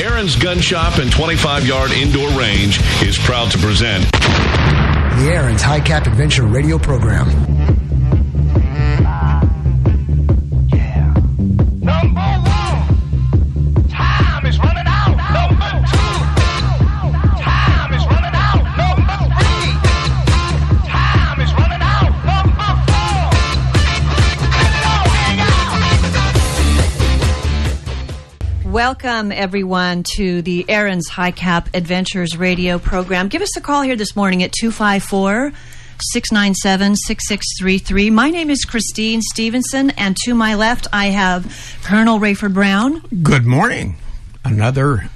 Aaron's Gun Shop and 25 yard indoor range is proud to present the Aaron's High Cap Adventure radio program. Welcome, everyone, to the Aaron's High Cap Adventures radio program. Give us a call here this morning at 254 697 6633. My name is Christine Stevenson, and to my left, I have Colonel Rayford Brown. Good morning. Another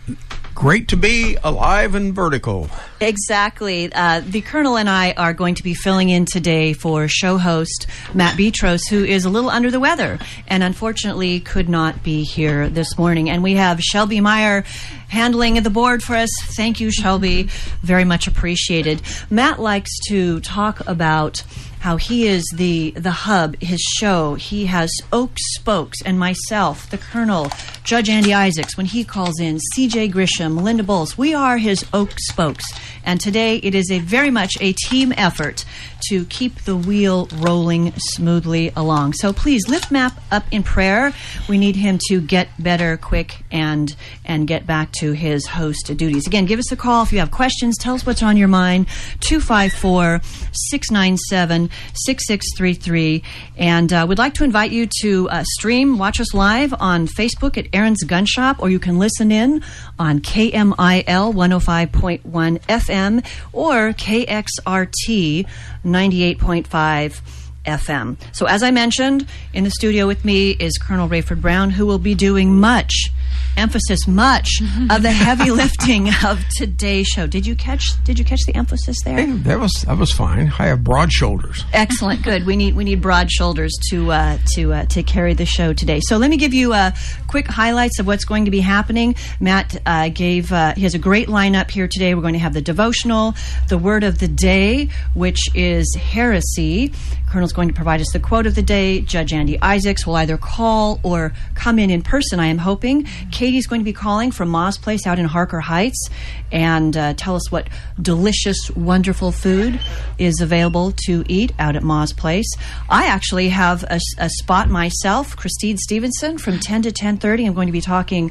great to be alive and vertical. Exactly. Uh, the Colonel and I are going to be filling in today for show host Matt Betros, who is a little under the weather and unfortunately could not be here this morning. And we have Shelby Meyer handling the board for us. Thank you, Shelby. Very much appreciated. Matt likes to talk about how he is the the hub, his show. He has Oak Spokes and myself, the Colonel, Judge Andy Isaacs, when he calls in, CJ Grisham, Linda Bowles. We are his Oak Spokes. And today it is a very much a team effort to keep the wheel rolling smoothly along. So please lift Matt up in prayer. We need him to get better quick and and get back to his host duties. Again, give us a call if you have questions. Tell us what's on your mind. 254 697 6633. And uh, we'd like to invite you to uh, stream, watch us live on Facebook at Aaron's Gun Shop, or you can listen in on KMIL 105.1 FM or KXRT 98.5 FM. So, as I mentioned, in the studio with me is Colonel Rayford Brown, who will be doing much emphasis much of the heavy lifting of today's show. Did you catch did you catch the emphasis there? Hey, that was that was fine. I have broad shoulders. Excellent. Good. We need we need broad shoulders to uh, to uh, to carry the show today. So let me give you uh, quick highlights of what's going to be happening. Matt uh, gave uh, he has a great lineup here today. We're going to have the devotional, the word of the day, which is heresy. Colonel's going to provide us the quote of the day. Judge Andy Isaacs will either call or come in in person. I am hoping. Katie's going to be calling from Ma's Place out in Harker Heights and uh, tell us what delicious, wonderful food is available to eat out at Ma's Place. I actually have a, a spot myself, Christine Stevenson, from 10 to 10:30. I'm going to be talking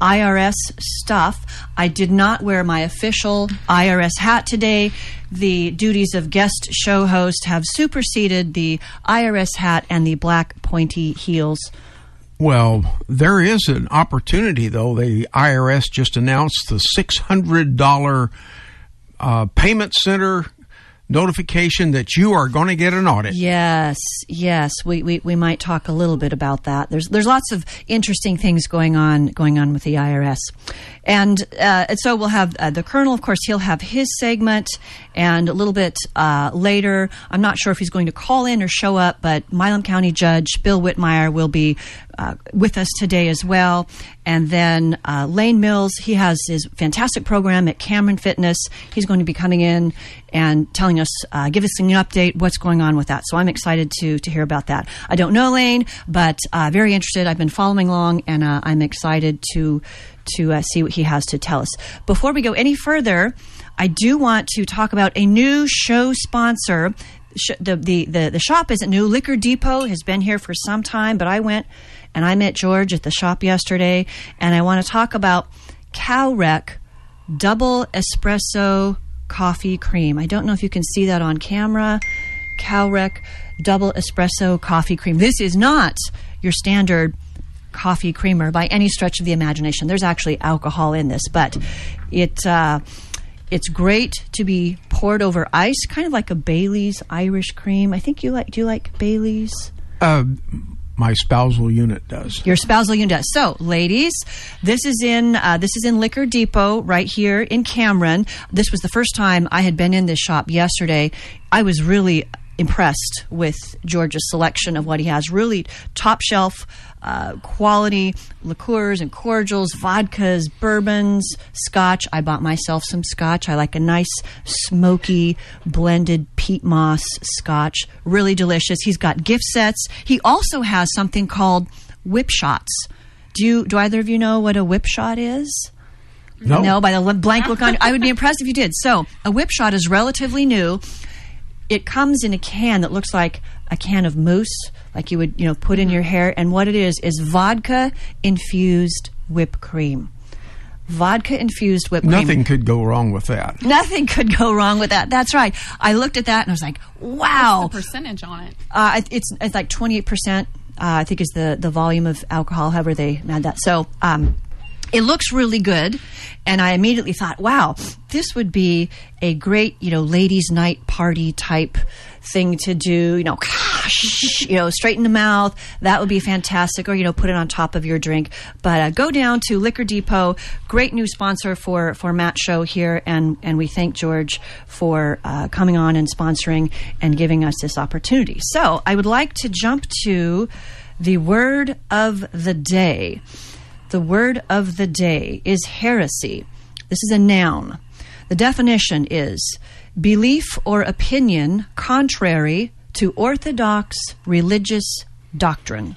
IRS stuff. I did not wear my official IRS hat today. The duties of guest show host have superseded the IRS hat and the black pointy heels. Well, there is an opportunity, though. The IRS just announced the $600 uh, payment center notification that you are going to get an audit. Yes, yes, we, we, we might talk a little bit about that. There's there's lots of interesting things going on going on with the IRS, and, uh, and so we'll have uh, the colonel. Of course, he'll have his segment, and a little bit uh, later, I'm not sure if he's going to call in or show up, but Milam County Judge Bill Whitmire will be uh, with us today as well. And then uh, Lane Mills, he has his fantastic program at Cameron Fitness. He's going to be coming in and telling us, uh, give us an update, what's going on with that. So I'm excited to to hear about that. I don't know Lane, but uh, very interested. I've been following along, and uh, I'm excited to to uh, see what he has to tell us. Before we go any further, I do want to talk about a new show sponsor. The, the, the, the shop isn't new. Liquor Depot has been here for some time, but I went and I met George at the shop yesterday, and I want to talk about Cowrec Double Espresso Coffee Cream. I don't know if you can see that on camera. Cowrec Double Espresso Coffee Cream. This is not your standard coffee creamer by any stretch of the imagination. There's actually alcohol in this, but it. Uh, it's great to be poured over ice, kind of like a Bailey's Irish cream. I think you like. Do you like Bailey's? Uh, my spousal unit does. Your spousal unit does. So, ladies, this is in uh, this is in Liquor Depot right here in Cameron. This was the first time I had been in this shop yesterday. I was really impressed with George's selection of what he has. Really top shelf uh, quality liqueurs and cordials, vodkas, bourbons, scotch. I bought myself some scotch. I like a nice smoky blended peat moss scotch. Really delicious. He's got gift sets. He also has something called whip shots. Do you, do either of you know what a whip shot is? No. No, by the blank look on I would be impressed if you did. So, a whip shot is relatively new. It comes in a can that looks like a can of mousse, like you would, you know, put in your hair. And what it is is vodka infused whipped cream. Vodka infused whipped cream. Nothing could go wrong with that. Nothing could go wrong with that. That's right. I looked at that and I was like, wow. The percentage on it. Uh, it's it's like twenty eight percent. Uh, I think is the the volume of alcohol. However they had that. So um, it looks really good, and I immediately thought, wow, this would be a great you know ladies' night party type thing to do. You know, you know, straight in the mouth. That would be fantastic. Or you know, put it on top of your drink. But uh, go down to Liquor Depot. Great new sponsor for for Matt Show here, and and we thank George for uh, coming on and sponsoring and giving us this opportunity. So I would like to jump to the word of the day. The word of the day is heresy. This is a noun. The definition is belief or opinion contrary to orthodox religious doctrine.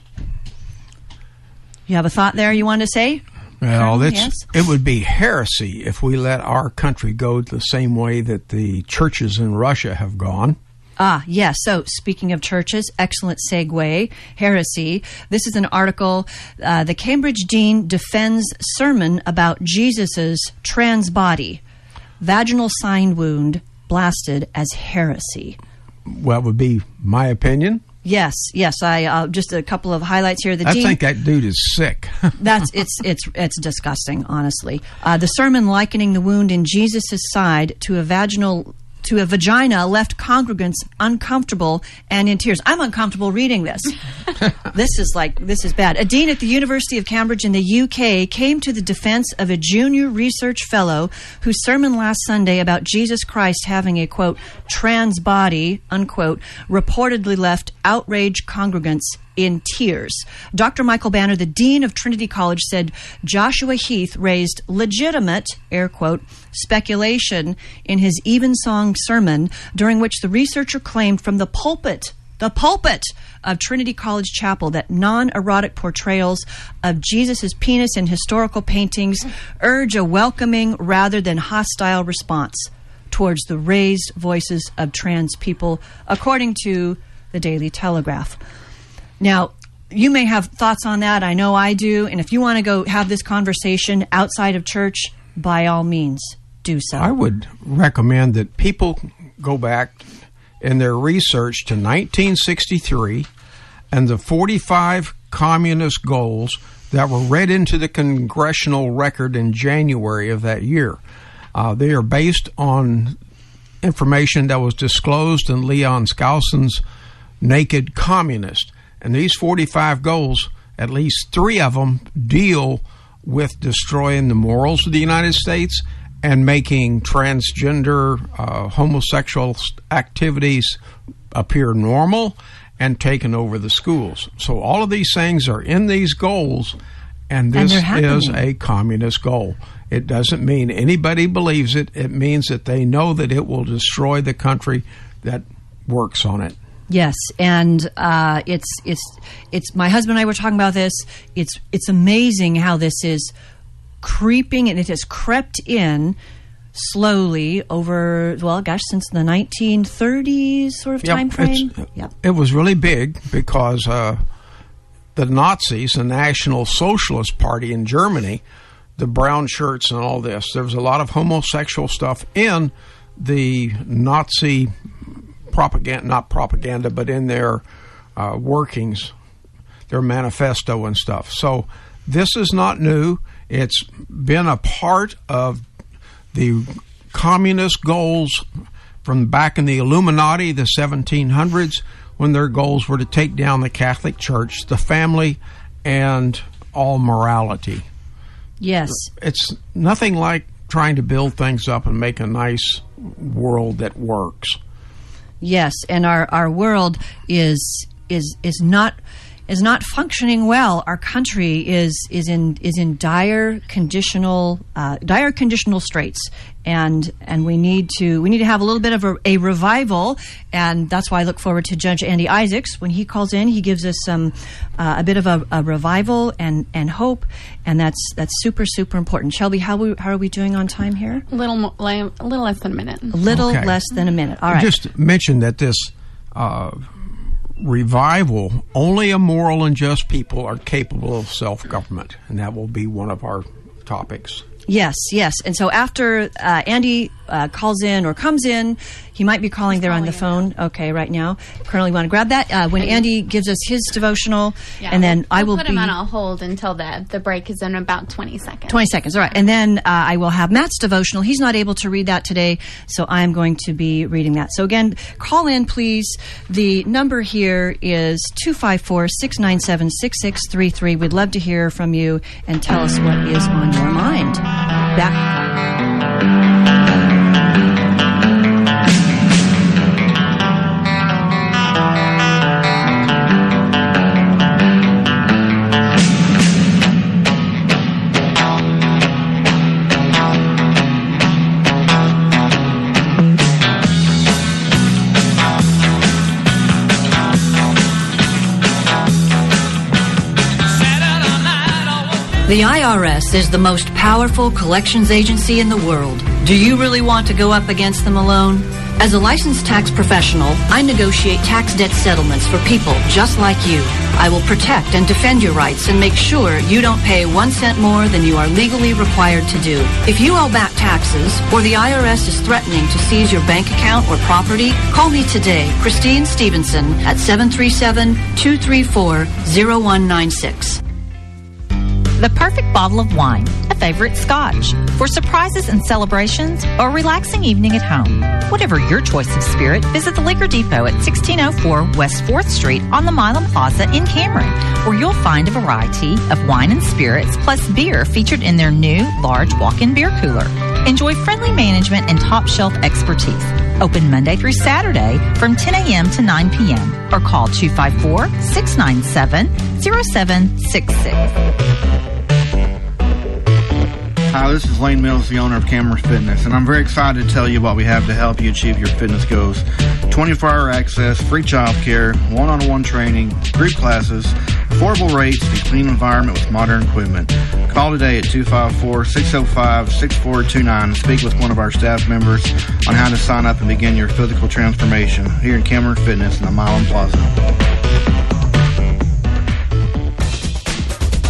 You have a thought there you want to say? Well, that's, yes? it would be heresy if we let our country go the same way that the churches in Russia have gone. Ah, yes. So, speaking of churches, excellent segue. Heresy. This is an article. Uh, the Cambridge Dean defends sermon about Jesus's trans body, vaginal sign wound blasted as heresy. Well, would be my opinion. Yes, yes. I uh, just a couple of highlights here. The I dean. think that dude is sick. That's it's it's it's disgusting, honestly. Uh, the sermon likening the wound in Jesus' side to a vaginal to a vagina left congregants uncomfortable and in tears. I'm uncomfortable reading this. this is like this is bad. A dean at the University of Cambridge in the UK came to the defense of a junior research fellow whose sermon last Sunday about Jesus Christ having a quote trans body unquote reportedly left outraged congregants in tears. Dr. Michael Banner, the Dean of Trinity College, said Joshua Heath raised legitimate, air quote, speculation in his evensong sermon, during which the researcher claimed from the pulpit, the pulpit of Trinity College Chapel, that non erotic portrayals of Jesus' penis in historical paintings urge a welcoming rather than hostile response towards the raised voices of trans people, according to the Daily Telegraph. Now, you may have thoughts on that. I know I do. And if you want to go have this conversation outside of church, by all means, do so. I would recommend that people go back in their research to 1963 and the 45 communist goals that were read into the congressional record in January of that year. Uh, they are based on information that was disclosed in Cleon Skousen's Naked Communist. And these 45 goals, at least three of them, deal with destroying the morals of the United States and making transgender, uh, homosexual activities appear normal and taking over the schools. So all of these things are in these goals, and And this they're is a communist goal. It doesn't mean anybody believes it. It means that they know that it will destroy the country that works on it. Yes, and uh, it's it's it's my husband and I were talking about this. It's it's amazing how this is creeping and it has crept in slowly over well, gosh, since the 1930s sort of Yep, time frame. Yep. It was really big because uh, the Nazis, the National Socialist Party in Germany, the brown shirts and all this, there was a lot of homosexual stuff in the Nazi propaganda, not propaganda, but in their uh, workings, their manifesto and stuff. So this is not new. It's been a part of the communist goals from back in the Illuminati, the 1700s, when their goals were to take down the Catholic Church, the family, and all morality. Yes. It's nothing like trying to build things up and make a nice world that works. Yes, and our, our world is is is not is not functioning well. Our country is is in is in dire conditional uh, dire conditional straits, and and we need to we need to have a little bit of a, a, revival, and that's why I look forward to Judge Andy Isaacs when he calls in. He gives us some uh, a bit of a, a, revival and and hope, and that's that's super super important. Shelby, how we, how are we doing on time here? A little mo- like, a little less than a minute. A little okay. less than a minute. All right. Just mention that this. Uh, revival, only a moral and just people are capable of self government, and that will be one of our topics. Yes, yes. And so after uh, Andy uh, calls in or comes in, he might be calling He's there calling on the phone. Now. Okay, right now. Colonel, you want to grab that? Uh, when Andy gives us his devotional, yeah, and then we'll, I will put be, him on a hold until the, the break is in about 20 seconds. 20 seconds, all right. And then uh, I will have Matt's devotional. He's not able to read that today, so I am going to be reading that. So again, call in, please. The number here is 254 697 6633. We'd love to hear from you and tell us what is on your mind. Back. The IRS is the most powerful collections agency in the world. Do you really want to go up against them alone? As a licensed tax professional, I negotiate tax debt settlements for people just like you. I will protect and defend your rights and make sure you don't pay one cent more than you are legally required to do. If you owe back taxes or the IRS is threatening to seize your bank account or property, call me today, Christine Stevenson, at 737 234 0196 the perfect bottle of wine, a favorite scotch, for surprises and celebrations or a relaxing evening at home. Whatever your choice of spirit, visit the Liquor Depot at 1604 West 4th Street on the Milam Plaza in Cameron, where you'll find a variety of wine and spirits plus beer featured in their new large walk-in beer cooler. Enjoy friendly management and top shelf expertise. Open Monday through Saturday from 10 a.m. to 9 p.m. or call 254 697 0766. Hi, this is Lane Mills, the owner of Cameron Fitness, and I'm very excited to tell you what we have to help you achieve your fitness goals. 24 hour access, free child care, one on one training, group classes, affordable rates, and clean environment with modern equipment. Call today at 254 605 6429 and speak with one of our staff members on how to sign up and begin your physical transformation here in Cameron Fitness in the Milam Plaza.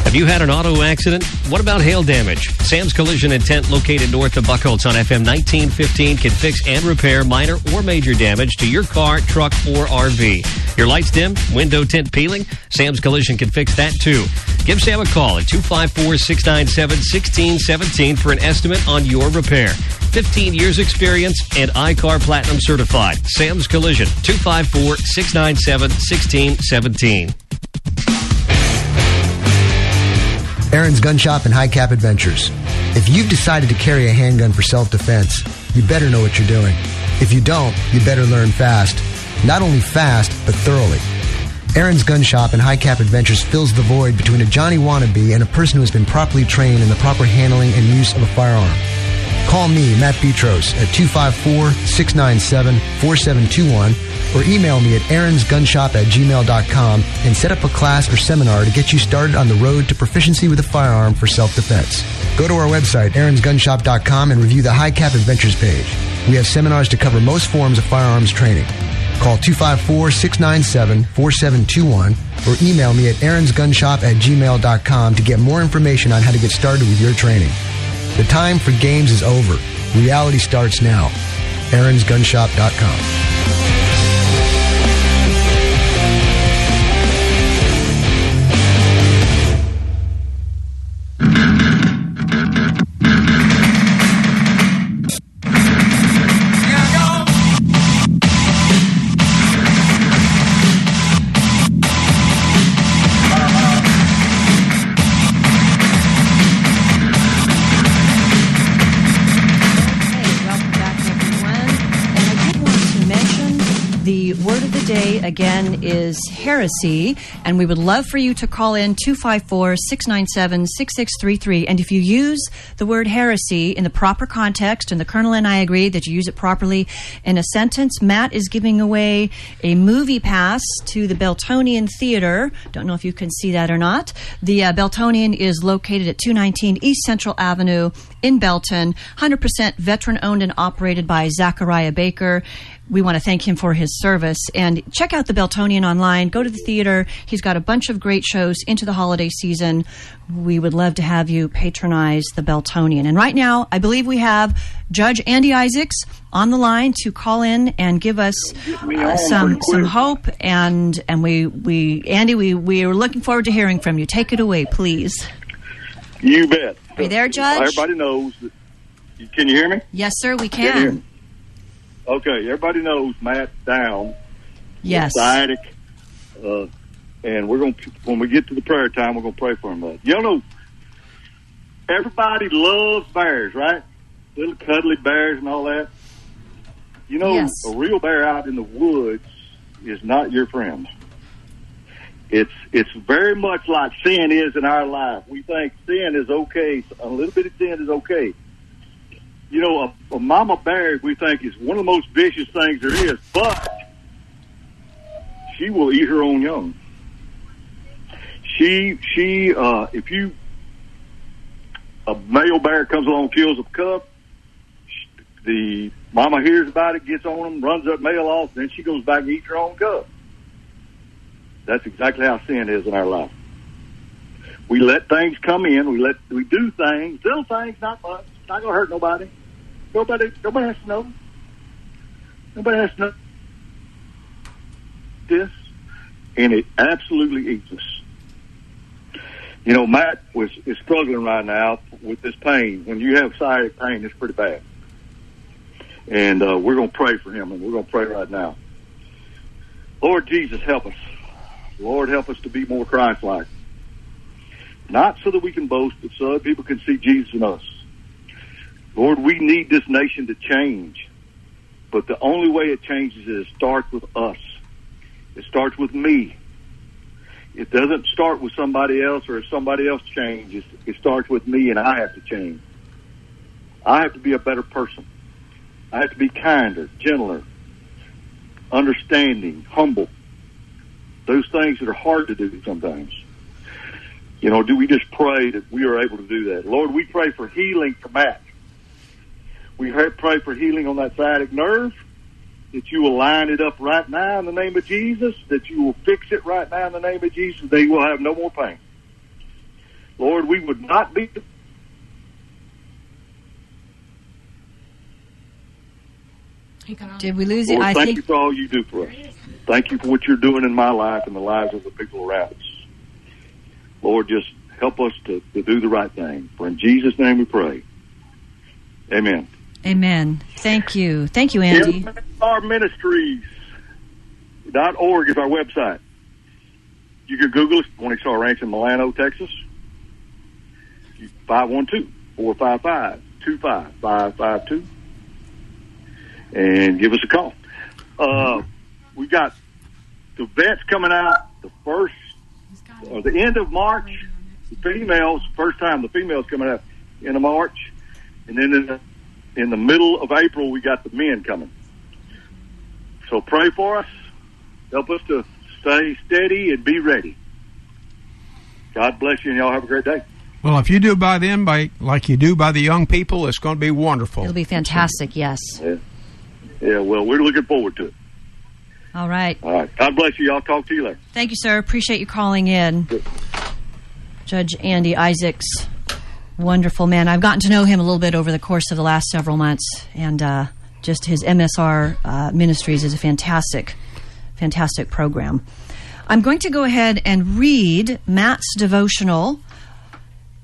Have you had an auto accident? What about hail damage? Sam's Collision and Tint, located north of Buckholts on FM 1915, can fix and repair minor or major damage to your car, truck, or RV. Your lights dim, window tint peeling? Sam's Collision can fix that too. Give Sam a call at 254 697 1617 for an estimate on your repair. 15 years experience and I-CAR Platinum certified. Sam's Collision, 254 697 1617. Aaron's Gun Shop and High Cap Adventures. If you've decided to carry a handgun for self-defense, you better know what you're doing. If you don't, you better learn fast. Not only fast, but thoroughly. Aaron's Gun Shop and High Cap Adventures fills the void between a Johnny wannabe and a person who has been properly trained in the proper handling and use of a firearm. Call me, Matt Petros, at 254 697 4721 or email me at aaronsgunshop at gmail.com and set up a class or seminar to get you started on the road to proficiency with a firearm for self-defense. Go to our website, aaronsgunshop.com and review the High Cap Adventures page. We have seminars to cover most forms of firearms training. Call 254-697-4721 or email me at aaronsgunshop at gmail.com to get more information on how to get started with your training. The time for games is over. Reality starts now. aaronsgunshop.com. is heresy, and we would love for you to call in 254 697 6633. And if you use the word heresy in the proper context, and the Colonel and I agree that you use it properly in a sentence, Matt is giving away a movie pass to the Beltonian Theater. Don't know if you can see that or not. The uh, Beltonian is located at 219 East Central Avenue in Belton, 100% veteran owned and operated by Zachariah Baker. We want to thank him for his service and check out the Beltonian online. Go to the theater. He's got a bunch of great shows into the holiday season. We would love to have you patronize the Beltonian. And right now, I believe we have Judge Andy Isaacs on the line to call in and give us uh, some some hope. And and we we Andy, we we are looking forward to hearing from you. Take it away, please. You bet. Are you there, Judge? Everybody knows. That, can you hear me? Yes, sir. We Can you hear can. me? Okay, everybody knows Matt down. Yes. Sciatic. Uh, and we're going to, when we get to the prayer time, we're going to pray for him. But you know, everybody loves bears, right? Little cuddly bears and all that. You know, Yes. a real bear out in the woods is not your friend. It's it's very much like sin is in our life. We think sin is okay. A little bit of sin is okay. You know, a, a mama bear we think is one of the most vicious things there is, but she will eat her own young. She she uh, if you a male bear comes along kills a cub, the mama hears about it, gets on them, runs that male off, then she goes back and eats her own cub. That's exactly how sin is in our life. We let things come in. We let we do things, little things, not much, not gonna hurt nobody. Nobody, nobody has to know. Nobody has to know this, and it absolutely eats us. You know, Matt was is struggling right now with this pain. When you have sciatic pain, it's pretty bad, and uh, we're going to pray for him, and we're going to pray right now. Lord Jesus, help us. Lord, help us to be more Christ-like. Not so that we can boast, but so that people can see Jesus in us. Lord, we need this nation to change. But the only way it changes is it starts with us. It starts with me. It doesn't start with somebody else or if somebody else changes. It starts with me and I have to change. I have to be a better person. I have to be kinder, gentler, understanding, humble. Those things that are hard to do sometimes. You know, do we just pray that we are able to do that? Lord, we pray for healing for Matt. We pray for healing on that sciatic nerve, that you will line it up right now in the name of Jesus, that you will fix it right now in the name of Jesus, they will have no more pain. Lord, we would not be Did we lose you? Lord, I thank think you for all you do for us. Thank you for what you're doing in my life and the lives of the people around us. Lord, just help us to, to do the right thing. For in Jesus' name we pray. Amen. Amen. Thank you. Thank you, Andy. Our dot org is our website. You can Google us, Morning Star Ranch in Milano, Texas. 512-455-2552. And give us a call. Uh, we got the vets coming out the first, or the end of March. The females, first time the females coming out in March. And then in the, in the middle of April, we got the men coming. So pray for us. Help us to stay steady and be ready. God bless you, and y'all have a great day. Well, if you do by them, by like you do by the young people, it's going to be wonderful. It'll be fantastic. Yes. Yeah. Yeah, well, we're looking forward to it. All right. All right. God bless you. Y'all talk to you later. Thank you, sir. Appreciate you calling in. Judge Andy Isaacs, wonderful man. I've gotten to know him a little bit over the course of the last several months, and uh, just his MSR uh, Ministries is a fantastic, fantastic program. I'm going to go ahead and read Matt's devotional,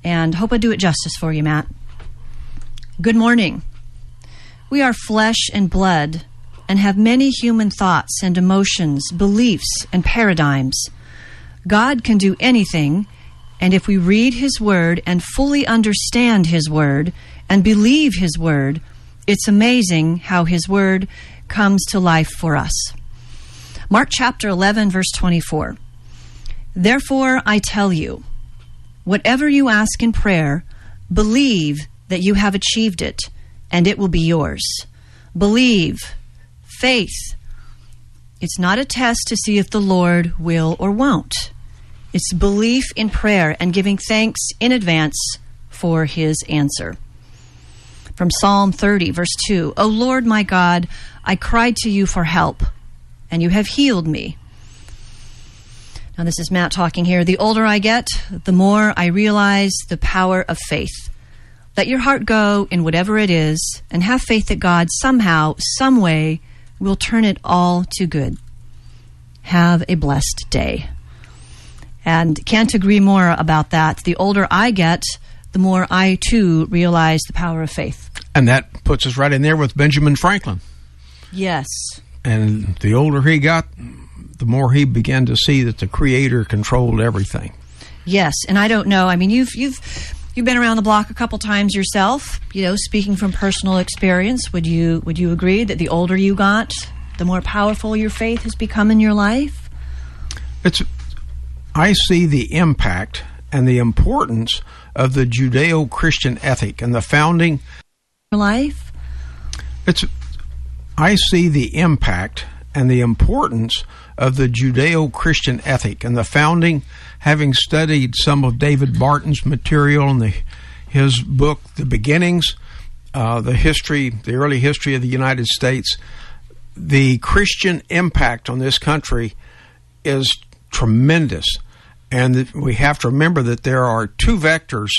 and hope I do it justice for you, Matt. Good morning. We are flesh and blood and have many human thoughts and emotions, beliefs and paradigms. God can do anything, and if we read His Word and fully understand His Word and believe His Word, it's amazing how His Word comes to life for us. Mark chapter 11, verse 24. Therefore, I tell you, whatever you ask in prayer, believe that you have achieved it, and it will be yours. Believe, faith. It's not a test to see if the Lord will or won't. It's belief in prayer and giving thanks in advance for his answer. From Psalm 30, verse 2 O Lord my God, I cried to you for help, and you have healed me. Now, this is Matt talking here. The older I get, the more I realize the power of faith. Let your heart go in whatever it is, and have faith that God somehow, some way, will turn it all to good. Have a blessed day. And can't agree more about that. The older I get, the more I too realize the power of faith. And that puts us right in there with Benjamin Franklin. Yes. And the older he got, the more he began to see that the Creator controlled everything. Yes, and I don't know. I mean, you've you've you've been around the block a couple times yourself. You know, speaking from personal experience, would you would you agree that the older you got, the more powerful your faith has become in your life? It's I see the impact and the importance of the Judeo-Christian ethic and the founding life. It's I see the impact and the importance of the Judeo Christian ethic and the founding, having studied some of David Barton's material in the, his book, The Beginnings, uh, the history, the early history of the United States, the Christian impact on this country is tremendous. And we have to remember that there are two vectors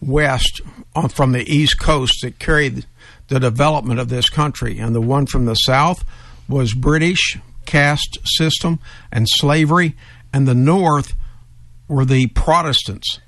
west from the East Coast that carried the development of this country. And the one from the South was British caste system and slavery, and the North were the Protestants,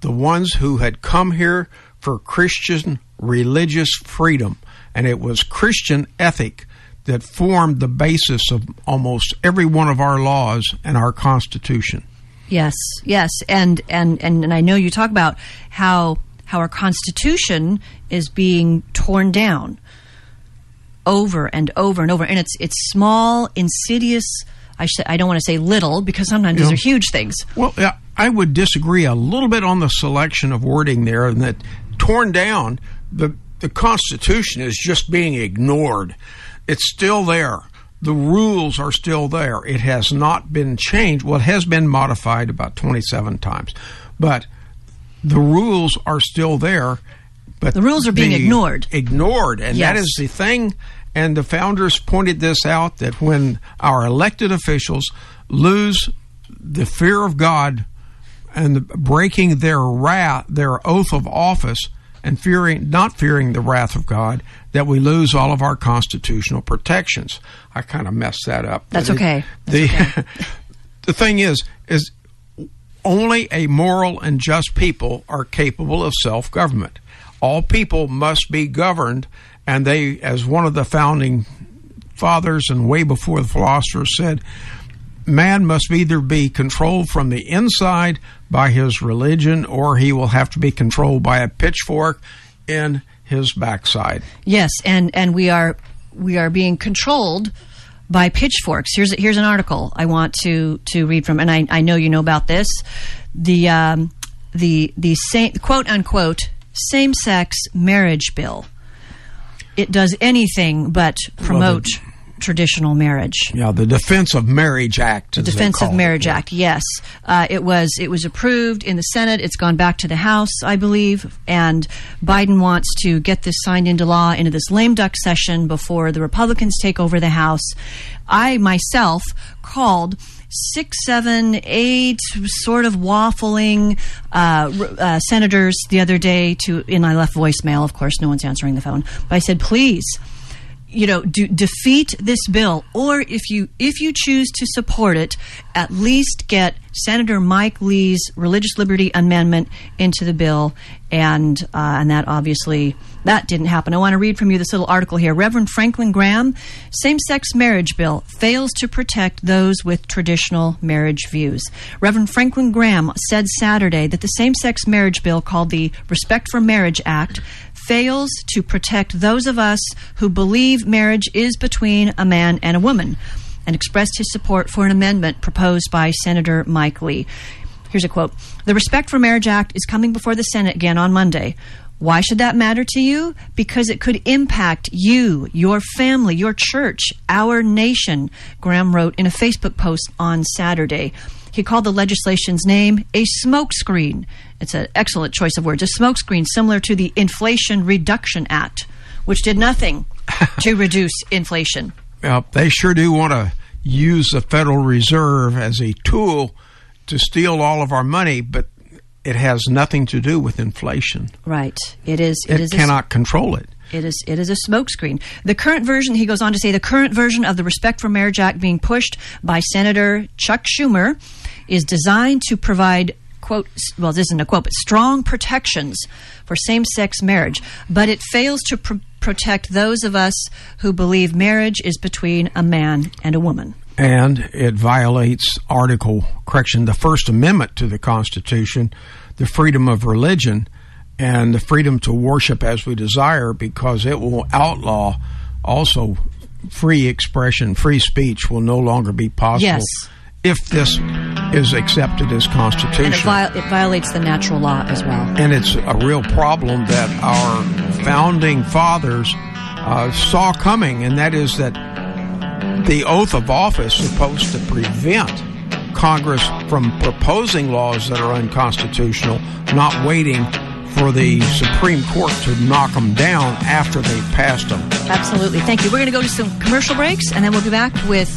the ones who had come here for Christian religious freedom. And it was Christian ethic that formed the basis of almost every one of our laws and our Constitution. Yes, yes, and and and, and I know you talk about how how our Constitution is being torn down over and over and over, and it's it's small, insidious. I sh- I don't want to say little because sometimes these are huge things. Well, yeah, I would disagree a little bit on the selection of wording there, and that torn down the the Constitution is just being ignored. It's still there. The rules are still there. It has not been changed. Well, it has been modified about 27 times. But the rules are still there. But the rules are being ignored. Ignored. And yes. that is the thing. And the founders pointed this out that when our elected officials lose the fear of God and breaking their wrath, their oath of office, and fearing not fearing the wrath of God, that we lose all of our constitutional protections. I kind of messed that up. That's okay. That's the okay. the thing is is only a moral and just people are capable of self government. All people must be governed, and they, as one of the founding fathers and way before the philosophers said, man must either be controlled from the inside by his religion or he will have to be controlled by a pitchfork in his backside. Yes, and and we are we are being controlled by pitchforks. Here's here's an article I want to to read from, and I, I know you know about this. The um, the the same quote unquote same sex marriage bill. It does anything but promote. Traditional marriage. Yeah, the Defense of Marriage Act. The Defense of Marriage it. Act. Yes, uh, it was. It was approved in the Senate. It's gone back to the House, I believe, and Biden wants to get this signed into law into this lame duck session before the Republicans take over the House. I myself called six, seven, eight sort of waffling uh, uh, senators the other day to, and I left voicemail. Of course, no one's answering the phone. But I said, please, you know, do, defeat this bill, or if you if you choose to support it, at least get Senator Mike Lee's religious liberty amendment into the bill, and uh, and that obviously that didn't happen. I want to read from you this little article here. Reverend Franklin Graham, same-sex marriage bill fails to protect those with traditional marriage views. Reverend Franklin Graham said Saturday that the same-sex marriage bill, called the Respect for Marriage Act, fails to protect those of us who believe marriage is between a man and a woman. and expressed his support for an amendment proposed by Senator Mike Lee. Here's a quote The Respect for Marriage Act is coming before the Senate again on Monday. Why should that matter to you? Because it could impact you, your family, your church, our nation, Graham wrote in a Facebook post on Saturday. He called the legislation's name a smokescreen. It's an excellent choice of words. A smokescreen similar to the Inflation Reduction Act, which did nothing to reduce inflation. Well, they sure do want to use the Federal Reserve as a tool to steal all of our money, but it has nothing to do with inflation. Right. It is. It, It, is. a- cannot control it. It is it is a smokescreen. The current version, he goes on to say, the current version of the Respect for Marriage Act being pushed by Senator Chuck Schumer is designed to provide quote well this isn't a quote but strong protections for same-sex marriage but it fails to pr- protect those of us who believe marriage is between a man and a woman and it violates article correction the first amendment to the constitution the freedom of religion and the freedom to worship as we desire because it will outlaw also free expression free speech will no longer be possible Yes. If this is accepted as and it, constitutional it violates the natural law as well. And it's a real problem that our founding fathers uh, saw coming, and that is that the oath of office is supposed to prevent Congress from proposing laws that are unconstitutional, not waiting for the Supreme Court to knock them down after they've passed them. absolutely. Thank you. We're going to go to some commercial breaks and then we'll be back with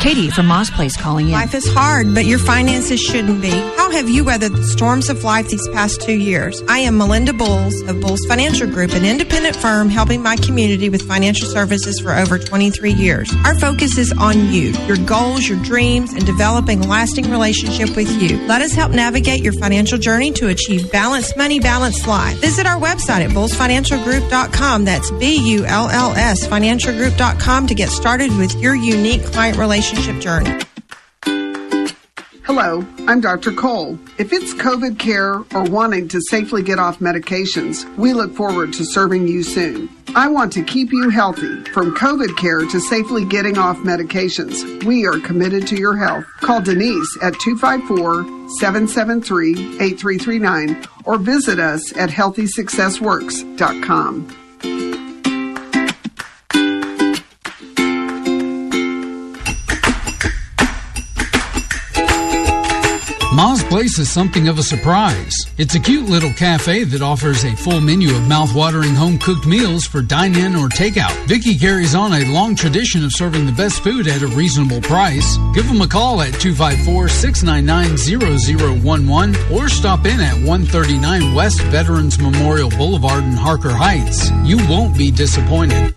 Katie from Ma's Place calling in Life is hard, but your finances shouldn't be. How have you weathered the storms of life these past two years? I am Melinda Bulls of Bulls Financial Group, an independent firm helping my community with financial services for over 23 years. Our focus is on you, your goals, your dreams, and developing a lasting relationship with you. Let us help navigate your financial journey to achieve balanced money, balanced life. Visit our website at bullsfinancialgroup.com. That's B U L L S financialgroup.com to get started with your unique client relationship journey. Hello, I'm Dr. Cole. If it's COVID care or wanting to safely get off medications, we look forward to serving you soon. I want to keep you healthy. From COVID care to safely getting off medications, we are committed to your health. Call Denise at 254 773 8339 or visit us at healthysuccessworks.com. Ma's Place is something of a surprise. It's a cute little cafe that offers a full menu of mouth-watering home-cooked meals for dine-in or takeout. Vicky carries on a long tradition of serving the best food at a reasonable price. Give them a call at 254-699-0011 or stop in at 139 West Veterans Memorial Boulevard in Harker Heights. You won't be disappointed.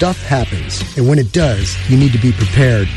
Stuff happens, and when it does, you need to be prepared.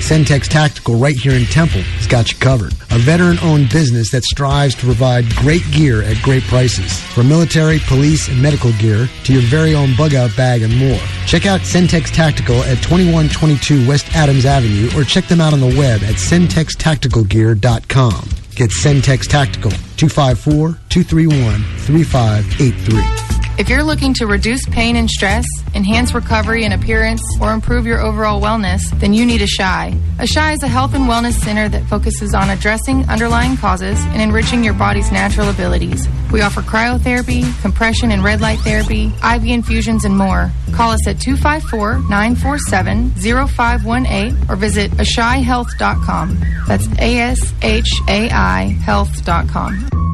Centex Tactical right here in Temple has got you covered. A veteran-owned business that strives to provide great gear at great prices. From military, police, and medical gear to your very own bug-out bag and more. Check out Centex Tactical at 2122 West Adams Avenue or check them out on the web at centextacticalgear.com. Get Centex Tactical 254-231-3583. If you're looking to reduce pain and stress, enhance recovery and appearance, or improve your overall wellness, then you need Ashai. Ashai is a health and wellness center that focuses on addressing underlying causes and enriching your body's natural abilities. We offer cryotherapy, compression and red light therapy, IV infusions, and more. Call us at 254 947 0518 or visit ashaihealth.com. That's A S H A I health.com.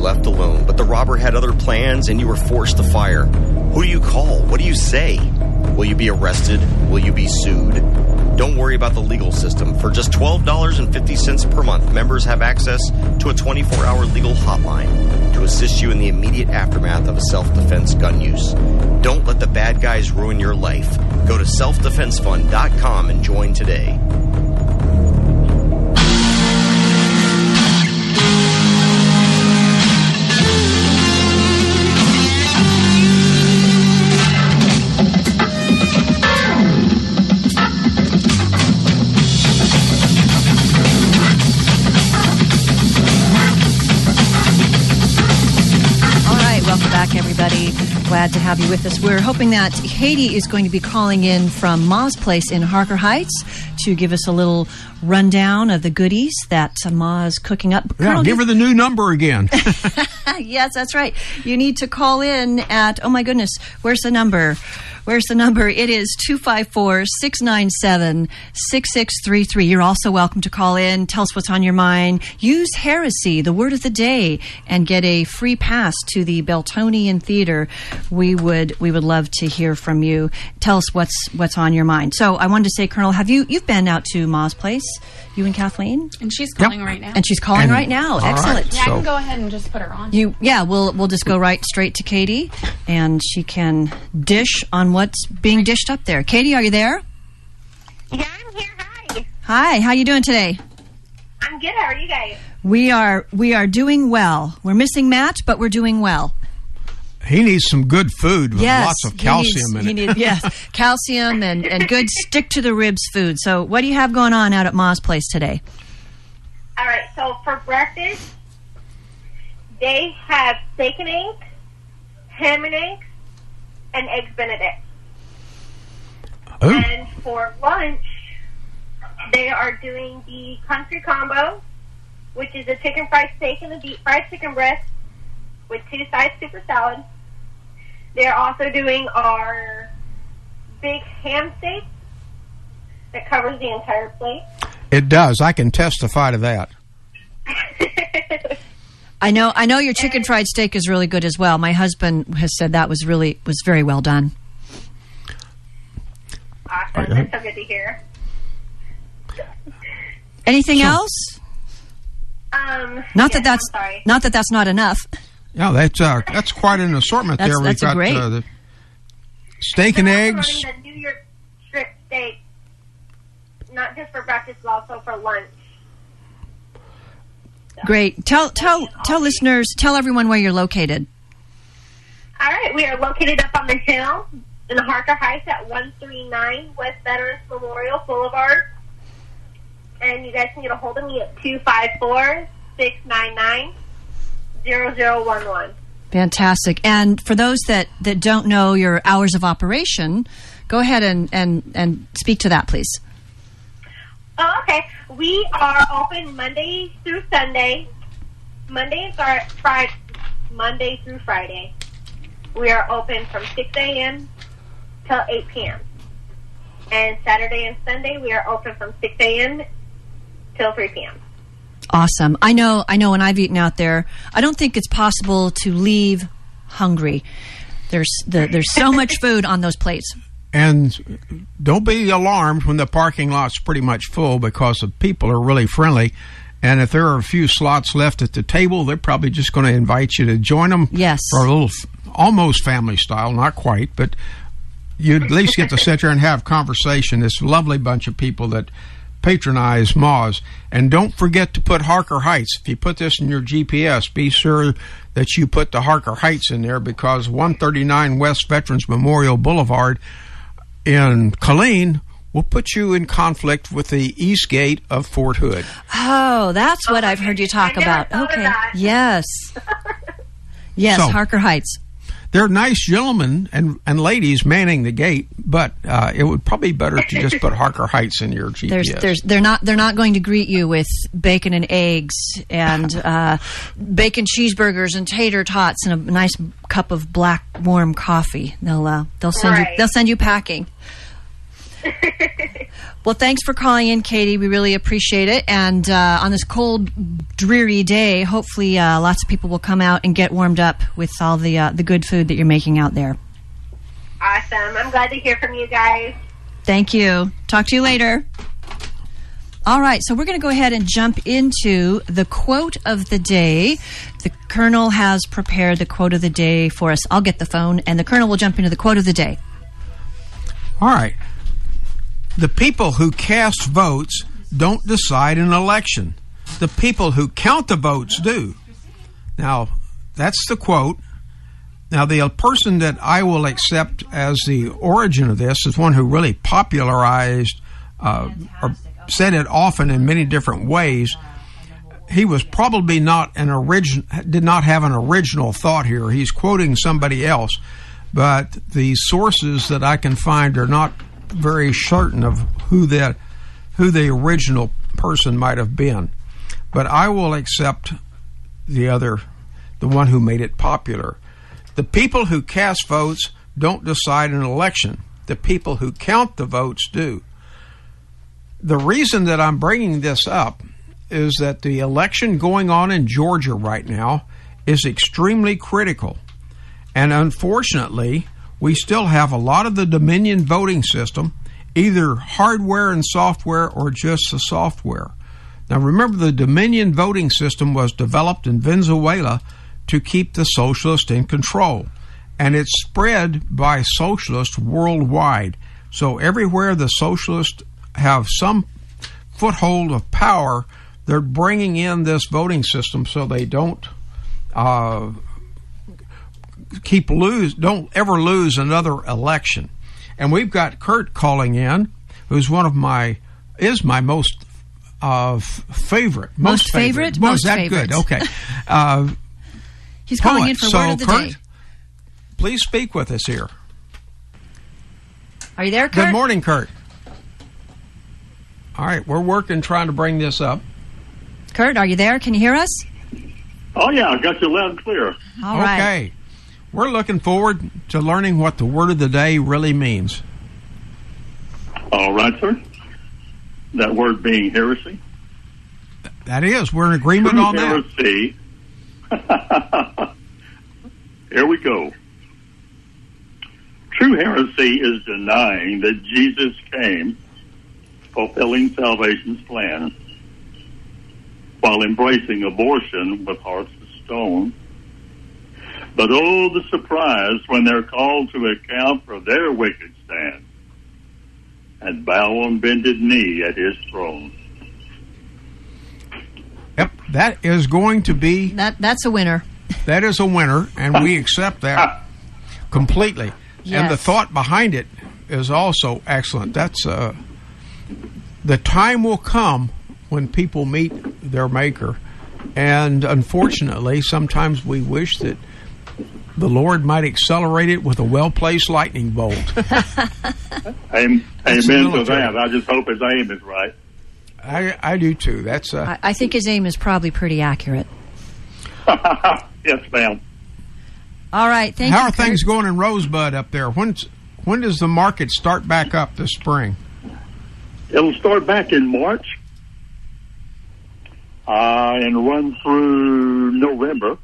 left alone, but the robber had other plans and you were forced to fire. Who do you call? What do you say? Will you be arrested? Will you be sued? Don't worry about the legal system. For just $12.50 per month, members have access to a 24 hour legal hotline to assist you in the immediate aftermath of a self defense gun use. Don't let the bad guys ruin your life. Go to selfdefensefund.com and join today. Glad to have you with us. We're hoping that Katie is going to be calling in from Ma's Place in Harker Heights to give us a little rundown of the goodies that Ma is cooking up. Yeah, Colonel, give her the new number again. yes, that's right. You need to call in at, oh my goodness, where's the number? Where's the number? It is 254 697 6633. You're also welcome to call in. Tell us what's on your mind. Use heresy, the word of the day, and get a free pass to the Beltonian Theater. We would we would love to hear from you. Tell us what's what's on your mind. So I wanted to say, Colonel, have you you've been out to Ma's place? You and Kathleen? And she's calling right now. And she's calling And- right now. all right, Excellent. Yeah, I can go ahead and just put her on. You yeah, we'll we'll just go right straight to Katie, and she can dish on what's being dished up there. Katie, are you there? Yeah, I'm here. Hi. Hi, how you doing today? I'm good. How are you guys? We are we are doing well. We're missing Matt, but we're doing well. He needs some good food with yes, lots of calcium needs- in he it. need- yes, calcium and and good stick to the ribs food. So, what do you have going on out at Ma's place today? All right. So for breakfast, they have steak and eggs, ham and eggs, and eggs Benedict. Ooh. And for lunch, they are doing the country combo, which is a chicken fried steak and a deep fried chicken breast with two sides super salad. They're also doing our big ham steak that covers the entire plate. It does. I can testify to that. I know I know your chicken fried steak is really good as well. My husband has said that was really was very well done. Awesome. That's so good to hear. Anything else? Um, Not yes, that that's I'm sorry. not that that's not enough. Yeah, that's uh, that's quite an assortment That's- there. that's We've got great- uh, the steak and They're eggs. also the New York strip steak, not just for breakfast, but also for lunch. Great. Tell tell tell listeners, tell everyone where you're located. All right, we are located up on the hill in Harker Heights at 139 West Veterans Memorial Boulevard. And you guys can get a hold of me at 254 699 0011. Fantastic. And for those that, that don't know your hours of operation, go ahead and, and, and speak to that, please. Oh, okay. We are open Monday through Sunday. Monday and Fri- Friday. Monday through Friday. We are open from 6 a.m. till 8 p.m. And Saturday and Sunday we are open from 6 a.m. till 3 p.m. Awesome. I know. I know. When I've eaten out there, I don't think it's possible to leave hungry. There's the, there's so much food on those plates. And don't be alarmed when the parking lot's pretty much full because the people are really friendly. And if there are a few slots left at the table, they're probably just going to invite you to join them. Yes. For a little, almost family style, not quite, but you at least get to sit there and have conversation. This lovely bunch of people that patronize Ma's. And don't forget to put Harker Heights. If you put this in your GPS, be sure that you put the Harker Heights in there because 139 West Veterans Memorial Boulevard in Killeen will put you in conflict with the east gate of Fort Hood. Oh, that's what I've heard you talk about. Okay. Yes. Yes, So- Harker Heights. They're nice gentlemen and, and ladies manning the gate, but uh, it would probably be better to just put Harker Heights in your GPS. There's, there's, they're not, they're not going to greet you with bacon and eggs and uh, bacon cheeseburgers and tater tots and a nice cup of black warm coffee. They'll, uh, they'll send you, they'll send you packing. well, thanks for calling in, Katie. We really appreciate it. And uh, on this cold, dreary day, hopefully, uh, lots of people will come out and get warmed up with all the uh, the good food that you're making out there. Awesome. I'm glad to hear from you guys. Thank you. Talk to you later. All right, so we're going to go ahead and jump into the quote of the day. The Colonel has prepared the quote of the day for us. I'll get the phone, and the Colonel will jump into the quote of the day. All right. The people who cast votes don't decide an election. The people who count the votes do. Now, that's the quote. Now, the person that I will accept as the origin of this is one who really popularized uh, or said it often in many different ways. he was probably not an origin did not have an original thought here. He's quoting somebody else, but the sources that I can find are not very certain of who that who the original person might have been. But I will accept the other, the one who made it popular. The people who cast votes don't decide an election. The people who count the votes do. The reason that I'm bringing this up is that the election going on in Georgia right now is extremely critical. And unfortunately, we still have a lot of the Dominion voting system, either hardware and software or just the software. Now, remember, the Dominion voting system was developed in Venezuela to keep the socialists in control, and it's spread by socialists worldwide. So, everywhere the socialists have some foothold of power, they're bringing in this voting system so they don't uh, keep lose, don't ever lose another election. And we've got Kurt calling in, who's one of my is my most uh, favorite, most, most favorite, favorite, most that favorite. good? Okay. Uh, He's calling in for so word of the Kurt, day. Please speak with us here. Are you there, Kurt? Good morning, Kurt. All right, we're working trying to bring this up. Kurt, are you there? Can you hear us? Oh yeah, I got you loud and clear. All right. We're looking forward to learning what the word of the day really means. All right, sir. That word being heresy. That is, we're in agreement True on that. heresy. Here we go. True heresy is denying that Jesus came, fulfilling salvation's plan, while embracing abortion with hearts of stone. But oh, the surprise when they're called to account for their wicked stand and bow on bended knee at his throne. Yep, that is going to be That that's a winner. that is a winner, and we accept that completely. And the thought behind it is also excellent. That's uh, the time will come when people meet their maker, and unfortunately, sometimes we wish that the Lord might accelerate it with a well placed lightning bolt. Amen, amen to that. I just hope his aim is right. I, I do too. That's uh, I, I think his aim is probably pretty accurate. yes, ma'am. All right. Thank how you. are Kurt. things going in Rosebud up there? When's when does the market start back up this spring? It'll start back in March uh, and run through November,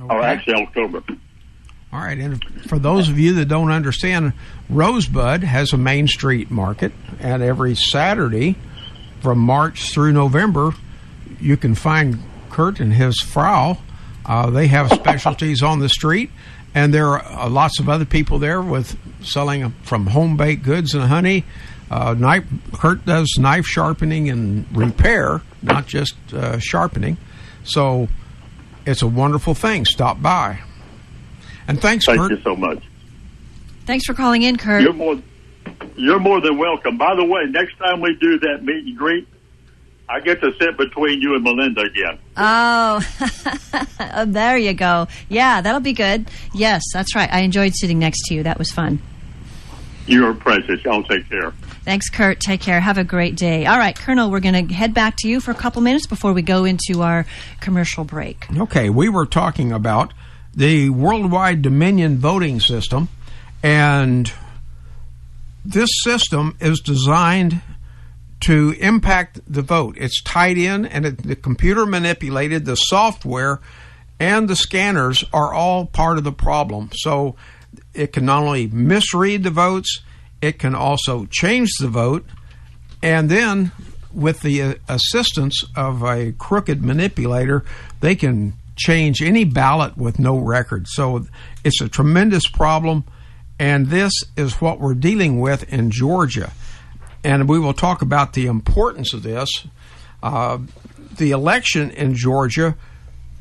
or actually October. All right, and for those of you that don't understand, Rosebud has a Main Street market, and every Saturday from March through November, you can find Kurt and his Frau. Uh, they have specialties on the street, and there are uh, lots of other people there with selling from home baked goods and honey. Uh, knife, Kurt does knife sharpening and repair, not just uh, sharpening. So it's a wonderful thing. Stop by. And thanks, Thank Kurt. you so much. Thanks for calling in, Kurt. You're more, you're more than welcome. By the way, next time we do that meet and greet, I get to sit between you and Melinda again. Oh, oh, there you go. Yeah, that'll be good. Yes, that's right. I enjoyed sitting next to you. That was fun. You're precious. Y'all take care. Thanks, Kurt. Take care. Have a great day. All right, Colonel, we're going to head back to you for a couple minutes before we go into our commercial break. Okay, we were talking about the worldwide Dominion voting system, and this system is designed to impact the vote. It's tied in, and it, the computer manipulated, the software and the scanners are all part of the problem. So it can not only misread the votes, it can also change the vote, and then with the uh, assistance of a crooked manipulator, they can change any ballot with no record. So it's a tremendous problem, and this is what we're dealing with in Georgia. And we will talk about the importance of this. Uh, the election in Georgia,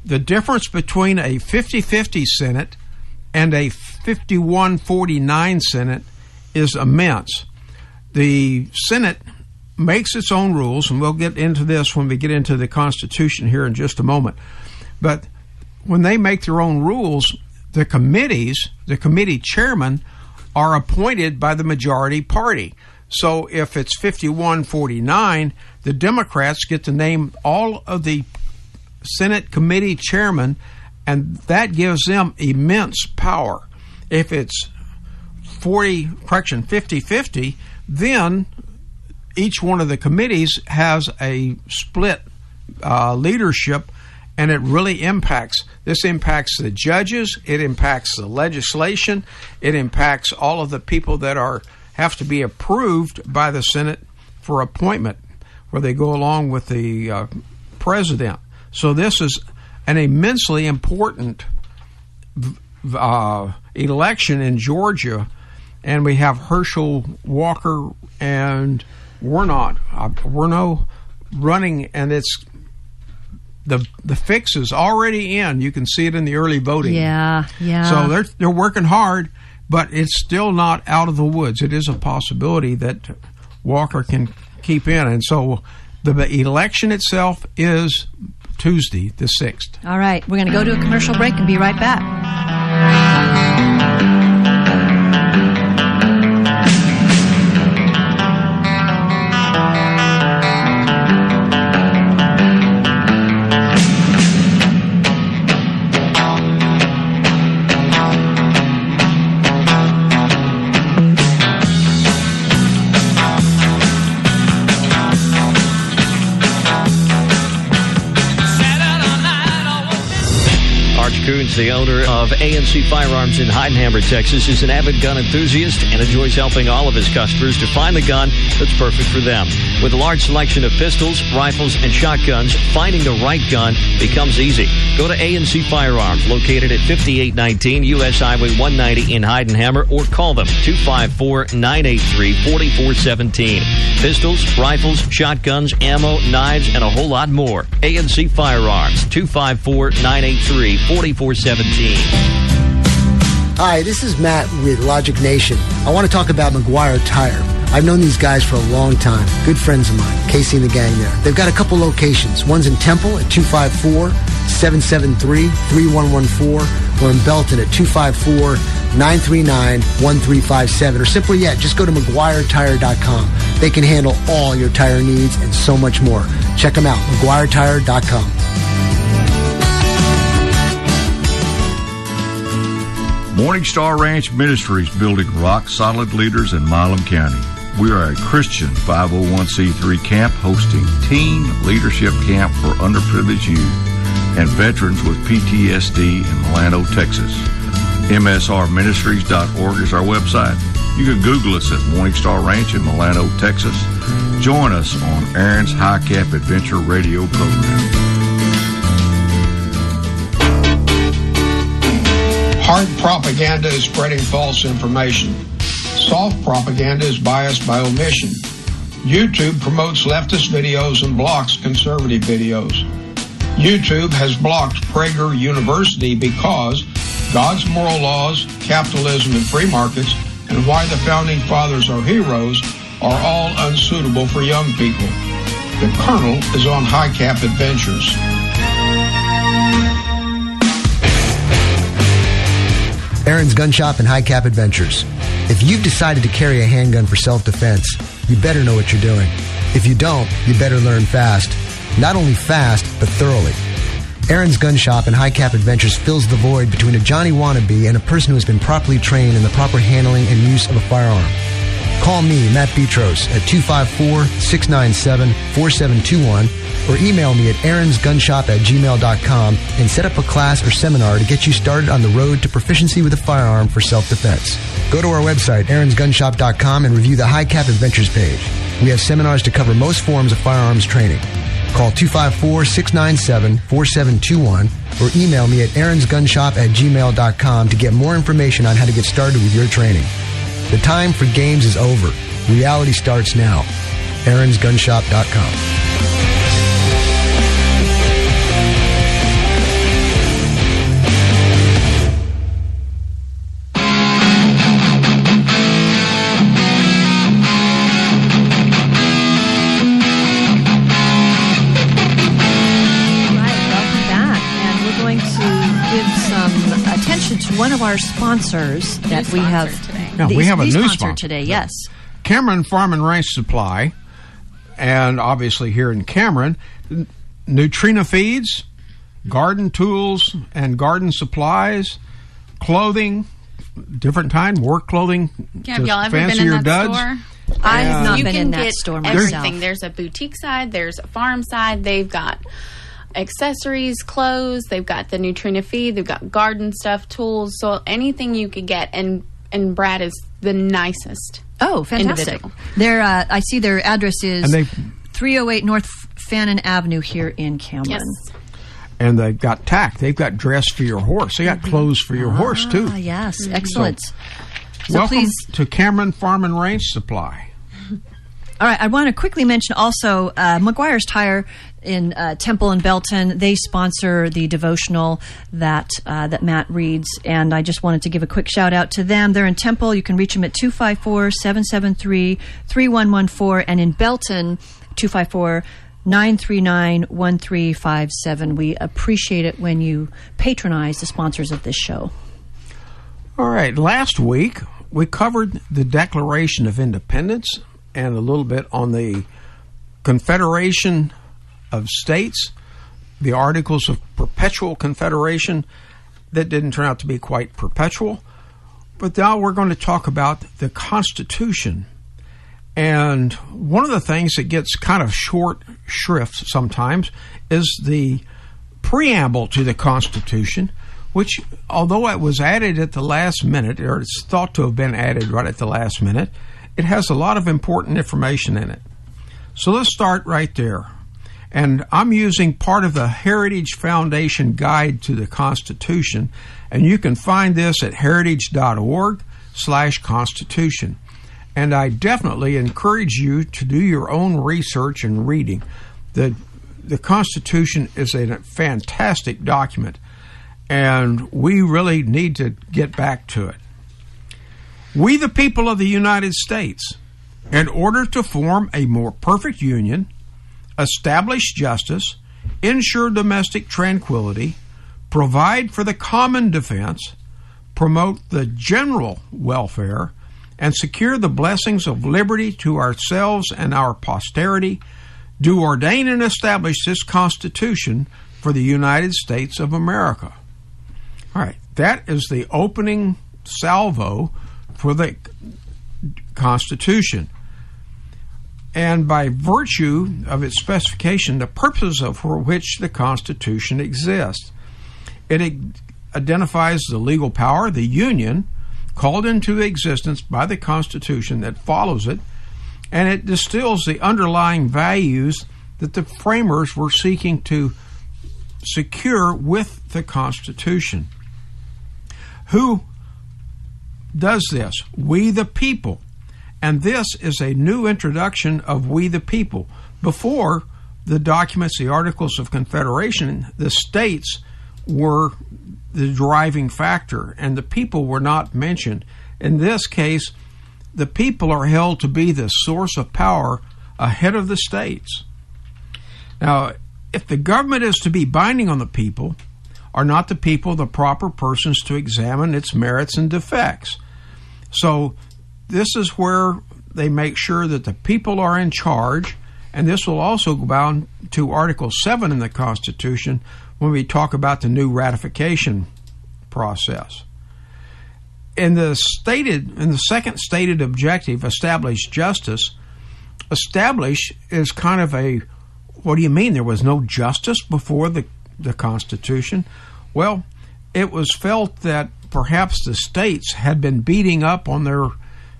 the difference between a 50 50 Senate and a 51 49 Senate is immense. The Senate makes its own rules, and we'll get into this when we get into the Constitution here in just a moment. But when they make their own rules, the committees, the committee chairmen, are appointed by the majority party. So if it's 51 49, the Democrats get to name all of the Senate committee chairmen, and that gives them immense power. If it's 40, correction, 50 50, then each one of the committees has a split uh, leadership and it really impacts this impacts the judges it impacts the legislation it impacts all of the people that are have to be approved by the senate for appointment where they go along with the uh, president. So this is an immensely important uh, election in georgia and we have herschel walker and Warnock, uh, Warno running, and it's the the fix is already in. You can see it in the early voting. Yeah, yeah. So they're they're working hard, but it's still not out of the woods. It is a possibility that Walker can keep in, and so the election itself is Tuesday, the sixth. All right, we're going to go to a commercial break and be right back. The owner of ANC Firearms in Heidenheimer, Texas, is an avid gun enthusiast and enjoys helping all of his customers to find the gun that's perfect for them. With a large selection of pistols, rifles, and shotguns, finding the right gun becomes easy. Go to ANC Firearms, located at 5819 U.S. Highway 190 in Heidenheimer, or call them 254-983-4417. Pistols, rifles, shotguns, ammo, knives, and a whole lot more. ANC Firearms, 254-983-4417. Hi, this is Matt with Logic Nation. I want to talk about McGuire Tire. I've known these guys for a long time. Good friends of mine, Casey and the gang there. They've got a couple locations. One's in Temple at 254 773 3114 or in Belton at 254 939 1357. Or simply yet, just go to McGuireTire.com. They can handle all your tire needs and so much more. Check them out, McGuireTire.com. Morningstar Ranch Ministries building rock solid leaders in Milam County. We are a Christian 501c3 camp hosting teen leadership camp for underprivileged youth and veterans with PTSD in Milano, Texas. MSRministries.org is our website. You can Google us at Morningstar Ranch in Milano, Texas. Join us on Aaron's High Cap Adventure Radio program. Hard propaganda is spreading false information. Soft propaganda is biased by omission. YouTube promotes leftist videos and blocks conservative videos. YouTube has blocked Prager University because God's moral laws, capitalism, and free markets, and why the founding fathers are heroes are all unsuitable for young people. The Colonel is on High Cap Adventures. Aaron's Gun Shop and High Cap Adventures. If you've decided to carry a handgun for self defense, you better know what you're doing. If you don't, you better learn fast. Not only fast, but thoroughly. Aaron's Gun Shop and High Cap Adventures fills the void between a Johnny wannabe and a person who has been properly trained in the proper handling and use of a firearm. Call me, Matt Petros, at 254-697-4721 or email me at aaronsgunshop at gmail.com and set up a class or seminar to get you started on the road to proficiency with a firearm for self-defense. Go to our website, aaronsgunshop.com and review the High Cap Adventures page. We have seminars to cover most forms of firearms training. Call 254-697-4721 or email me at aaronsgunshop at gmail.com to get more information on how to get started with your training. The time for games is over. Reality starts now. AaronsGunshop.com. one of our sponsors that we have yeah, we have a the new sponsor sponsor. today. Yes. Cameron Farm and Ranch Supply, and obviously here in Cameron, N- Nutrena Feeds, garden tools and garden supplies, clothing, different kind, work clothing. Yeah, have y'all ever fancy been in that duds. store? I have not you been can in that get store myself. everything. There's a boutique side, there's a farm side. They've got accessories, clothes. They've got the Nutrena feed. They've got garden stuff, tools. So anything you could get. And and Brad is the nicest. Oh, fantastic! individual. Their uh, I see their address is they 308 North Fannin Avenue here in Cameron. Yes. And they've got tack. They've got dress for your horse. They got clothes for your horse too. Ah, yes, excellent. So Welcome please to Cameron Farm and Ranch Supply. All right, I want to quickly mention also uh, McGuire's Tire in uh, Temple and Belton. They sponsor the devotional that uh, that Matt reads, and I just wanted to give a quick shout out to them. They're in Temple. You can reach them at 254 773 3114, and in Belton, 254 939 1357. We appreciate it when you patronize the sponsors of this show. All right. Last week, we covered the Declaration of Independence and a little bit on the Confederation of States, the Articles of Perpetual Confederation that didn't turn out to be quite perpetual. But now we're going to talk about the Constitution. And one of the things that gets kind of short shrift sometimes is the preamble to the Constitution, which, although it was added at the last minute, or it's thought to have been added right at the last minute, it has a lot of important information in it. So let's start right there. And I'm using part of the Heritage Foundation Guide to the Constitution, and you can find this at heritage.org slash constitution. And I definitely encourage you to do your own research and reading. The, the Constitution is a fantastic document, and we really need to get back to it. We, the people of the United States, in order to form a more perfect union, establish justice, ensure domestic tranquility, provide for the common defense, promote the general welfare, and secure the blessings of liberty to ourselves and our posterity, do ordain and establish this Constitution for the United States of America. All right, that is the opening salvo for the Constitution. And by virtue of its specification, the purposes of for which the Constitution exists, it identifies the legal power, the Union, called into existence by the Constitution that follows it, and it distills the underlying values that the framers were seeking to secure with the Constitution. Who does this? We the people. And this is a new introduction of We the People. Before the documents, the Articles of Confederation, the states were the driving factor, and the people were not mentioned. In this case, the people are held to be the source of power ahead of the states. Now, if the government is to be binding on the people, are not the people the proper persons to examine its merits and defects? So, this is where they make sure that the people are in charge, and this will also go down to Article 7 in the Constitution when we talk about the new ratification process. In the stated in the second stated objective, establish justice, establish is kind of a what do you mean there was no justice before the the Constitution? Well, it was felt that perhaps the states had been beating up on their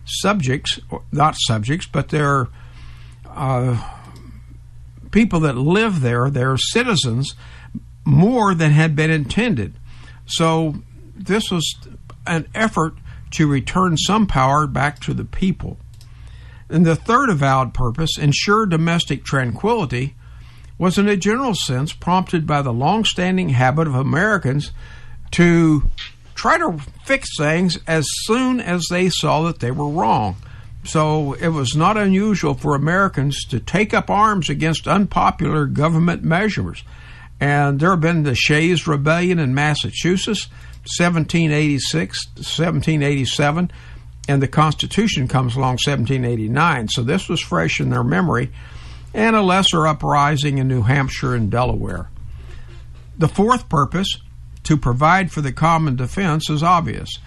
subjects, not subjects, but their uh, people that live there, their citizens, more than had been intended. So this was an effort to return some power back to the people. And the third avowed purpose, ensure domestic tranquility, was in a general sense prompted by the long-standing habit of Americans to try to fix things as soon as they saw that they were wrong. So it was not unusual for Americans to take up arms against unpopular government measures. And there have been the Shays Rebellion in Massachusetts, 1786, 1787, and the Constitution comes along 1789. So this was fresh in their memory, and a lesser uprising in New Hampshire and Delaware. The fourth purpose, to provide for the common defense, is obvious.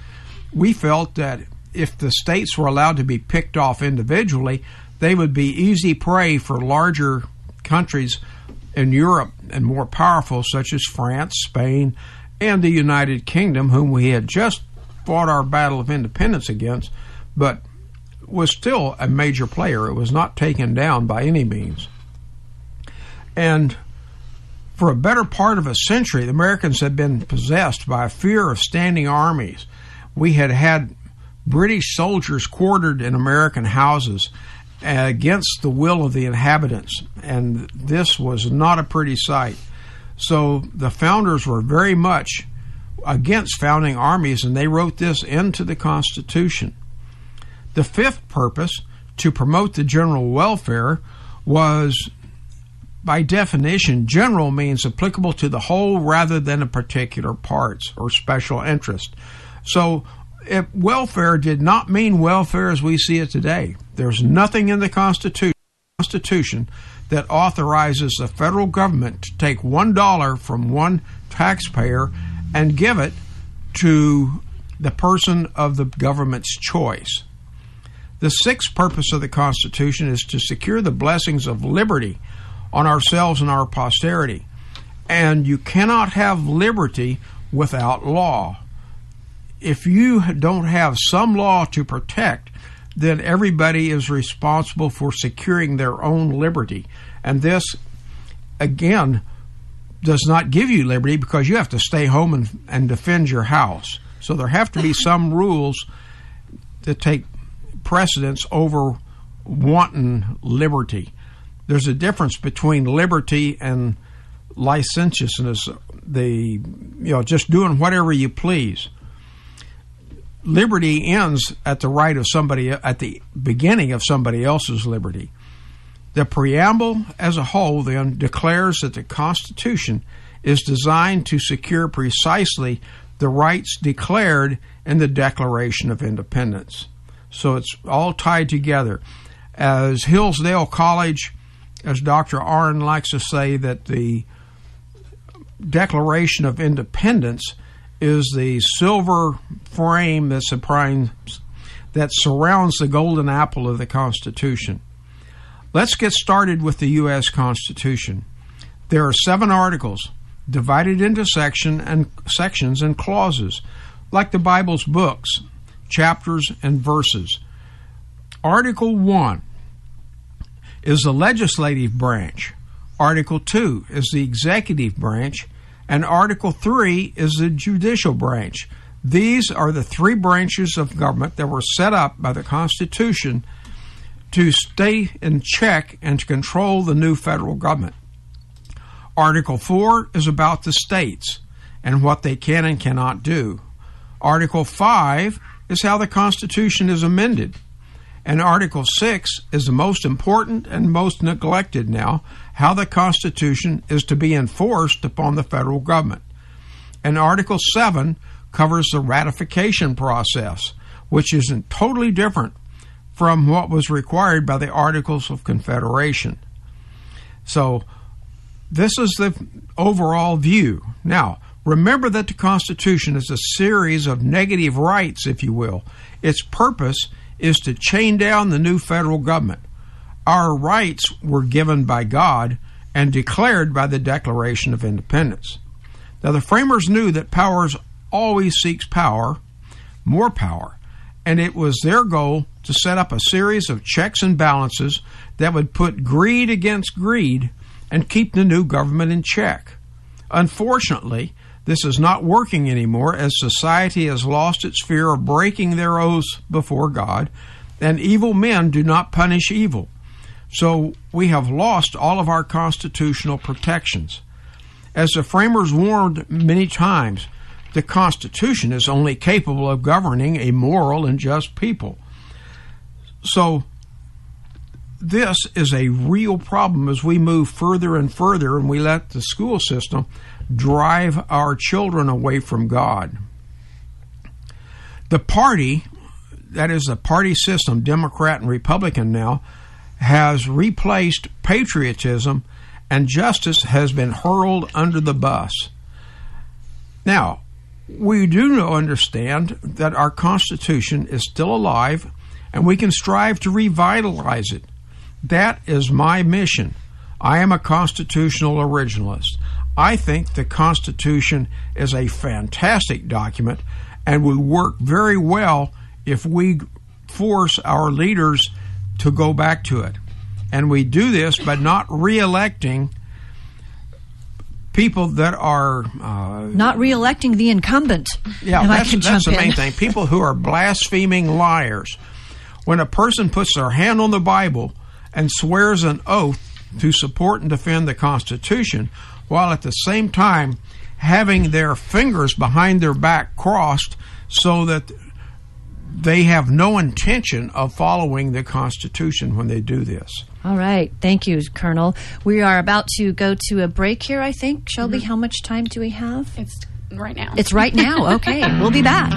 We felt that if the states were allowed to be picked off individually, they would be easy prey for larger countries in Europe and more powerful, such as France, Spain, and the United Kingdom, whom we had just fought our battle of independence against, but was still a major player. It was not taken down by any means. And for a better part of a century, the Americans had been possessed by a fear of standing armies. We had had British soldiers quartered in American houses against the will of the inhabitants, and this was not a pretty sight. So the founders were very much against founding armies, and they wrote this into the Constitution. The fifth purpose, to promote the general welfare, was by definition, general means applicable to the whole rather than a particular parts or special interest. So, if welfare did not mean welfare as we see it today. There's nothing in the Constitution, Constitution that authorizes the federal government to take one dollar from one taxpayer and give it to the person of the government's choice. The sixth purpose of the Constitution is to secure the blessings of liberty on ourselves and our posterity. And you cannot have liberty without law. If you don't have some law to protect, then everybody is responsible for securing their own liberty. And this, again, does not give you liberty because you have to stay home and, and defend your house. So there have to be some rules that take precedence over wanton liberty there's a difference between liberty and licentiousness, the you know just doing whatever you please. Liberty ends at the right of somebody at the beginning of somebody else's liberty. The preamble as a whole then declares that the Constitution is designed to secure precisely the rights declared in the Declaration of Independence. So it's all tied together. As Hillsdale College as Dr. Arnn likes to say, that the Declaration of Independence is the silver frame that surrounds, that surrounds the golden apple of the Constitution. Let's get started with the U.S. Constitution. There are seven articles divided into section and sections and clauses, like the Bible's books, chapters, and verses. Article 1 is the legislative branch. Article 2 is the executive branch. And Article 3 is the judicial branch. These are the three branches of government that were set up by the Constitution to stay in check and to control the new federal government. Article 4 is about the states and what they can and cannot do. Article 5 is how the Constitution is amended. And Article 6 is the most important and most neglected now how the Constitution is to be enforced upon the federal government. And Article 7 covers the ratification process, which is totally different from what was required by the Articles of Confederation. So, this is the overall view. Now, remember that the Constitution is a series of negative rights, if you will. Its purpose is to chain down the new federal government. Our rights were given by God and declared by the Declaration of Independence. Now, the framers knew that powers always seeks power, more power, and it was their goal to set up a series of checks and balances that would put greed against greed and keep the new government in check. Unfortunately, this is not working anymore as society has lost its fear of breaking their oaths before God, and evil men do not punish evil. So we have lost all of our constitutional protections. As the framers warned many times, the Constitution is only capable of governing a moral and just people. So, this is a real problem as we move further and further and we let the school system drive our children away from God. the party, that is the party system, Democrat and Republican now, has replaced patriotism and justice has been hurled under the bus. Now, we do understand that our Constitution is still alive and we can strive to revitalize it. That is my mission. I am a constitutional originalist. I think the Constitution is a fantastic document and would work very well if we force our leaders to go back to it. And we do this by not re-electing people that are uh, not re-electing the incumbent. Yeah, that's, that's jump the main in. thing. People who are blaspheming liars. When a person puts their hand on the Bible and swears an oath to support and defend the Constitution, while at the same time having their fingers behind their back crossed so that they have no intention of following the Constitution when they do this. All right. Thank you, Colonel. We are about to go to a break here, I think. Shelby, Mm-hmm. how much time do we have? It's right now. It's right now. Okay. we'll be back.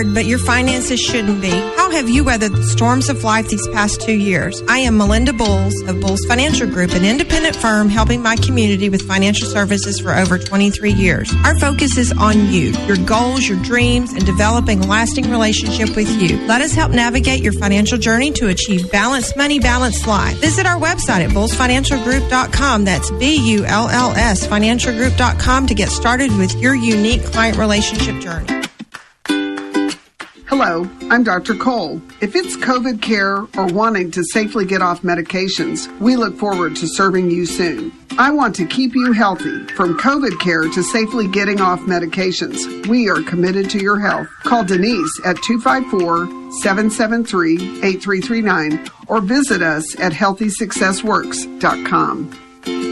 Hard, but your finances shouldn't be. How have you weathered the storms of life these past two years? I am Melinda Bulls of Bulls Financial Group, an independent firm helping my community with financial services for over 23 years. Our focus is on you, your goals, your dreams, and developing a lasting relationship with you. Let us help navigate your financial journey to achieve balanced money, balanced life. Visit our website at bullsfinancialgroup.com. That's B-U-L-L-S financialgroup.com to get started with your unique client relationship journey. Hello, I'm Dr. Cole. If it's COVID care or wanting to safely get off medications, we look forward to serving you soon. I want to keep you healthy. From COVID care to safely getting off medications, we are committed to your health. Call Denise at 254 773 8339 or visit us at healthysuccessworks.com.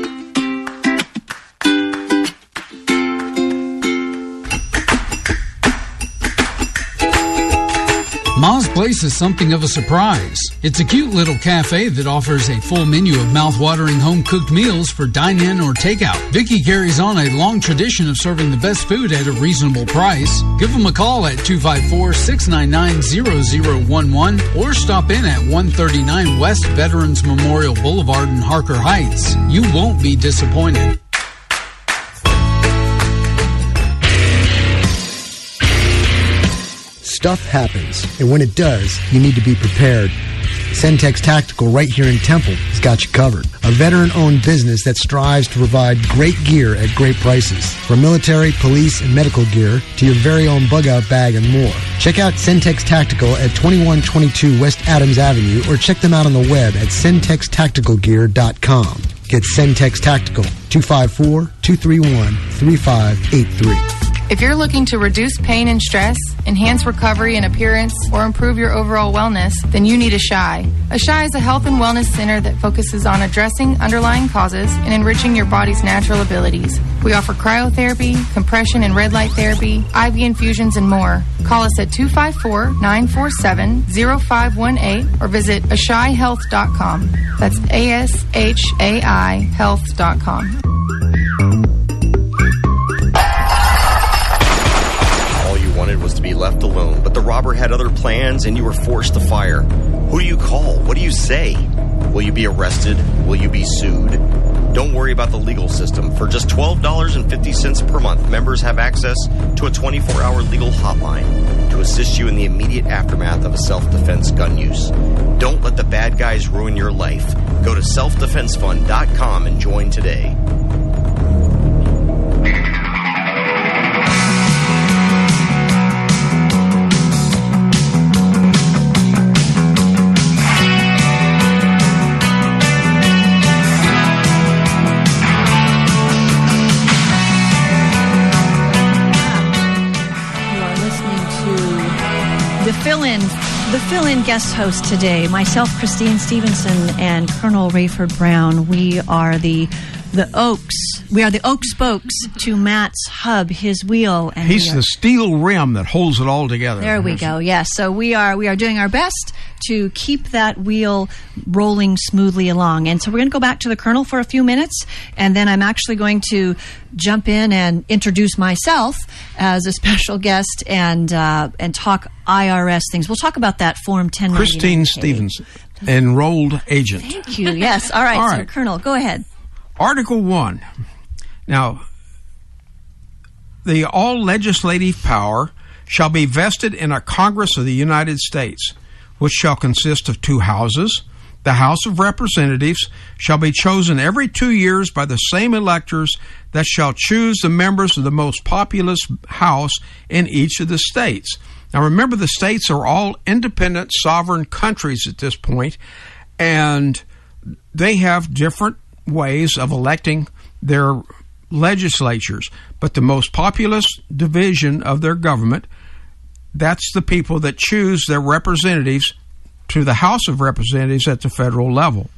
Ma's Place is something of a surprise. It's a cute little cafe that offers a full menu of mouth-watering home-cooked meals for dine-in or takeout. Vicky carries on a long tradition of serving the best food at a reasonable price. Give them a call at 254-699-0011 or stop in at 139 West Veterans Memorial Boulevard in Harker Heights. You won't be disappointed. Stuff happens, and when it does, you need to be prepared. Centex Tactical right here in Temple has got you covered. A veteran owned business that strives to provide great gear at great prices. From military, police, and medical gear to your very own bug out bag and more. Check out Centex Tactical at 2122 West Adams Avenue or check them out on the web at centextacticalgear.com. Get Centex Tactical 254 231 3583. If you're looking to reduce pain and stress, enhance recovery and appearance, or improve your overall wellness, then you need Ashai. A Shy is a health and wellness center that focuses on addressing underlying causes and enriching your body's natural abilities. We offer cryotherapy, compression and red light therapy, IV infusions, and more. Call us at 254 947 0518 or visit ashaihealth.com. That's A S H A I health.com. left alone, but the robber had other plans and you were forced to fire. Who do you call? What do you say? Will you be arrested? Will you be sued? Don't worry about the legal system. For just $12.50 per month, members have access to a 24 hour legal hotline to assist you in the immediate aftermath of a self defense gun use. Don't let the bad guys ruin your life. Go to selfdefensefund.com and join today. The fill in guest host today, myself, Christine Stevenson, and Colonel Rayford Brown. We are the the Oaks. We are the Oak spokes to Matt's hub, his wheel, and He's the steel rim that holds it all together. There we go. Yes. So we are we are doing our best to keep that wheel rolling smoothly along. And so we're going to go back to the colonel for a few minutes, and then I'm actually going to jump in and introduce myself as a special guest and uh, and talk IRS things. We'll talk about that Form 10. Christine Stevens, enrolled agent. Thank you. Yes. All right. All so. Colonel, go ahead. Article 1. Now, the all legislative power shall be vested in a Congress of the United States, which shall consist of two houses. The House of Representatives shall be chosen every two years by the same electors that shall choose the members of the most populous House in each of the states. Now, remember, the states are all independent, sovereign countries at this point, and they have different ways of electing their legislatures. But the most populous division of their government, that's the people that choose their representatives to the House of Representatives at the federal level.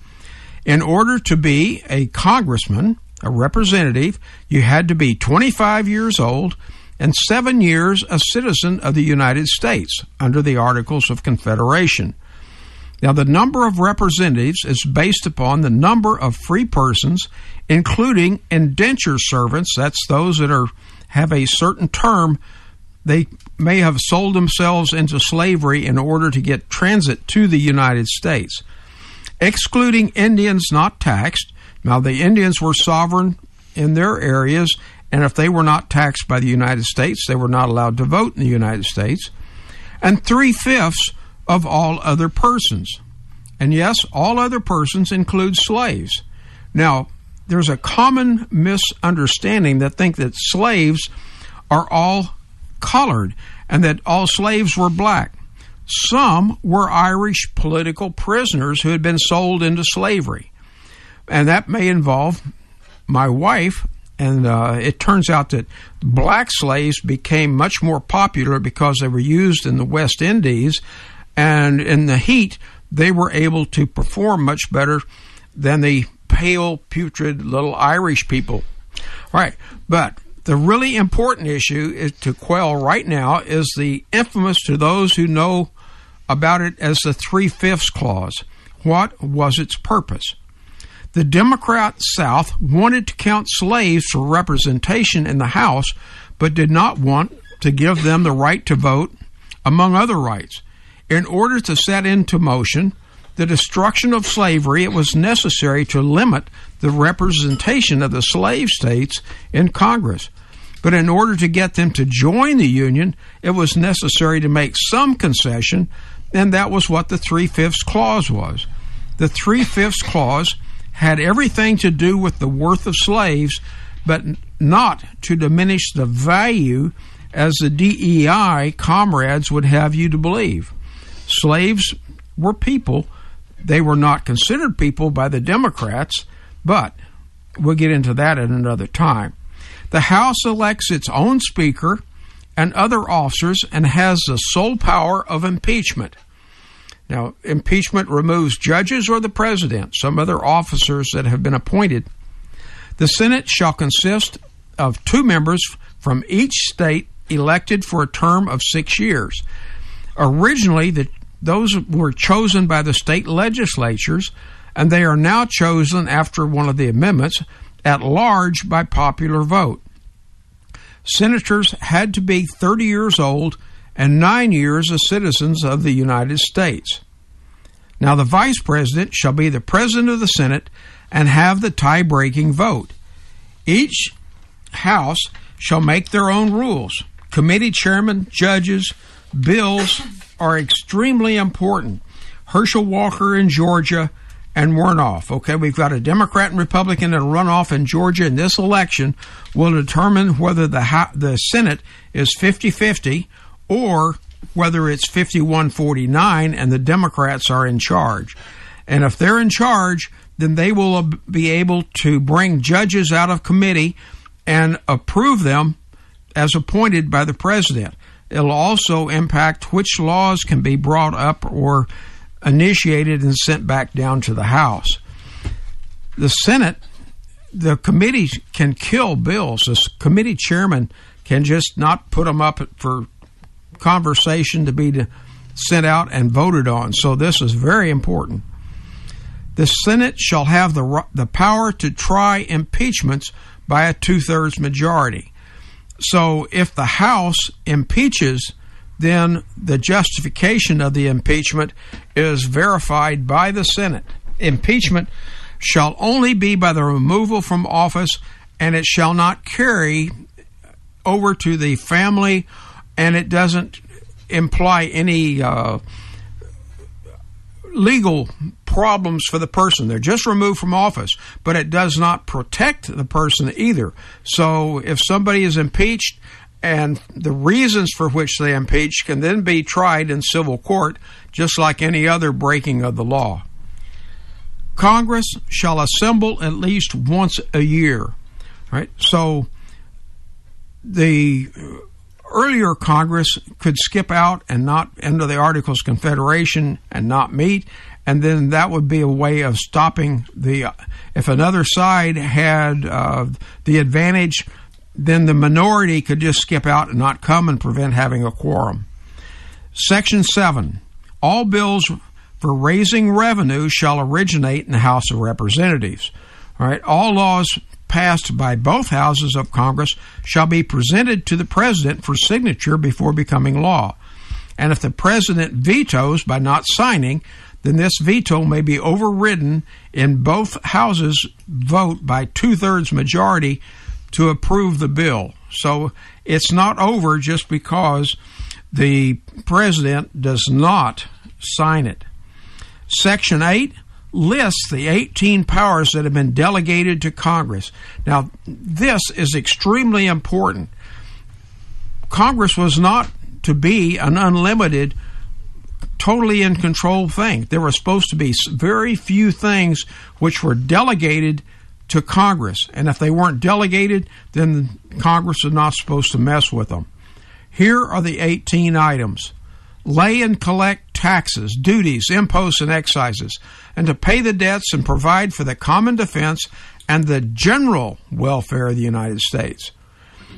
In order to be a congressman, a representative, you had to be 25 years old and seven years a citizen of the United States under the Articles of Confederation. Now, the number of representatives is based upon the number of free persons, including indenture servants. That's those that are have a certain term. They may have sold themselves into slavery in order to get transit to the United States. Excluding Indians not taxed. Now, the Indians were sovereign in their areas, and if they were not taxed by the United States, they were not allowed to vote in the United States. And three fifths of all other persons. And yes, all other persons include slaves. Now, there's a common misunderstanding that think that slaves are all colored and that all slaves were black. Some were Irish political prisoners who had been sold into slavery. And that may involve my wife. And uh, it turns out that black slaves became much more popular because they were used in the West Indies. And in the heat, they were able to perform much better than the pale, putrid little Irish people. Right. But the really important issue is to quell right now is the infamous to those who know about it as the three fifths clause. What was its purpose? The Democrat South wanted to count slaves for representation in the House, but did not want to give them the right to vote, among other rights. In order to set into motion the destruction of slavery, it was necessary to limit the representation of the slave states in Congress. But in order to get them to join the Union, it was necessary to make some concession, and that was what the three fifths clause was. The three fifths clause had everything to do with the worth of slaves, but not to diminish the value as the DEI comrades would have you to believe. Slaves were people. They were not considered people by the Democrats, but we'll get into that at another time. The House elects its own speaker and other officers and has the sole power of impeachment. Now, impeachment removes judges or the president, some other officers that have been appointed. The Senate shall consist of two members from each state elected for a term of six years. Originally, the, those were chosen by the state legislatures, and they are now chosen after one of the amendments at large by popular vote. Senators had to be 30 years old and nine years as citizens of the United States. Now, the vice president shall be the president of the Senate and have the tie breaking vote. Each House shall make their own rules. Committee chairmen, judges, bills are extremely important. Herschel Walker in Georgia and Warnock. Okay, we've got a Democrat and Republican that run off in Georgia in this election will determine whether the the Senate is 50-50 or whether it's 51-49 and the Democrats are in charge. And if they're in charge, then they will be able to bring judges out of committee and approve them as appointed by the president. It'll also impact which laws can be brought up or initiated and sent back down to the House. The Senate, the committee can kill bills. The committee chairman can just not put them up for conversation to be sent out and voted on. So this is very important. The Senate shall have the the power to try impeachments by a two thirds majority. So if the House impeaches, then the justification of the impeachment is verified by the Senate. Impeachment shall only be by the removal from office, and it shall not carry over to the family, and it doesn't imply any uh, legal problems for the person. They're just removed from office, but it does not protect the person either. So if somebody is impeached and the reasons for which they impeached can then be tried in civil court, just like any other breaking of the law. Congress shall assemble at least once a year. Right? So the earlier Congress could skip out and not enter the Articles Confederation and not meet, and then that would be a way of stopping the. If another side had uh, the advantage, then the minority could just skip out and not come and prevent having a quorum. Section 7 All bills for raising revenue shall originate in the House of Representatives. All right, all laws passed by both houses of Congress shall be presented to the President for signature before becoming law. And if the President vetoes by not signing, then this veto may be overridden in both houses' vote by two thirds majority to approve the bill. So it's not over just because the President does not sign it. Section 8 lists the 18 powers that have been delegated to Congress. Now, this is extremely important. Congress was not to be an unlimited, totally in control thing. There were supposed to be very few things which were delegated to Congress. And if they weren't delegated, then Congress was not supposed to mess with them. Here are the 18 items lay and collect taxes, duties, imposts, and excises, and to pay the debts and provide for the common defense and the general welfare of the United States.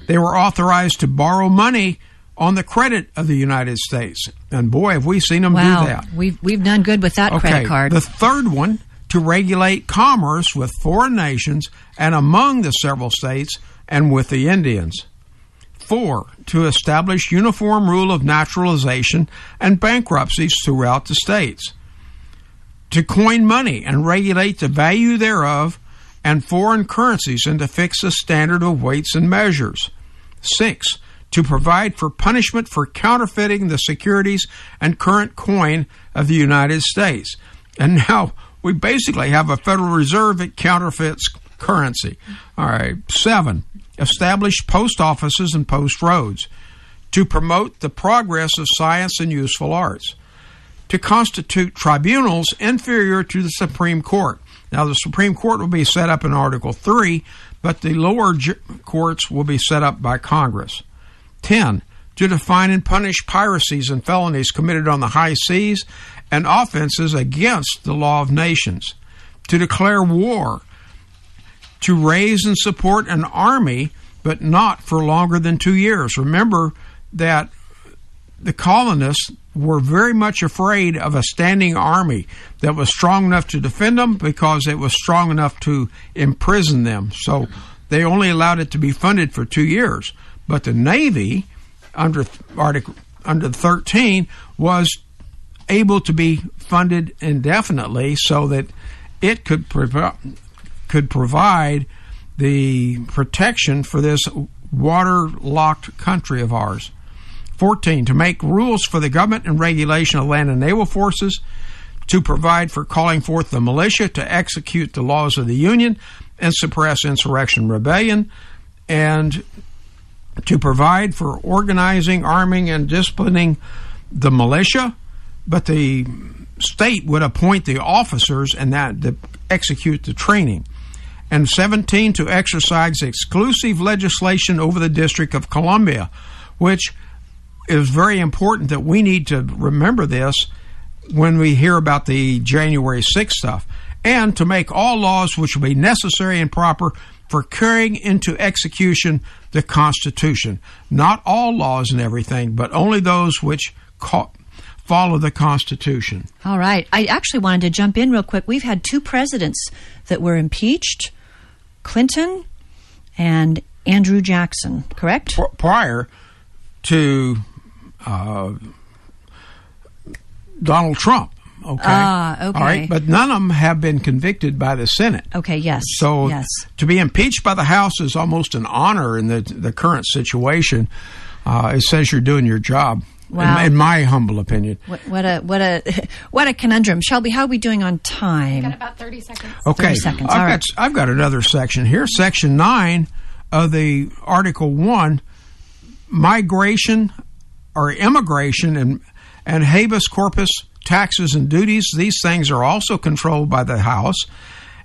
They were authorized to borrow money on the credit of the United States. And boy, have we seen them wow. do that. We've, we've done good with that okay, credit card. The third one to regulate commerce with foreign nations and among the several states and with the Indians. Four, to establish uniform rule of naturalization and bankruptcies throughout the states. To coin money and regulate the value thereof and foreign currencies and to fix a standard of weights and measures. Six, to provide for punishment for counterfeiting the securities and current coin of the United States. And now we basically have a Federal Reserve that counterfeits currency. All right. Seven, establish post offices and post roads to promote the progress of science and useful arts, to constitute tribunals inferior to the Supreme Court. Now, the Supreme Court will be set up in Article 3, but the lower courts will be set up by Congress. 10. To define and punish piracies and felonies committed on the high seas and offenses against the law of nations. To declare war to raise and support an army, but not for longer than two years. Remember that the colonists were very much afraid of a standing army that was strong enough to defend them because it was strong enough to imprison them. So they only allowed it to be funded for two years. But the Navy, under Article under 13, was able to be funded indefinitely so that it could provide could provide the protection for this water-locked country of ours. 14. To make rules for the government and regulation of land and naval forces, to provide for calling forth the militia to execute the laws of the Union and suppress insurrection rebellion, and to provide for organizing, arming, and disciplining the militia, but the state would appoint the officers and that to execute the training and 17 to exercise exclusive legislation over the District of Columbia, which is very important that we need to remember this when we hear about the January 6th stuff, and to make all laws which will be necessary and proper for carrying into execution the Constitution. Not all laws and everything, but only those which follow the Constitution. All right. I actually wanted to jump in real quick. We've had two presidents that were impeached Clinton and Andrew Jackson, correct? P- prior to uh, Donald Trump. Okay. Ah, okay. All right. But none of them have been convicted by the Senate. Okay, yes. So yes. to be impeached by the House is almost an honor in the the current situation. Uh, it says you're doing your job. Wow. In, in my humble opinion. What, what a what a what a conundrum. Shelby, how are we doing on time? Got about 30 seconds. Okay. 30 seconds. I've All got right. I've got another section here. Section nine of the Article one, migration or immigration and and habeas corpus taxes and duties. These things are also controlled by the House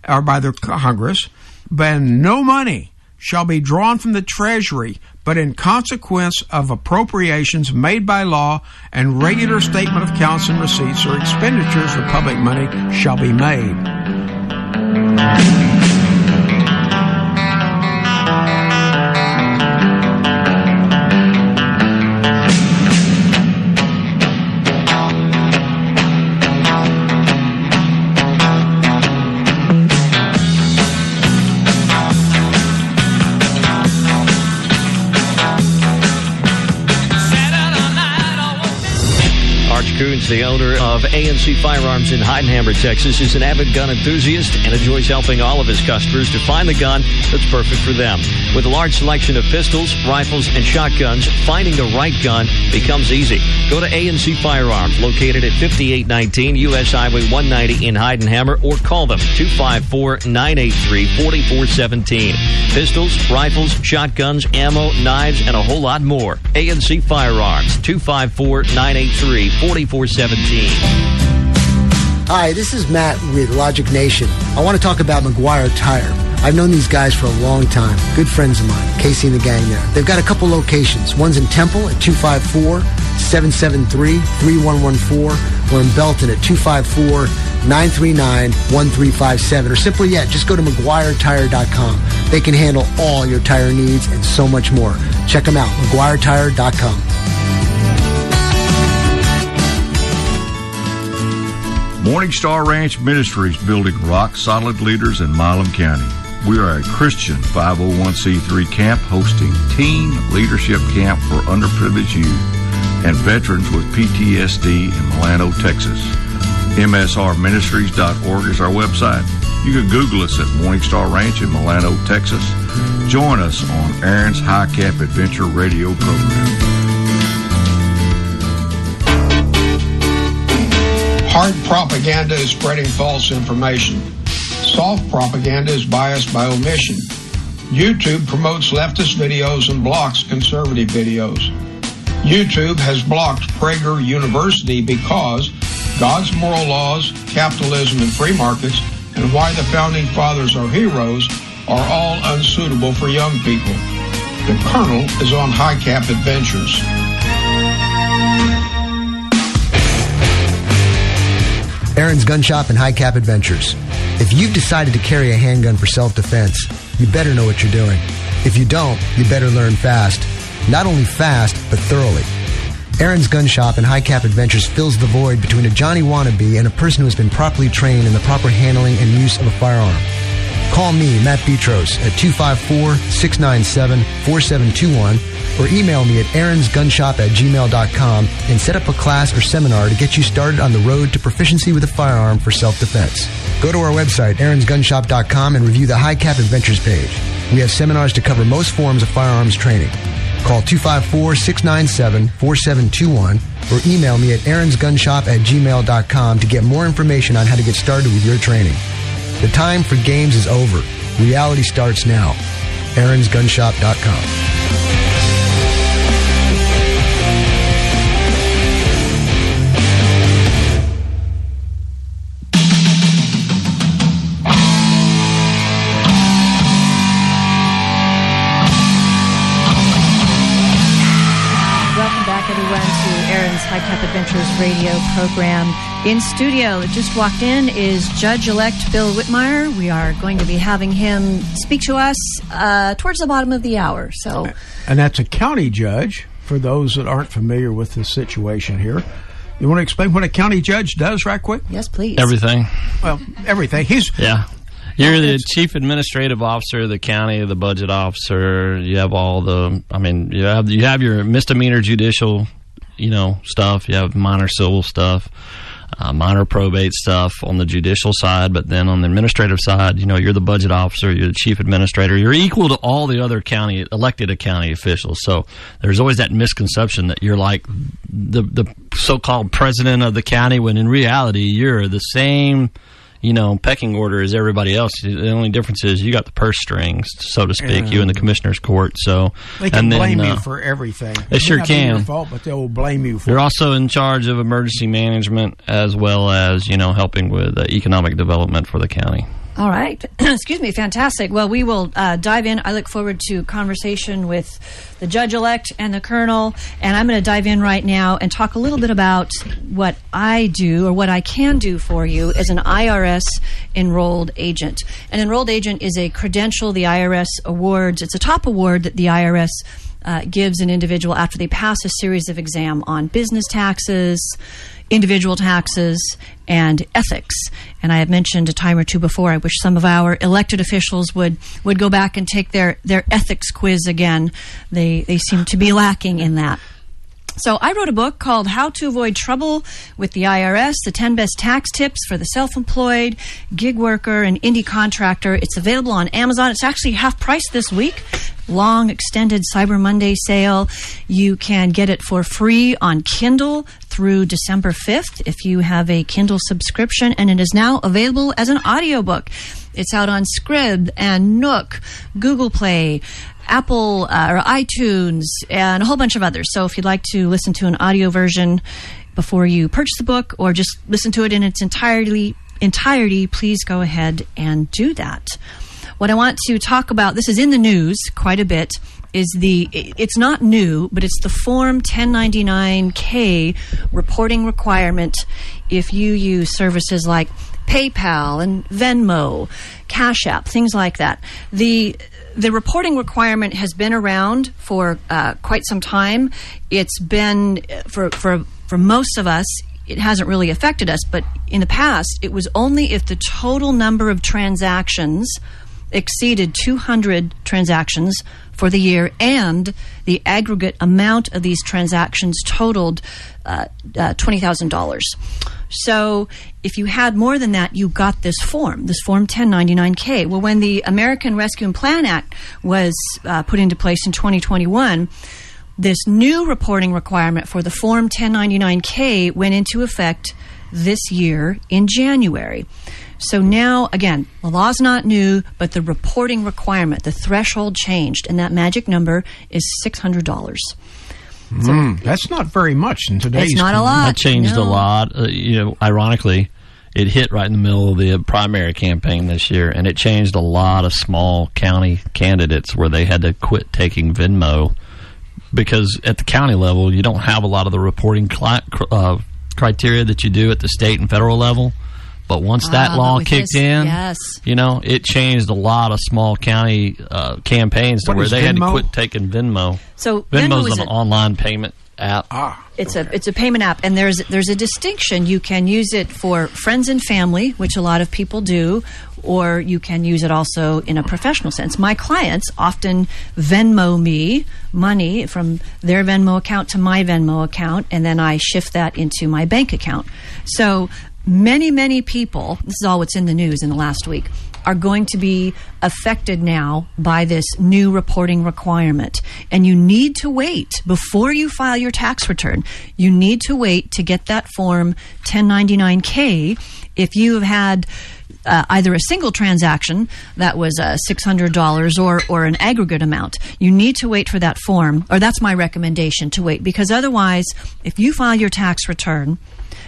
or by the Congress. But no money shall be drawn from the Treasury, but in consequence of appropriations made by law and regular statement of accounts and receipts or expenditures of public money shall be made. The owner of ANC Firearms in Heidenheimer, Texas, is an avid gun enthusiast and enjoys helping all of his customers to find the gun that's perfect for them. With a large selection of pistols, rifles, and shotguns, finding the right gun becomes easy. Go to ANC Firearms, located at 5819 U.S. Highway 190 in Heidenheimer, or call them 254-983-4417. Pistols, rifles, shotguns, ammo, knives, and a whole lot more. ANC Firearms, 254-983-4417. Hi, this is Matt with Logic Nation. I want to talk about McGuire Tire. I've known these guys for a long time. Good friends of mine, Casey and the gang there. They've got a couple locations. One's in Temple at 254-773-3114 or in Belton at 254-939-1357 or simply yet, just go to McGuireTire.com. They can handle all your tire needs and so much more. Check them out, McGuireTire.com. Morning Star Ranch Ministries building rock solid leaders in Milam County. We are a Christian 501c3 camp hosting teen leadership camp for underprivileged youth and veterans with PTSD in Milano, Texas. MSRministries.org is our website. You can Google us at Morning Star Ranch in Milano, Texas. Join us on Aaron's High Cap Adventure radio program. Hard propaganda is spreading false information. Soft propaganda is biased by omission. YouTube promotes leftist videos and blocks conservative videos. YouTube has blocked Prager University because God's moral laws, capitalism, and free markets, and why the founding fathers are heroes are all unsuitable for young people. The Colonel is on High Cap Adventures. Aaron's Gun Shop and High Cap Adventures. If you've decided to carry a handgun for self-defense, you better know what you're doing. If you don't, you better learn fast. Not only fast, but thoroughly. Aaron's Gun Shop and High Cap Adventures fills the void between a Johnny wannabe and a person who has been properly trained in the proper handling and use of a firearm. Call me, Matt Petros, at 254-697-4721 or email me at aaronsgunshop at gmail.com and set up a class or seminar to get you started on the road to proficiency with a firearm for self-defense. Go to our website, aaronsgunshop.com and review the High Cap Adventures page. We have seminars to cover most forms of firearms training. Call 254-697-4721 or email me at aaronsgunshop at gmail.com to get more information on how to get started with your training. The time for games is over. Reality starts now. aaronsgunshop.com. radio program. In studio, just walked in is Judge elect Bill Whitmire. We are going to be having him speak to us uh, towards the bottom of the hour. So, And that's a county judge, for those that aren't familiar with the situation here. You want to explain what a county judge does, right quick? Yes, please. Everything. Well, everything. He's Yeah. You're the chief administrative officer of the county, the budget officer. You have all the. I mean, you have you have your misdemeanor judicial, you know, stuff. You have minor civil stuff, uh, minor probate stuff on the judicial side. But then on the administrative side, you know, you're the budget officer. You're the chief administrator. You're equal to all the other county elected county officials. So there's always that misconception that you're like the the so-called president of the county, when in reality you're the same you know, pecking order as everybody else. The only difference is you got the purse strings, so to speak, you in the commissioner's court. So they can and then, blame uh, you for everything. They It sure be your can. fault, but they will blame you for You're also in charge of emergency management as well as you know helping with uh, economic development for the county. All right. Excuse me. Fantastic. Well, we will uh, dive in. I look forward to conversation with the judge elect and the colonel. And I'm going to dive in right now and talk a little bit about what I do or what I can do for you as an IRS enrolled agent. An enrolled agent is a credential the IRS awards. It's a top award that the IRS uh, gives an individual after they pass a series of exam on business taxes, individual taxes, and ethics. And I have mentioned a time or two before. I wish some of our elected officials would would go back and take their their ethics quiz again. They they seem to be lacking in that. So I wrote a book called How to Avoid Trouble with the IRS, the 10 best tax tips for the self-employed, gig worker, and indie contractor. It's available on Amazon. It's actually half price this week. Long extended Cyber Monday sale. You can get it for free on Kindle through December 5th if you have a Kindle subscription and it is now available as an audiobook. It's out on Scribd and Nook, Google Play, Apple uh, or iTunes, and a whole bunch of others. So if you'd like to listen to an audio version before you purchase the book, or just listen to it in its entirety, entirety, please go ahead and do that. What I want to talk about, this is in the news quite a bit, is the, it's not new, but it's the Form 1099K reporting requirement if you use services like PayPal and Venmo, Cash App, things like that. The the reporting requirement has been around for uh, quite some time. It's been uh, for for for most of us. It hasn't really affected us, but in the past, it was only if the total number of transactions exceeded 200 transactions for the year and the aggregate amount of these transactions totaled uh, uh, $20,000. So if you had more than that, you got this form, this Form 1099K. Well, when the American Rescue and Plan Act was uh, put into place in 2021, this new reporting requirement for the Form 1099K went into effect this year in January. So now, again, the law's not new, but the reporting requirement, the threshold changed, and that magic number is $600. Mm, that's not very much in today's. It's not a lot. That changed no. a lot. Uh, you know, ironically, it hit right in the middle of the primary campaign this year, and it changed a lot of small county candidates where they had to quit taking Venmo because at the county level, you don't have a lot of the reporting cli- cr- uh, criteria that you do at the state and federal level. But once that Ah, but law kicked this- in, yes. you know, it changed a lot of small county uh, campaigns to What where is they had to quit taking Venmo. So Venmo is an a- online payment app. Ah, It's a it's a payment app, and there's there's a distinction. You can use it for friends and family, which a lot of people do, or you can use it also in a professional sense. My clients often Venmo me money from their Venmo account to my Venmo account, and then I shift that into my bank account. So many many people. This is all what's in the news in the last week are going to be affected now by this new reporting requirement. And you need to wait before you file your tax return. You need to wait to get that form 1099K if you have had uh, either a single transaction that was uh, $600 or, or an aggregate amount. You need to wait for that form, or that's my recommendation to wait, because otherwise, if you file your tax return,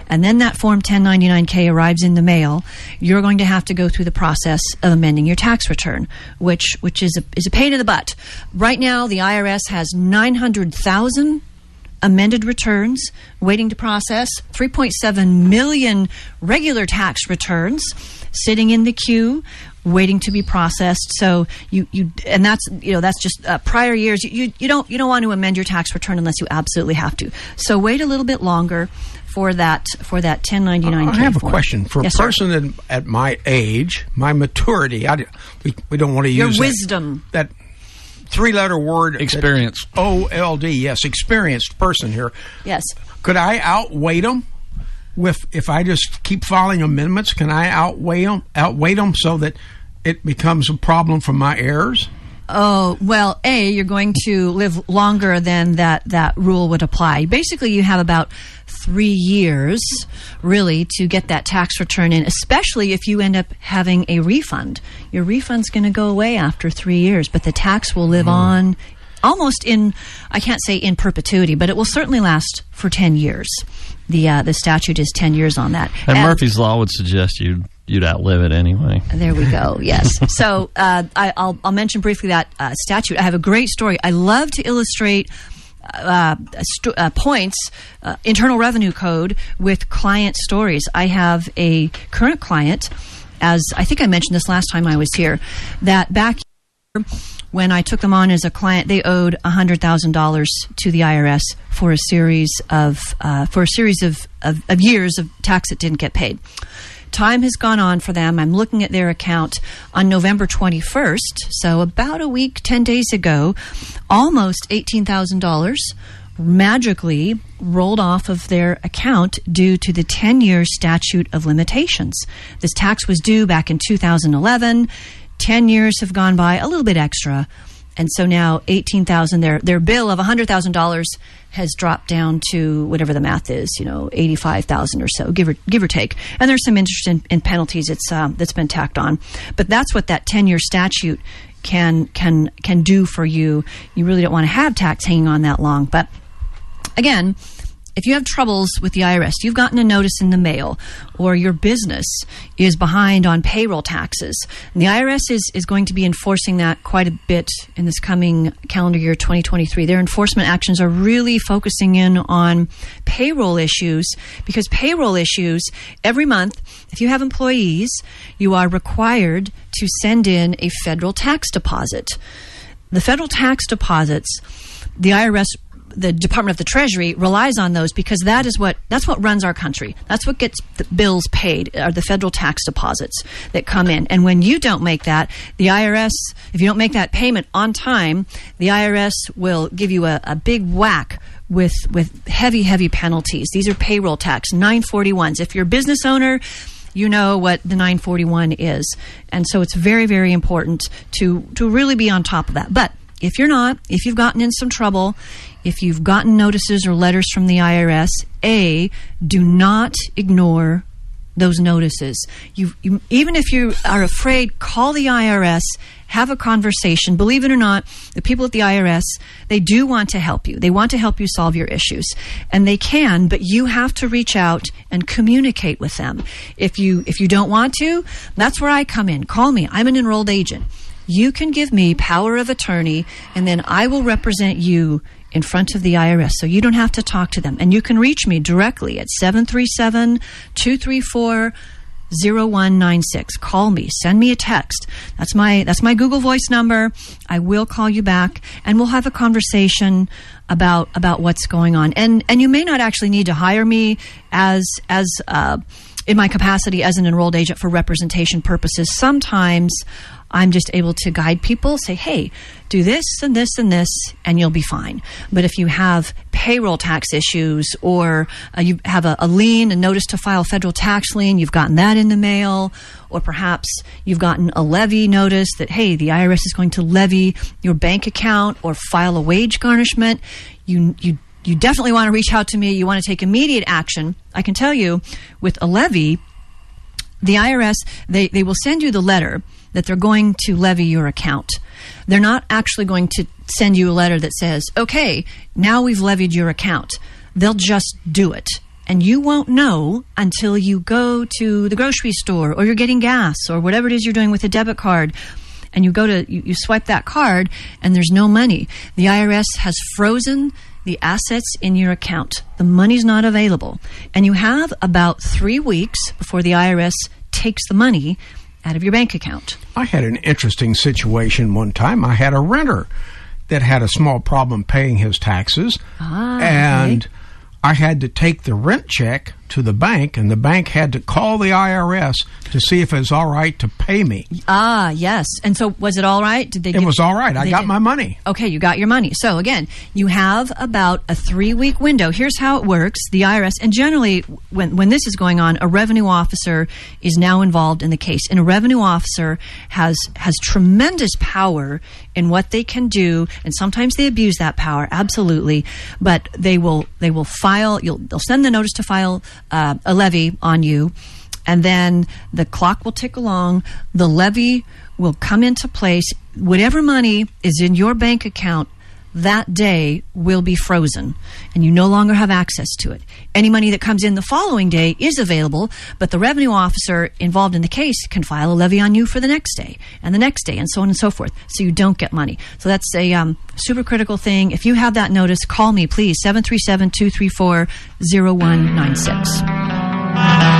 and then that Form 1099K arrives in the mail, you're going to have to go through the process of amending your tax return, which which is a, is a pain in the butt. Right now, the IRS has 900,000 amended returns waiting to process, 3.7 million regular tax returns sitting in the queue waiting to be processed. So you, you and that's you know that's just uh, prior years. You, you you don't you don't want to amend your tax return unless you absolutely have to. So wait a little bit longer for that for that 1099. I have a question for yes, a person at, at my age, my maturity. I, we, we don't want to Your use that- wisdom. That, three letter word Experience. O L D. Yes, experienced person here. Yes. Could I outweigh them? With if I just keep filing amendments, can I outweigh them? Outweigh them so that it becomes a problem for my heirs? Oh well, a you're going to live longer than that that rule would apply. Basically, you have about three years, really, to get that tax return in. Especially if you end up having a refund, your refund's going to go away after three years, but the tax will live on almost in I can't say in perpetuity, but it will certainly last for ten years. The uh, the statute is ten years on that. And Murphy's Law would suggest you'd you'd outlive it anyway. There we go. Yes. so uh, I, I'll, I'll mention briefly that uh, statute. I have a great story. I love to illustrate. Uh, st- uh, points, uh, Internal Revenue Code with client stories. I have a current client, as I think I mentioned this last time I was here, that back when I took them on as a client, they owed hundred thousand dollars to the IRS for a series of uh, for a series of, of, of years of tax that didn't get paid. Time has gone on for them. I'm looking at their account on November 21st, so about a week, 10 days ago, almost $18,000 magically rolled off of their account due to the 10 year statute of limitations. This tax was due back in 2011. 10 years have gone by, a little bit extra. And so now 18,000 their their bill of $100,000 has dropped down to whatever the math is, you know, 85,000 or so, give or give or take. And there's some interest in, in penalties it's um, that's been tacked on. But that's what that 10-year statute can can can do for you. You really don't want to have tax hanging on that long, but again, if you have troubles with the IRS, you've gotten a notice in the mail, or your business is behind on payroll taxes, and the IRS is, is going to be enforcing that quite a bit in this coming calendar year 2023. Their enforcement actions are really focusing in on payroll issues because payroll issues, every month, if you have employees, you are required to send in a federal tax deposit. The federal tax deposits, the IRS the Department of the Treasury relies on those because that is what that's what runs our country. That's what gets the bills paid are the federal tax deposits that come in. And when you don't make that, the IRS, if you don't make that payment on time, the IRS will give you a, a big whack with with heavy heavy penalties. These are payroll tax 941s. If you're a business owner, you know what the 941 is. And so it's very very important to to really be on top of that. But if you're not, if you've gotten in some trouble, if you've gotten notices or letters from the IRS, A, do not ignore those notices. You, you, even if you are afraid, call the IRS, have a conversation. Believe it or not, the people at the IRS, they do want to help you. They want to help you solve your issues. And they can, but you have to reach out and communicate with them. If you, if you don't want to, that's where I come in. Call me. I'm an enrolled agent. You can give me power of attorney, and then I will represent you in front of the IRS. So you don't have to talk to them. And you can reach me directly at 737 234 0196 call me. Send me a text. That's my that's my google voice number. I will call you back and we'll have a conversation about about what's going on. And and you may not actually need to hire me as as uh, in my capacity as an enrolled agent for representation purposes. Sometimes I'm just able to guide people, say, hey, do this and this and this, and you'll be fine. But if you have payroll tax issues or uh, you have a, a lien, a notice to file federal tax lien, you've gotten that in the mail, or perhaps you've gotten a levy notice that, hey, the IRS is going to levy your bank account or file a wage garnishment, you, you you definitely want to reach out to me. You want to take immediate action. I can tell you with a levy, the IRS, they, they will send you the letter that they're going to levy your account. They're not actually going to send you a letter that says, okay, now we've levied your account. They'll just do it. And you won't know until you go to the grocery store or you're getting gas or whatever it is you're doing with a debit card. And you go to, you, you swipe that card and there's no money. The IRS has frozen the assets in your account. The money's not available. And you have about three weeks before the IRS takes the money out of your bank account. I had an interesting situation one time. I had a renter that had a small problem paying his taxes, Ah, and okay. I had to take the rent check to the bank, and the bank had to call the IRS to see if it was all right to pay me. Ah, yes. And so was it all right? Did they It give- was all right. I got did- my money. Okay, you got your money. So again, you have about a three week window. Here's how it works. The IRS, and generally when, when this is going on, a revenue officer is now involved in the case. And a revenue officer has, has tremendous power in what they can do. And sometimes they abuse that power, absolutely. But they will, they will file, you'll, they'll send the notice to file uh, a levy on you and then the clock will tick along. The levy will come into place. Whatever money is in your bank account that day will be frozen and you no longer have access to it. Any money that comes in the following day is available, but the revenue officer involved in the case can file a levy on you for the next day and the next day and so on and so forth. So you don't get money. So that's a um, super critical thing. If you have that notice, call me please 737 234 0196.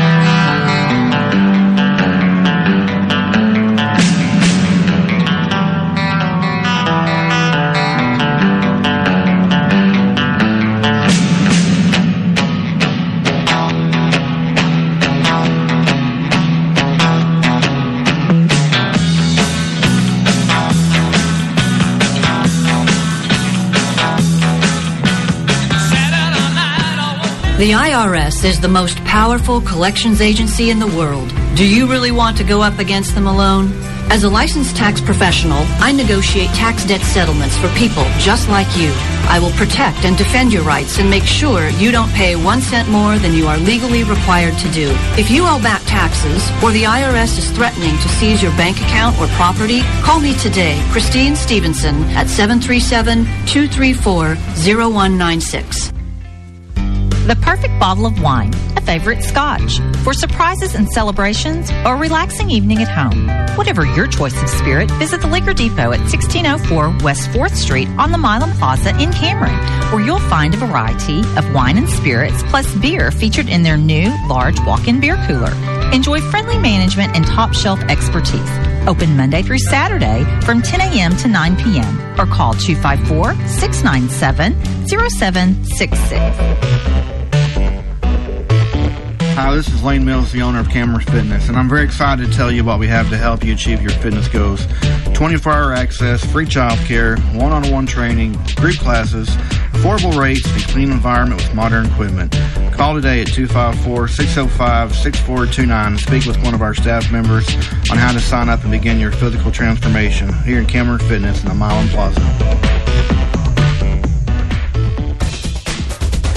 The IRS is the most powerful collections agency in the world. Do you really want to go up against them alone? As a licensed tax professional, I negotiate tax debt settlements for people just like you. I will protect and defend your rights and make sure you don't pay one cent more than you are legally required to do. If you owe back taxes or the IRS is threatening to seize your bank account or property, call me today, Christine Stevenson, at 737 234 0196. The perfect bottle of wine, a favorite scotch, for surprises and celebrations or a relaxing evening at home. Whatever your choice of spirit, visit the Liquor Depot at 1604 West 4th Street on the Milam Plaza in Cameron, where you'll find a variety of wine and spirits plus beer featured in their new large walk-in beer cooler. Enjoy friendly management and top shelf expertise. Open Monday through Saturday from 10 a.m. to 9 p.m. or call 254 697 0766. Hi, this is Lane Mills, the owner of Cameron Fitness, and I'm very excited to tell you what we have to help you achieve your fitness goals. 24 hour access, free childcare, one on one training, group classes, affordable rates, and clean environment with modern equipment. Call today at 254 605 6429 and speak with one of our staff members on how to sign up and begin your physical transformation here in Cameron Fitness in the Milam Plaza.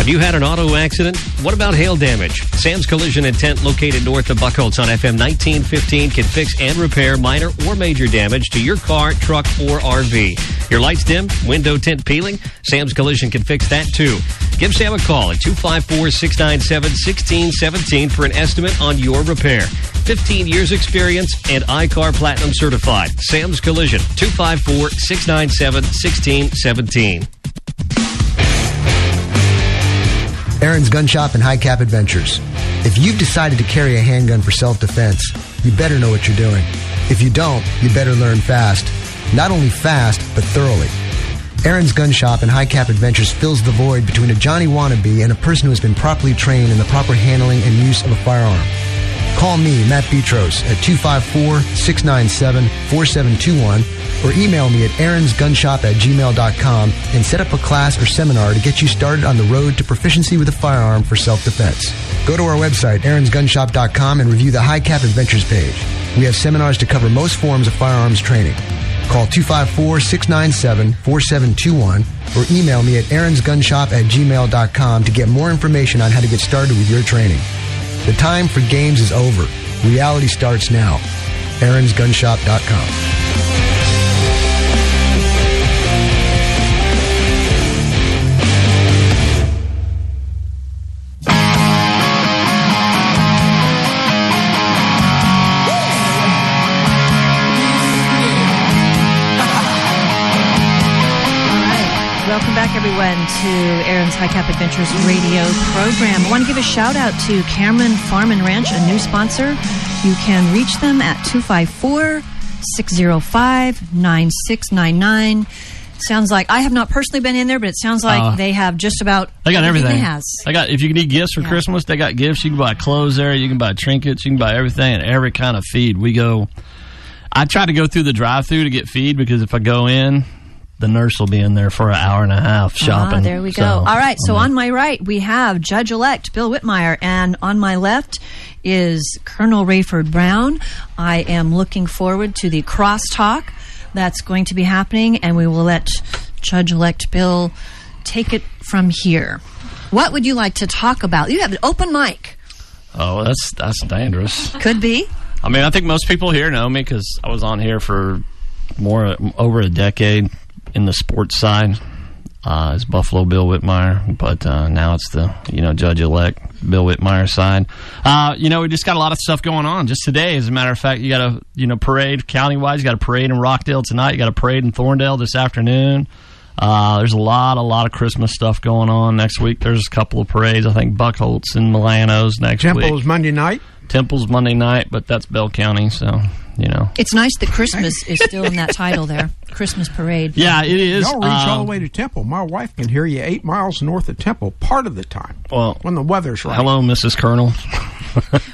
Have you had an auto accident? What about hail damage? Sam's Collision and Tint, located north of Buckholts on FM 1915, can fix and repair minor or major damage to your car, truck, or RV. Your lights dim, window tint peeling? Sam's Collision can fix that too. Give Sam a call at 254 697 1617 for an estimate on your repair. 15 years experience and I-CAR Platinum certified. Sam's Collision, 254 697 1617. Aaron's Gun Shop and High Cap Adventures. If you've decided to carry a handgun for self defense, you better know what you're doing. If you don't, you better learn fast. Not only fast, but thoroughly. Aaron's Gun Shop and High Cap Adventures fills the void between a Johnny wannabe and a person who has been properly trained in the proper handling and use of a firearm. Call me, Matt Petros, at 254-697-4721 or email me at aaronsgunshop at gmail.com and set up a class or seminar to get you started on the road to proficiency with a firearm for self-defense. Go to our website, aaronsgunshop.com and review the High Cap Adventures page. We have seminars to cover most forms of firearms training. Call 254-697-4721 or email me at aaronsgunshop at gmail.com to get more information on how to get started with your training. The time for games is over. Reality starts now. aaronsgunshop.com. back, everyone, to Aaron's High Cap Adventures radio program. I want to give a shout out to Cameron Farm and Ranch, a new sponsor. You can reach them at 254 605 9699. Sounds like I have not personally been in there, but it sounds like Uh, they have just about They got everything. They has. They got if you need gifts for Christmas, they got gifts. You can buy clothes there. You can buy trinkets. You can buy everything and every kind of feed. We go. I try to go through the drive-through to get feed because if I go in, the nurse will be in there for an hour and a half shopping. Ah, there we go. So, All right. So on my right, we have Judge elect Bill Whitmire, and on my left is Colonel Rayford Brown. I am looking forward to the crosstalk that's going to be happening, and we will let Judge elect Bill take it from here. What would you like to talk about? You have an open mic. oh, that's that's dangerous. Could be. I mean, I think most people here know me because I was on here for more over a decade in the sports side uh, as Buffalo Bill Whitmire, but uh, now it's the you know judge elect Bill Whitmire side. Uh, you know, we just got a lot of stuff going on. Just today, as a matter of fact, you got a you know parade county wide. You got a parade in Rockdale tonight. You got a parade in Thorndale this afternoon. Uh, there's a lot, a lot of Christmas stuff going on next week. There's a couple of parades. I think Buckholts and Milanos next week. Temple is Monday night. Temple's Monday night, but that's Bell County, so you know. It's nice that Christmas is still in that title there. Christmas parade. Yeah, it is. Y'all reach all Um, the way to Temple. My wife can hear you eight miles north of Temple part of the time. Well, when the weather's right. Hello, Mrs. Colonel.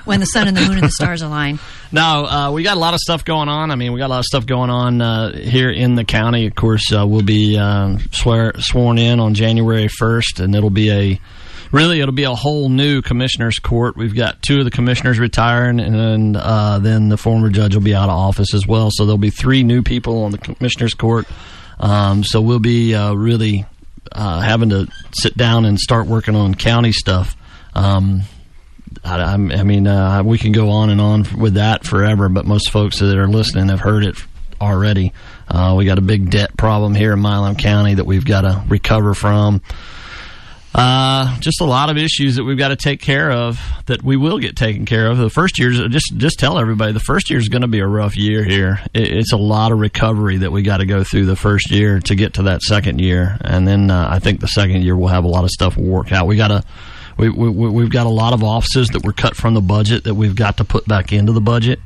When the sun and the moon and the stars align. No, uh, we got a lot of stuff going on. I mean, we got a lot of stuff going on uh, here in the county. Of course, uh, we'll be um, swear, sworn in on January 1st, and it'll be a really it'll be a whole new commissioners court. We've got two of the commissioners retiring, and then, uh, then the former judge will be out of office as well. So there'll be three new people on the commissioners court. Um, so we'll be uh, really uh, having to sit down and start working on county stuff. Um, I, I mean, uh, we can go on and on with that forever, but most folks that are listening have heard it already. Uh, we got a big debt problem here in Milam County that we've got to recover from. Uh, just a lot of issues that we've got to take care of that we will get taken care of. The first year's just just tell everybody the first year is going to be a rough year here. It, it's a lot of recovery that we got to go through the first year to get to that second year, and then uh, I think the second year we'll have a lot of stuff work out. We got to. We, we- we've got a lot of offices that were cut from the budget that we've got to put back into the budget.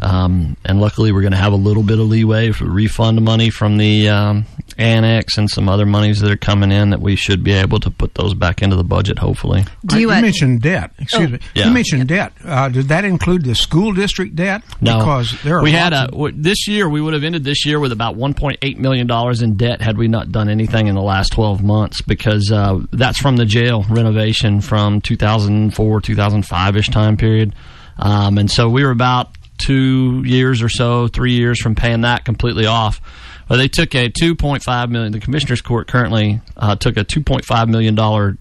Um, and luckily, we're going to have a little bit of leeway for refund money from the um, annex and some other monies that are coming in that we should be able to put those back into the budget, hopefully. Do you, you uh, mentioned debt. Excuse Oh. me. Yeah. You mentioned debt. Uh, did that include the school district debt? No, because there are we had a w- this year. We would have ended this year with about 1.8 million dollars in debt had we not done anything in the last 12 months because uh, that's from the jail renovation from 2004 2005 ish time period, um, and so we were about two years or so, three years from paying that completely off. Well, they took a 2.5 million. The commissioners court currently uh, took a 2.5 million dollar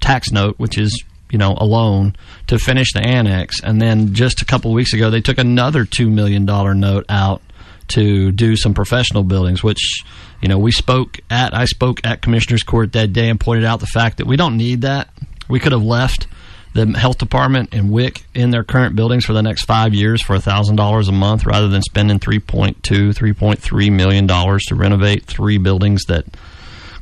tax note, which is you know a loan to finish the annex, and then just a couple weeks ago they took another two million dollar note out to do some professional buildings, which you know we spoke at. I spoke at commissioners court that day and pointed out the fact that we don't need that. We could have left the health department and WIC in their current buildings for the next five years for thousand dollars a month, rather than spending 3.2, 3.3 million dollars to renovate three buildings that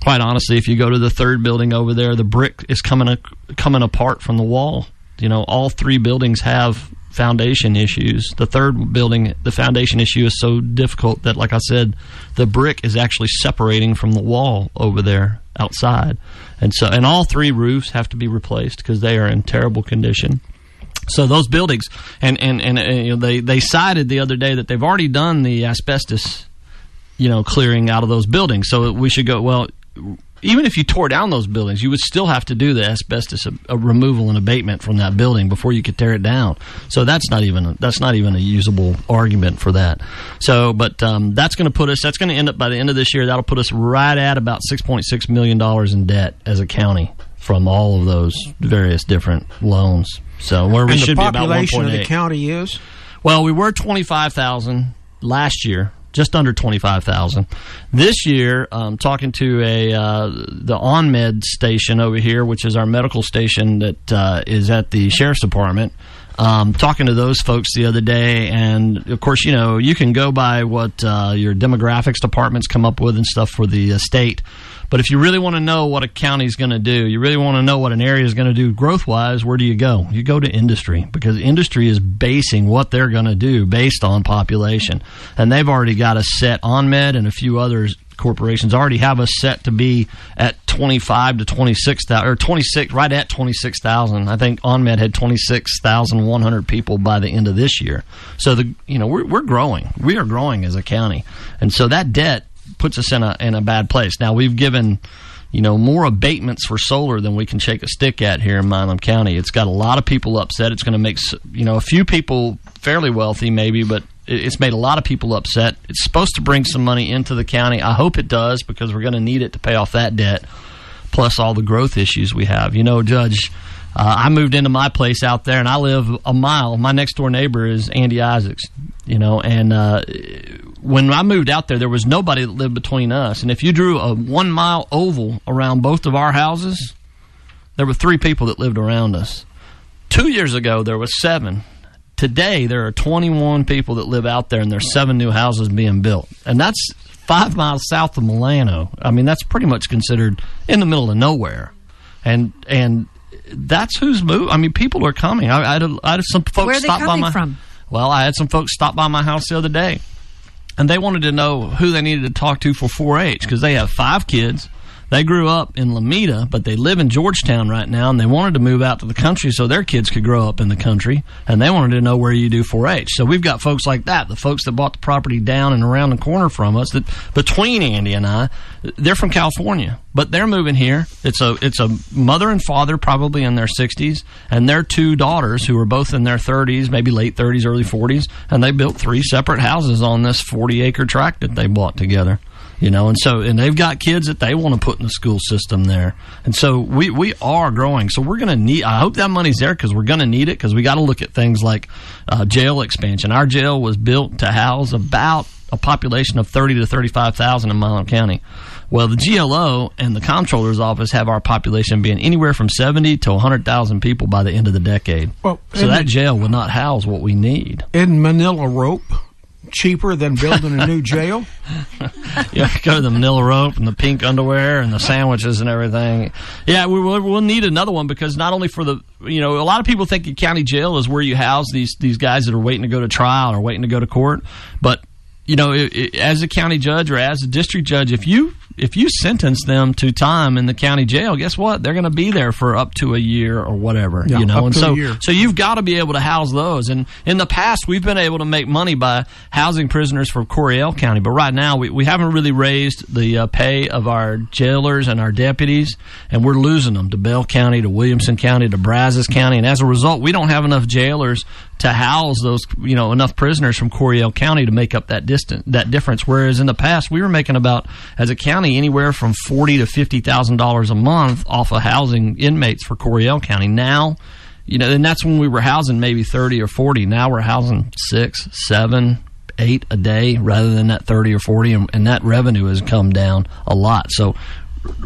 quite honestly, if you go to the third building over there, the brick is coming coming apart from the wall. You know, all three buildings have foundation issues. The third building, the foundation issue is so difficult that, like I said, the brick is actually separating from the wall over there outside, and so and all three roofs have to be replaced because they are in terrible condition. So those buildings, and and and, uh, you know, they they cited the other day that they've already done the asbestos you know, clearing out of those buildings. So we should go, well, even if you tore down those buildings, you would still have to do the asbestos uh, removal and abatement from that building before you could tear it down. So that's not even that's not even a usable argument for that. So, but um, that's going to put us. That's going to end up by the end of this year. That'll put us right at about six point six million dollars in debt as a county from all of those various different loans. So where we and should the be about one population of the county is Well, we were twenty five thousand last year, just under twenty five thousand. This year, um, talking to a uh, the OnMed station over here, which is our medical station that uh, is at the sheriff's department. Um, talking to those folks the other day, and of course, you know, you can go by what uh, your demographics departments come up with and stuff for the uh, state. But if you really want to know what a county is going to do, you really want to know what an area is going to do growth wise, where do you go? You go to industry because industry is basing what they're going to do based on population. And they've already got a set OnMed and a few others corporations already have us set to be at 25 to 26,000 or 26 right at 26,000. I think OnMed had 26,100 people by the end of this year. So the you know we're we're growing. We are growing as a county. And so that debt puts us in a in a bad place. Now we've given you know more abatements for solar than we can shake a stick at here in Milam County. It's got a lot of people upset. It's going to make you know a few people fairly wealthy maybe, but it's made a lot of people upset. It's supposed to bring some money into the county. I hope it does because we're going to need it to pay off that debt, plus all the growth issues we have. You know, Judge, uh, I moved into my place out there, and I live a mile. My next door neighbor is Andy Isaacs. You know, and uh, when I moved out there, there was nobody that lived between us. And if you drew a one mile oval around both of our houses, there were three people that lived around us. Two years ago, there was seven. Today, there are 21 people that live out there, and there's seven new houses being built. And that's five miles south of Milano. I mean, that's pretty much considered in the middle of nowhere. And and that's who's moved. I mean, people are coming. I, I, had, I had some folks Where are they stop by my. from? Well, I had some folks stop by my house the other day, and they wanted to know who they needed to talk to for 4-H because they have five kids. They grew up in Lameda, but they live in Georgetown right now, and they wanted to move out to the country so their kids could grow up in the country, and they wanted to know where you do 4-H. So we've got folks like that, the folks that bought the property down and around the corner from us, that between Andy and I, they're from California, but they're moving here. It's a it's a mother and father, probably in their 60s, and their two daughters who are both in their 30s, maybe late 30s, early 40s, and they built three separate houses on this 40 acre tract that they bought together you know and so and they've got kids that they want to put in the school system there and so we we are growing so we're going to need i hope that money's there because we're going to need it because we got to look at things like uh, jail expansion our jail was built to house about a population of 30 to 35,000 in Milam County. Well, the GLO and the comptroller's office have our population being anywhere from 70 to 100,000 people by the end of the decade. Well, so that jail would not house what we need. In Manila rope, cheaper than building a new jail? yeah, go to the Manila rope and the pink underwear and the sandwiches and everything. Yeah, we will, we'll need another one because not only for the you know a lot of people think the county jail is where you house these these guys that are waiting to go to trial or waiting to go to court, but you know, it, it, as a county judge or as a district judge, if you if you sentence them to time in the county jail, guess what? They're going to be there for up to a year or whatever. Yeah, you know, and so so you've got to be able to house those. And in the past, we've been able to make money by housing prisoners for Coryell County, but right now we, we haven't really raised the uh, pay of our jailers and our deputies, and we're losing them to Bell County, to Williamson County, to Brazos County, and as a result, we don't have enough jailers to house those you know enough prisoners from Coryell County to make up that distance that difference. Whereas in the past, we were making about as a county anywhere from forty to fifty thousand dollars a month off of housing inmates for Coryell County. Now, you know, and that's when we were housing maybe thirty or forty. Now we're housing six, seven, eight a day rather than that 30 or 40 and, and that revenue has come down a lot so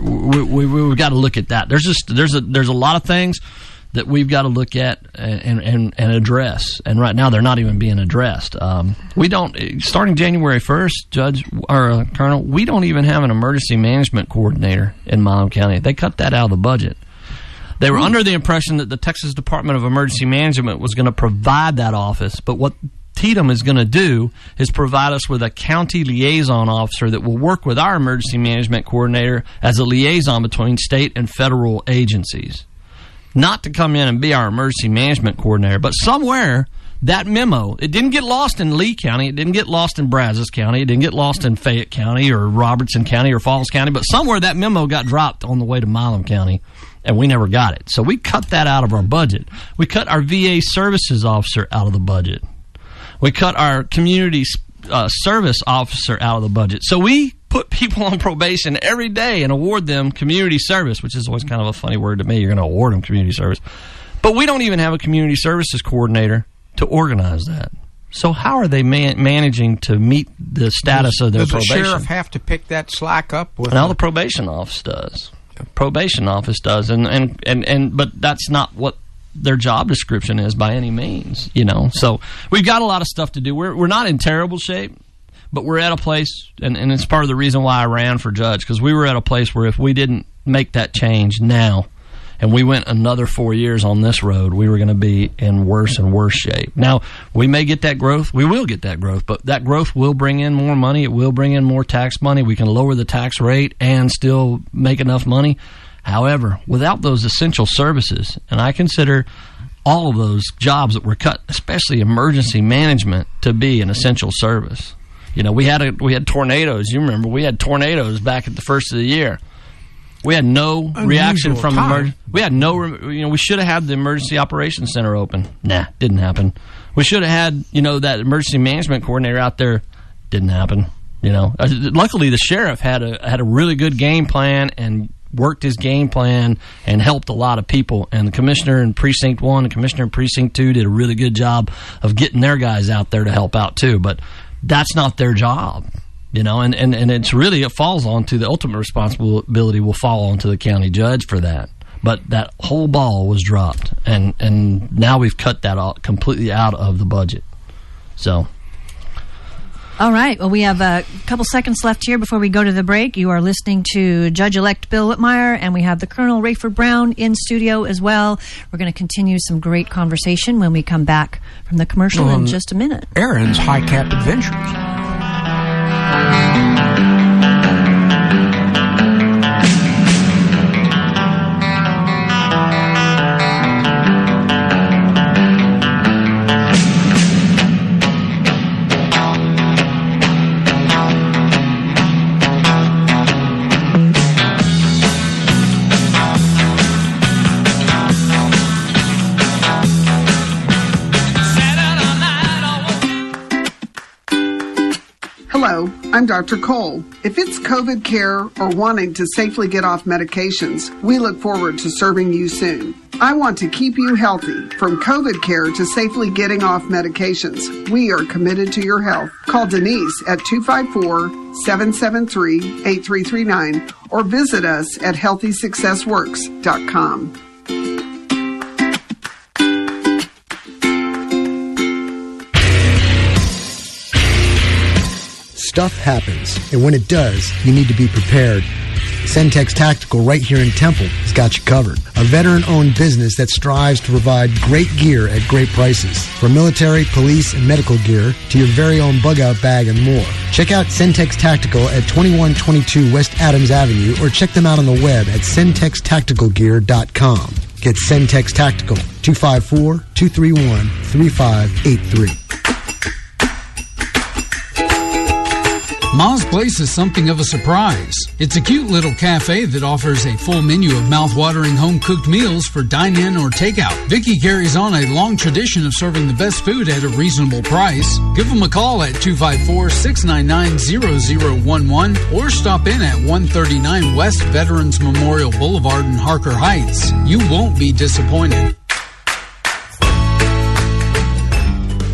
we, we, we've got to look at that there's just there's a there's a lot of things that we've got to look at and, and, and address. And right now they're not even being addressed. Um, we don't starting January 1st judge or uh, colonel we don't even have an emergency management coordinator in Milam County. They cut that out of the budget. They were under the impression that the Texas Department of Emergency Management was going to provide that office, but what TDEM is going to do is provide us with a county liaison officer that will work with our emergency management coordinator as a liaison between state and federal agencies. Not to come in and be our emergency management coordinator, but somewhere that memo, it didn't get lost in Lee County, it didn't get lost in Brazos County, it didn't get lost in Fayette County or Robertson County or Falls County, but somewhere that memo got dropped on the way to Milam County and we never got it. So we cut that out of our budget. We cut our VA services officer out of the budget. We cut our community uh, service officer out of the budget. So we put people on probation every day and award them community service, which is always kind of a funny word to me. You're going to award them community service. But we don't even have a community services coordinator to organize that. So how are they man- managing to meet the status does, of their does probation? the sheriff have to pick that slack up with Now the probation office does. Probation office does, and and and and but that's not what their job description is by any means. You know, so we've got a lot of stuff to do. We're we're not in terrible shape, but we're at a place, and, and it's part of the reason why I ran for judge because we were at a place where if we didn't make that change now, and we went another four years on this road, we were going to be in worse and worse shape. Now, we may get that growth. We will get that growth, but that growth will bring in more money. It will bring in more tax money. We can lower the tax rate and still make enough money. However, without those essential services, and I consider all of those jobs that were cut, especially emergency management, to be an essential service. You know, we had a, we had tornadoes. You remember we had tornadoes back at the first of the year. We had no Unusual reaction from time. emer- we had no you know we should have had the emergency operations center open. Nah, didn't happen. We should have had you know that emergency management coordinator out there. Didn't happen. You know, Uh, luckily the sheriff had a had a really good game plan and worked his game plan and helped a lot of people. And the commissioner in precinct one and commissioner in precinct two did a really good job of getting their guys out there to help out too. But that's not their job you know and, and, and it's really it falls onto the ultimate responsibility will fall onto the county judge for that. But that whole ball was dropped and and now we've cut that out completely out of the budget. So All right. Well, we have a couple seconds left here before we go to the break. You are listening to Judge elect Bill Whitmire, and we have the Colonel Rayford Brown in studio as well. We're going to continue some great conversation when we come back from the commercial in Um, just a minute. Aaron's High Cap Adventures. I'm Dr. Cole. If it's COVID care or wanting to safely get off medications, we look forward to serving you soon. I want to keep you healthy. From COVID care to safely getting off medications, we are committed to your health. Call Denise at 254 773 8339 or visit us at healthysuccessworks.com. Stuff happens, and when it does, you need to be prepared. Centex Tactical right here in Temple has got you covered. A veteran-owned business that strives to provide great gear at great prices. From military, police, and medical gear to your very own bug-out bag and more. Check out Centex Tactical at 2122 West Adams Avenue or check them out on the web at centextacticalgear.com. Get Centex Tactical 254-231-3583. Ma's Place is something of a surprise. It's a cute little cafe that offers a full menu of mouth-watering home-cooked meals for dine-in or takeout. Vicky carries on a long tradition of serving the best food at a reasonable price. Give them a call at 254-699-0011 or stop in at 139 West Veterans Memorial Boulevard in Harker Heights. You won't be disappointed.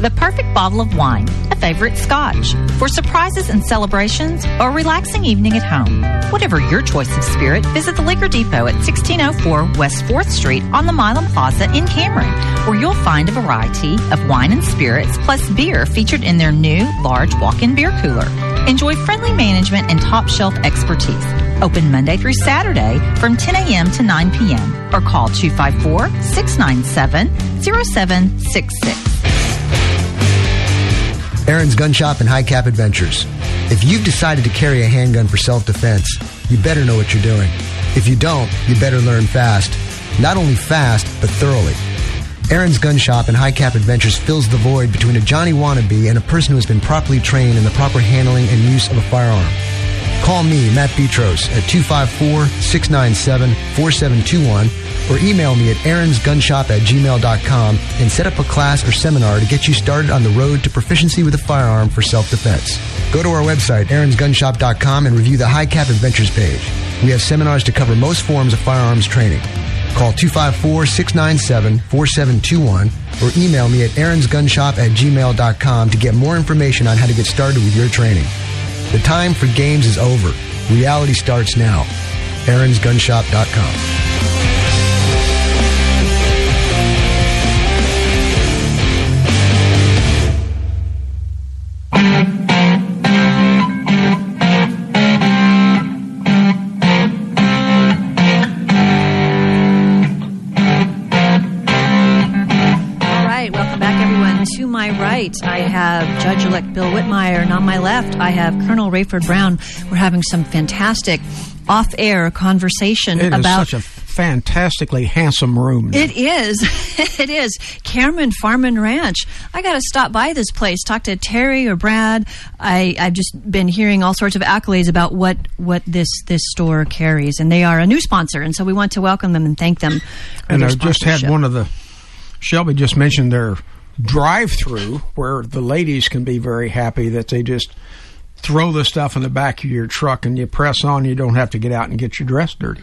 The perfect bottle of wine, a favorite scotch, for surprises and celebrations or a relaxing evening at home. Whatever your choice of spirit, visit the Liquor Depot at 1604 West 4th Street on the Milam Plaza in Cameron, where you'll find a variety of wine and spirits plus beer featured in their new large walk-in beer cooler. Enjoy friendly management and top shelf expertise. Open Monday through Saturday from 10 a.m. to 9 p.m. or call 254 697 0766. Aaron's Gun Shop and High Cap Adventures. If you've decided to carry a handgun for self-defense, you better know what you're doing. If you don't, you better learn fast. Not only fast, but thoroughly. Aaron's Gun Shop and High Cap Adventures fills the void between a Johnny wannabe and a person who has been properly trained in the proper handling and use of a firearm. Call me, Matt Petros, at 254-697-4721 or email me at aaronsgunshop at gmail.com and set up a class or seminar to get you started on the road to proficiency with a firearm for self-defense. Go to our website, aaronsgunshop.com and review the High Cap Adventures page. We have seminars to cover most forms of firearms training. Call 254-697-4721 or email me at aaronsgunshop at gmail.com to get more information on how to get started with your training. The time for games is over. Reality starts now. aaronsgunshop.com. right, I have Judge-elect Bill Whitmire, and on my left, I have Colonel Rayford Brown. We're having some fantastic off-air conversation It is about such a fantastically handsome room. it is. it is. Cameron Farm and Ranch. I got to stop by this place, talk to Terry or Brad. I, I've just been hearing all sorts of accolades about what, what this, this store carries, and they are a new sponsor, and so we want to welcome them and thank them. For and I just had one of the Shelby just mentioned their drive-through where the ladies can be very happy that they just throw the stuff in the back of your truck and you press on. You don't have to get out and get your dress dirty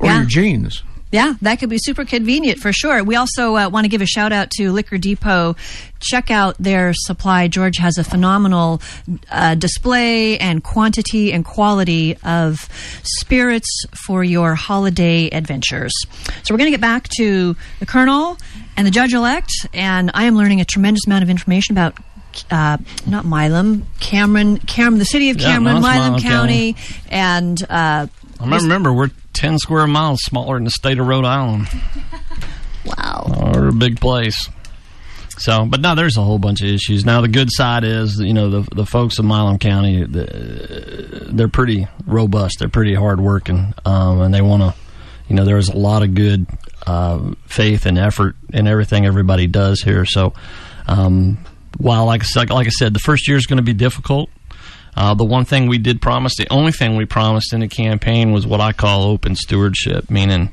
or Yeah. your jeans. Yeah, that could be super convenient for sure. We also uh, want to give a shout out to Liquor Depot. Check out their supply. George has a phenomenal uh, display and quantity and quality of spirits for your holiday adventures. So we're going to get back to the Colonel and the Judge elect, and I am learning a tremendous amount of information about. Uh, not Milam, Cameron, Cameron, the city of Yeah, Cameron, no, Milam Milam County, and uh, I remember, we're 10 square miles smaller than the state of Rhode Island. Wow. We're a big place. So, but now there's a whole bunch of issues. Now, the good side is, you know, the the folks in Milam County, the, they're pretty robust. They're pretty hardworking, um, and they want to, you know, there's a lot of good uh, faith and effort in everything everybody does here. So, um, while like like I said, the first year is going to be difficult. Uh, the one thing we did promise, the only thing we promised in the campaign was what I call open stewardship, meaning,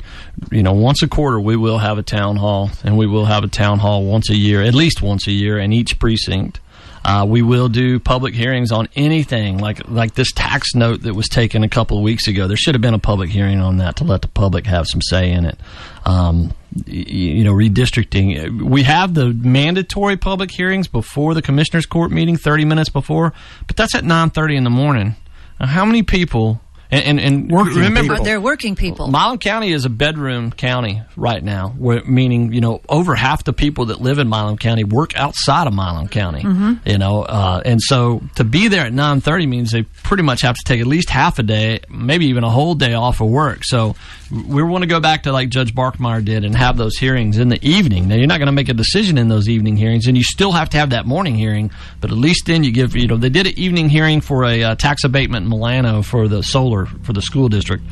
you know, once a quarter we will have a town hall, and we will have a town hall once a year, at least once a year, in each precinct. Uh, we will do public hearings on anything like like this tax note that was taken a couple of weeks ago. There should have been a public hearing on that to let the public have some say in it. Um, you know, redistricting. We have the mandatory public hearings before the commissioners' court meeting, thirty minutes before, but that's at nine thirty in the morning. Now, how many people? And, and, and remember, they're working people. Milam County is a bedroom county right now, where, meaning you know over half the people that live in Milam County work outside of Milam County. Mhm. You know, uh, and so to be there at nine thirty means they pretty much have to take at least half a day, maybe even a whole day off of work. So we want to go back to like Judge Barkmeyer did and have those hearings in the evening. Now you're not going to make a decision in those evening hearings, and you still have to have that morning hearing. But at least then you give you know they did an evening hearing for a uh, tax abatement in Milano for the solar for the school district.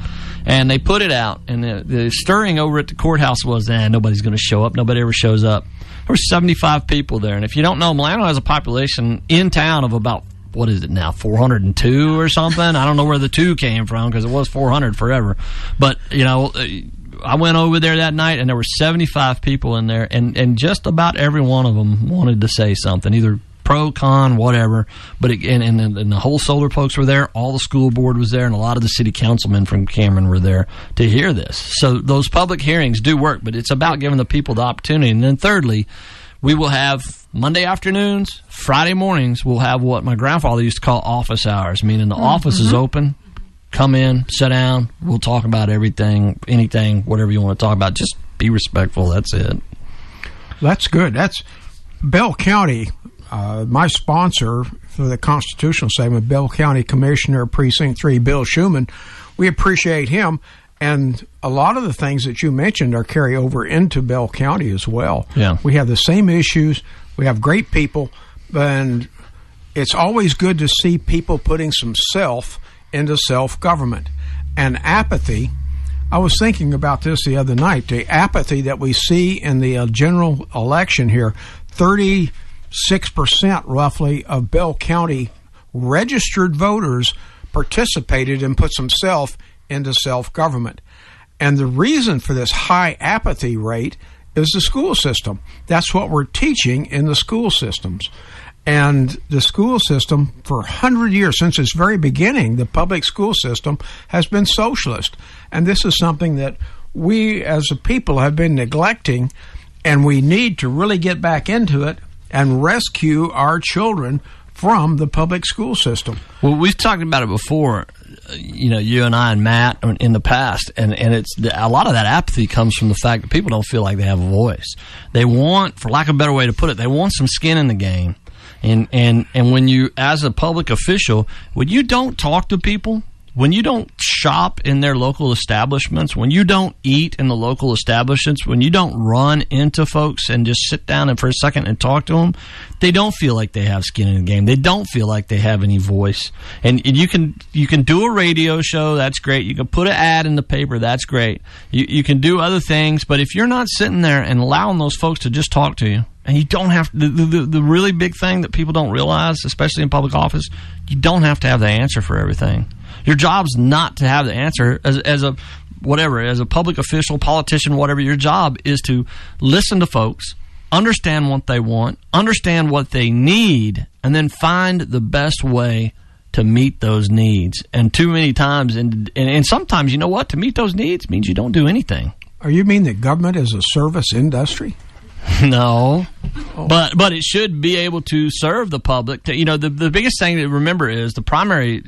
And they put it out, and the, the stirring over at the courthouse was, eh, nobody's going to show up. Nobody ever shows up. There were 75 people there, and if you don't know, Milano has a population in town of about what is it now 402 or something? I don't know where the two came from because it was 400 forever. But you know uh, i went over there that night and there were 75 people in there and and just about every one of them wanted to say something either pro con whatever. But it, and, and, and the whole solar folks were there all the school board was there and a lot of the city councilmen from cameron were there to hear this. So those public hearings do work but it's about giving the people the opportunity. And then thirdly we will have Monday afternoons, Friday mornings. We'll have what my grandfather used to call office hours, meaning the office is open. Come in, sit down. We'll talk about everything, anything, whatever you want to talk about. Just be respectful. That's it. That's good. That's Bell County. Uh, my sponsor for the constitutional statement, Bell County Commissioner Precinct Three, Bill Schumann. We appreciate him, and a lot of the things that you mentioned are carry over into Bell County as well. Yeah. we have the same issues. We have great people, and it's always good to see people putting some self into self government and apathy. I was thinking about this the other night. The apathy that we see in the uh, general election here 36% roughly of Bell County registered voters participated and put some self into self government. And the reason for this high apathy rate is the school system. That's what we're teaching in the school systems. And the school system, for 100 years, since its very beginning, the public school system has been socialist. And this is something that we as a people have been neglecting, and we need to really get back into it and rescue our children from the public school system. Well, we've talked about it before. You know, you and I and Matt in the past, and and it's a lot of that apathy comes from the fact that people don't feel like they have a voice. They want, for lack of a better way to put it, they want some skin in the game. And and and when you, as a public official, when you don't talk to people, when you don't shop in their local establishments, when you don't eat in the local establishments, when you don't run into folks and just sit down and for a second and talk to them, they don't feel like they have skin in the game. They don't feel like they have any voice. And, and you can you can do a radio show, that's great. You can put an ad in the paper, that's great. You you can do other things, but if you're not sitting there and allowing those folks to just talk to you, and you don't have the, the the really big thing that people don't realize, especially in public office, you don't have to have the answer for everything. Your job's not to have the answer as, as a whatever, as a public official, politician, whatever. Your job is to listen to folks, understand what they want, understand what they need, and then find the best way to meet those needs. And too many times, and, and, and sometimes, you know what? To meet those needs means you don't do anything. Are you mean that government is a service industry? No, but but it should be able to serve the public. To, you know, the the biggest thing to remember is the primary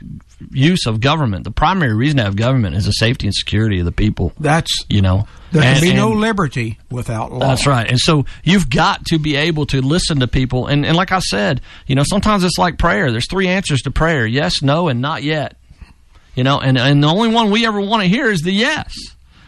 use of government. The primary reason to have government is the safety and security of the people. That's you know there can and- be no liberty without law. That's right. And so you've got to be able to listen to people. And, and like I said, you know, sometimes it's like prayer. There's three answers to prayer yes, no, and not yet. You know, and, and the only one we ever want to hear is the yes.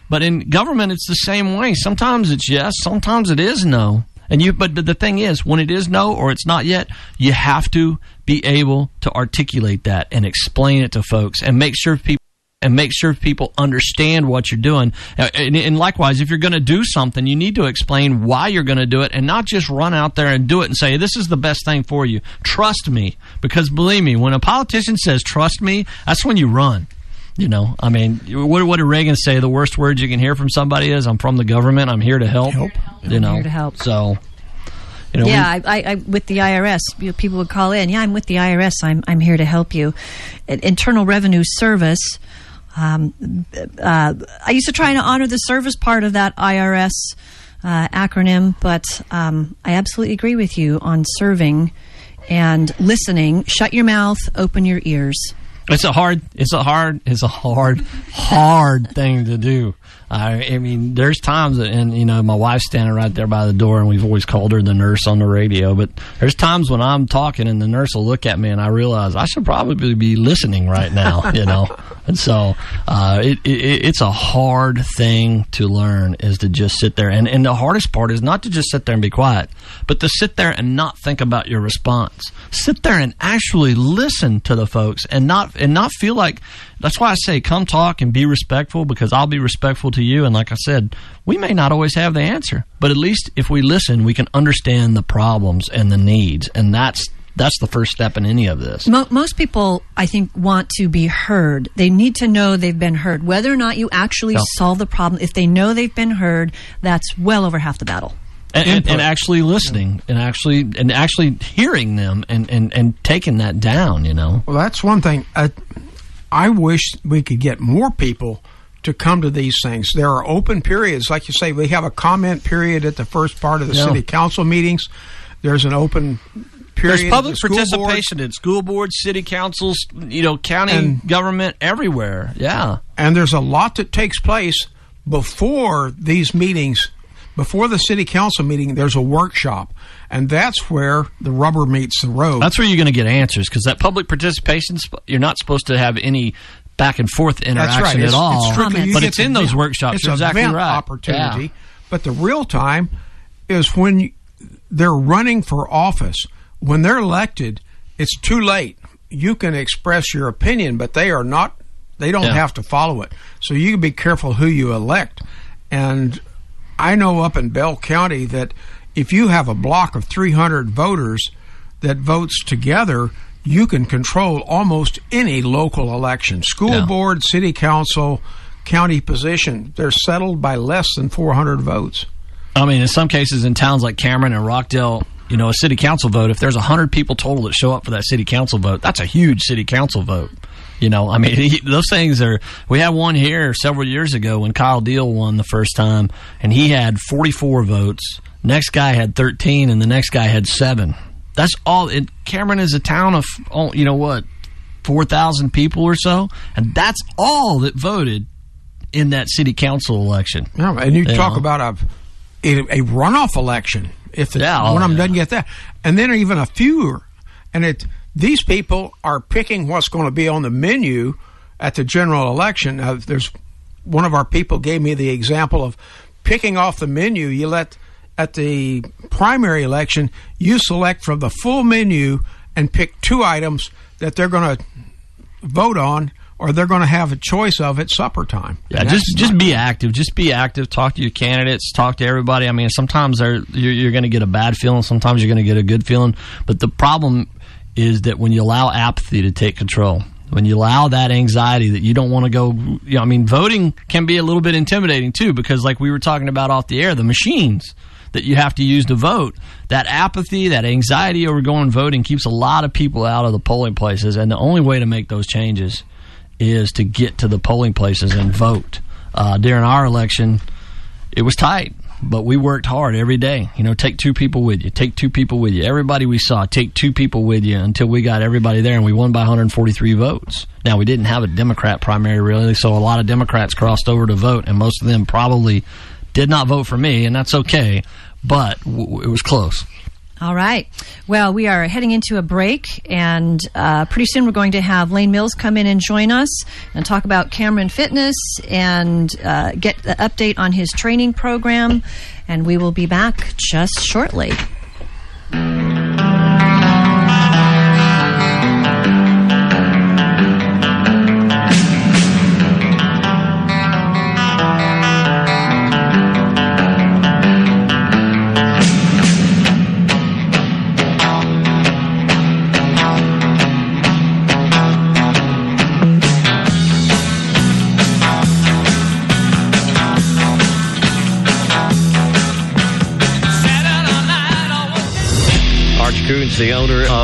But in government, it's the same way. Sometimes it's yes, sometimes it is no. And you, but, but the thing is, when it is no or it's not yet, you have to be able to articulate that and explain it to folks and make sure people and make sure people understand what you're doing. And, and likewise, if you're going to do something, you need to explain why you're going to do it and not just run out there and do it and say, this is the best thing for you. Trust me. Because believe me, when a politician says, trust me, that's when you run. You know, I mean, what, what did Reagan say? The worst words you can hear from somebody is, I'm from the government. I'm here to help. You know, here to help. So, you know, yeah, I, I, with the IRS, you know, people would call in. Yeah, I'm with the IRS. I'm, I'm here to help you. Internal Revenue Service. Um, uh, I used to try to honor the service part of that IRS uh, acronym, but um, I absolutely agree with you on serving and listening. Shut your mouth, open your ears. It's a hard, it's a hard, it's a hard, hard thing to do. I, I mean, there's times that, and you know, my wife's standing right there by the door, and we've always called her the nurse on the radio. But there's times when I'm talking, and the nurse will look at me, and I realize I should probably be listening right now, you know. And so, uh, it, it, it's a hard thing to learn is to just sit there, and and the hardest part is not to just sit there and be quiet, but to sit there and not think about your response. Sit there and actually listen to the folks, and not and not feel like. That's why I say come talk and be respectful because I'll be respectful to you. And like I said, we may not always have the answer, but at least if we listen, we can understand the problems and the needs, and that's that's the first step in any of this. Most people, I think, want to be heard. They need to know they've been heard. Whether or not you actually Yeah. solve the problem, if they know they've been heard, that's well over half the battle. and, and, and actually listening and actually and actually hearing them and, and, and taking that down you know Well, that's one thing. I, I wish we could get more people to come to these things. There are open periods, like you say. We have a comment period at the first part of the Yeah. city council meetings. There's an open period. there's public the school board. participation in school boards city councils you know county And- government everywhere yeah and there's a lot that takes place before these meetings before the city council meeting there's a workshop and that's where the rubber meets the road that's where you're going to get answers because that public participation you're not supposed to have any back and forth interaction right. at It's- all it's strictly- you but it's in those event- workshops It's you're an exactly right opportunity. Yeah. But the real time is when they're running for office. When they're elected, it's too late. You can express your opinion, but they are not. They don't Yeah. have to follow it. So you can be careful who you elect. And I know up in Bell County that if you have a block of 300 voters that votes together, you can control almost any local election. School Yeah. board, city council, county position, they're settled by less than 400 votes. I mean, in some cases, in towns like Cameron and Rockdale, you know, a city council vote, if there's 100 people total that show up for that city council vote, that's a huge city council vote. You know, I mean, those things are. We had one here several years ago when Kyle Deal won the first time, and he had 44 votes. Next guy had 13, and the next guy had seven. That's all. It, Cameron is a town of, oh, you know what, 4,000 people or so, and that's all that voted in that city council election. And you talk know? about a, a runoff election if the, Yeah, one oh, of them yeah. doesn't get that, and then even a fewer, and it these people are picking what's going to be on the menu, at the general election. There's one of our people gave me the example of picking off the menu. You let at the primary election, you select from the full menu and pick two items that they're going to vote on or they're going to have a choice of at supper time. Yeah, just just be active. Just be active. Talk to your candidates. Talk to everybody. I mean, sometimes they're, you're, you're going to get a bad feeling. Sometimes you're going to get a good feeling. But the problem is that when you allow apathy to take control, when you allow that anxiety that you don't want to go, you know, I mean, voting can be a little bit intimidating too because, like we were talking about off the air, the machines that you have to use to vote. That apathy, that anxiety over going voting keeps a lot of people out of the polling places. And the only way to make those changes is to get to the polling places and vote. Uh, during our election, it was tight, but we worked hard every day. You know, take two people with you. Take two people with you. Everybody we saw, take two people with you until we got everybody there, and we won by 143 votes. Now we didn't have a Democrat primary really, so a lot of Democrats crossed over to vote, and most of them probably did not vote for me, and that's okay. But w- it was close. All right. Well, we are heading into a break, and uh, pretty soon we're going to have Lane Mills come in and join us and talk about Cameron Fitness and uh, get the update on his training program. And we will be back just shortly.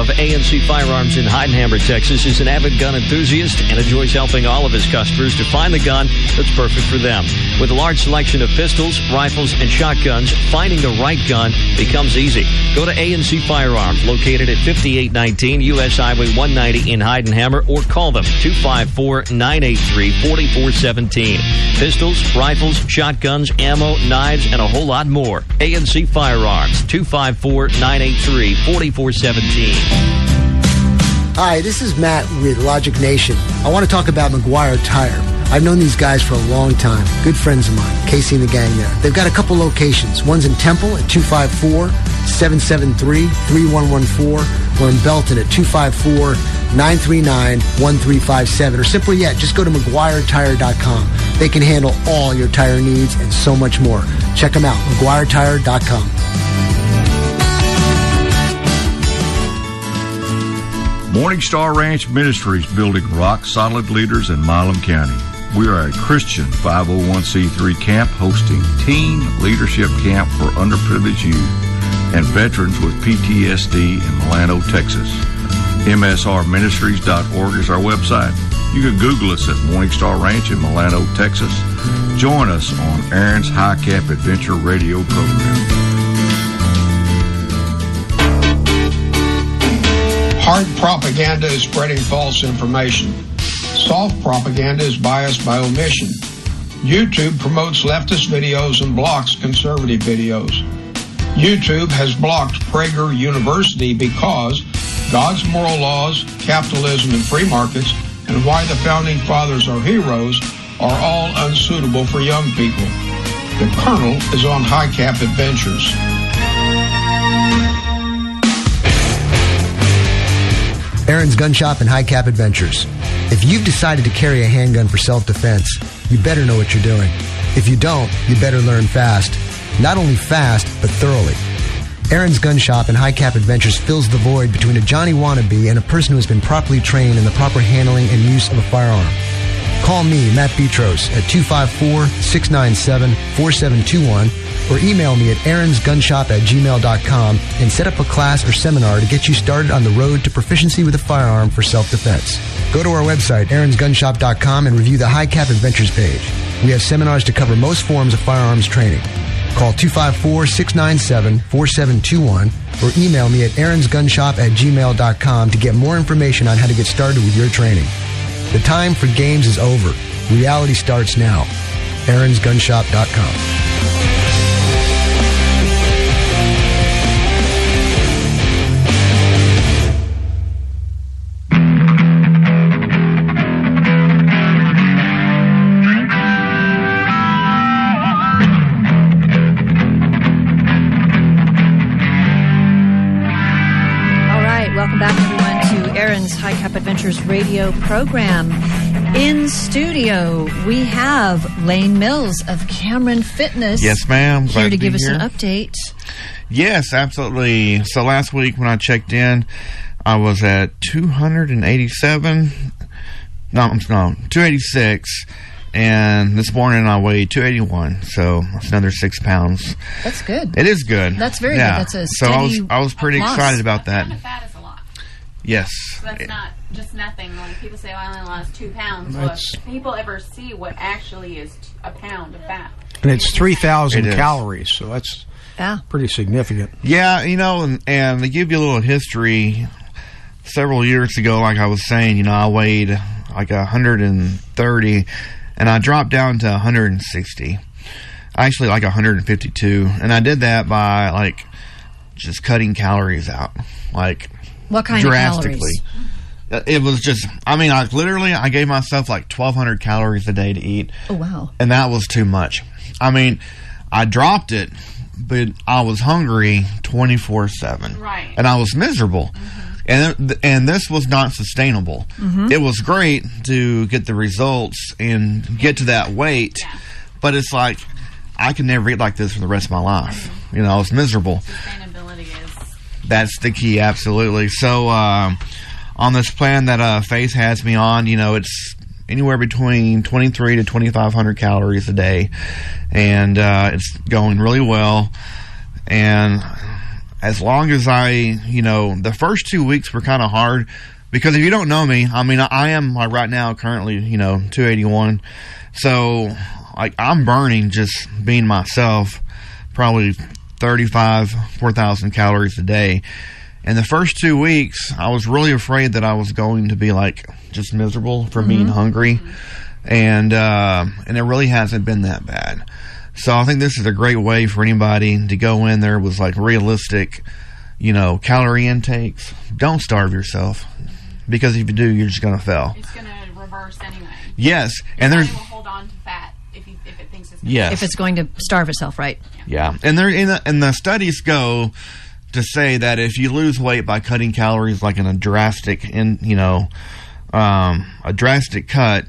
Of ANC Firearms in Heidenheimer, Texas, is an avid gun enthusiast and enjoys helping all of his customers to find the gun that's perfect for them. With a large selection of pistols, rifles, and shotguns, finding the right gun becomes easy. Go to ANC Firearms, located at 5819 U.S. Highway 190 in Heidenheimer, or call them 254-983-4417. Pistols, rifles, shotguns, ammo, knives, and a whole lot more. ANC Firearms, 254-983-4417. Hi, this is Matt with Logic Nation. I want to talk about McGuire Tire. I've known these guys for a long time. Good friends of mine, Casey and the gang there. They've got a couple locations. One's in Temple at 254-773-3114 or in Belton at 254-939-1357 or simply yet, just go to McGuireTire.com. They can handle all your tire needs and so much more. Check them out, McGuireTire.com. Morning Star Ranch Ministries building rock solid leaders in Milam County. We are a Christian 501c3 camp hosting teen leadership camp for underprivileged youth and veterans with PTSD in Milano, Texas. MSRministries.org is our website. You can Google us at Morning Star Ranch in Milano, Texas. Join us on Aaron's High Cap Adventure radio program. Hard propaganda is spreading false information. Soft propaganda is biased by omission. YouTube promotes leftist videos and blocks conservative videos. YouTube has blocked Prager University because God's moral laws, capitalism, and free markets, and why the founding fathers are heroes are all unsuitable for young people. The Colonel is on High Cap Adventures. Aaron's Gun Shop and High Cap Adventures. If you've decided to carry a handgun for self-defense, you better know what you're doing. If you don't, you better learn fast. Not only fast, but thoroughly. Aaron's Gun Shop and High Cap Adventures fills the void between a Johnny wannabe and a person who has been properly trained in the proper handling and use of a firearm. Call me, Matt Petros, at 254-697-4721 or email me at aaronsgunshop at gmail.com and set up a class or seminar to get you started on the road to proficiency with a firearm for self-defense. Go to our website, aaronsgunshop.com and review the High Cap Adventures page. We have seminars to cover most forms of firearms training. Call 254-697-4721 or email me at aaronsgunshop at gmail.com to get more information on how to get started with your training. The time for games is over. Reality starts now. aaronsgunshop.com. Ventures radio program. In studio, we have Lane Mills of Cameron Fitness. Yes, ma'am. Here Glad to to be give us here. an update. Yes, absolutely. So last week when I checked in, I was at 287. No, I'm- no, 286. And this morning I weighed 281. So that's another six pounds. That's good. It is good. That's very Yeah. good. That's a so I was I was pretty loss. excited about that. Pound of fat is a lot. Yes. So that's not just nothing. When people say, "Oh, I only lost two pounds," well, if people ever see what actually is t- a pound of fat. And it's 3,000 It is. calories, so that's yeah. pretty significant. Yeah, you know, and, and to give you a little history, several years ago, like I was saying, you know, I weighed like 130 and I dropped down to 160. Actually, like 152. And I did that by like just cutting calories out. Like, What kind drastically. of calories? Uh, It was just, I mean, I literally, I gave myself like 1,200 calories a day to eat Oh, wow. and that was too much. I mean, I dropped it, but I was hungry twenty four seven, Right. And I was miserable, and th- and this was not sustainable. Mhm. It was great to get the results and get to that weight, but it's like I can never eat like this for the rest of my life. You know, I was miserable. That's the key, absolutely. So, um, on this plan that uh, Faith has me on, you know, it's anywhere between 23 to 2,500 calories a day, and uh, it's going really well. And as long as I, you know, the first two weeks were kind of hard because if you don't know me, I mean, I am like right now currently, you know, 281. So, like, I'm burning just being myself, probably 35, 4,000 calories a day. And the first two weeks, I was really afraid that I was going to be like just miserable from being Mhm. hungry, and uh, and it really hasn't been that bad. So I think this is a great way for anybody to go in there with like realistic, you know, calorie intakes. Don't starve yourself because if you do, you're just gonna fail. it's going to reverse anyway. Yes, and there's Yes. If it's going to starve itself, right? Yeah, and there in the, and the studies go to say that if you lose weight by cutting calories like in a drastic in you know um, a drastic cut,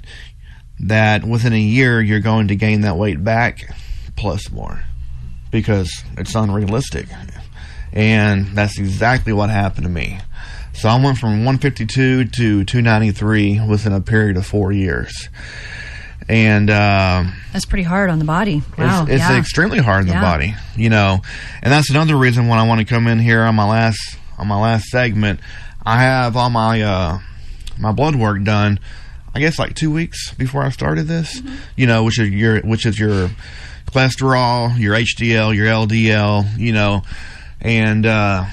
that within a year you're going to gain that weight back plus more because it's unrealistic, and that's exactly what happened to me. So I went from 152 to 293 within a period of four years, and. Um, That's pretty hard on the body. Wow. it's, it's yeah. extremely hard on the Yeah. body, you know, and that's another reason when I want to come in here on my last on my last segment. I have all my uh, my blood work done. I guess like two weeks before I started this, you know, which is your which is your cholesterol, your HDL, your LDL, you know, and uh,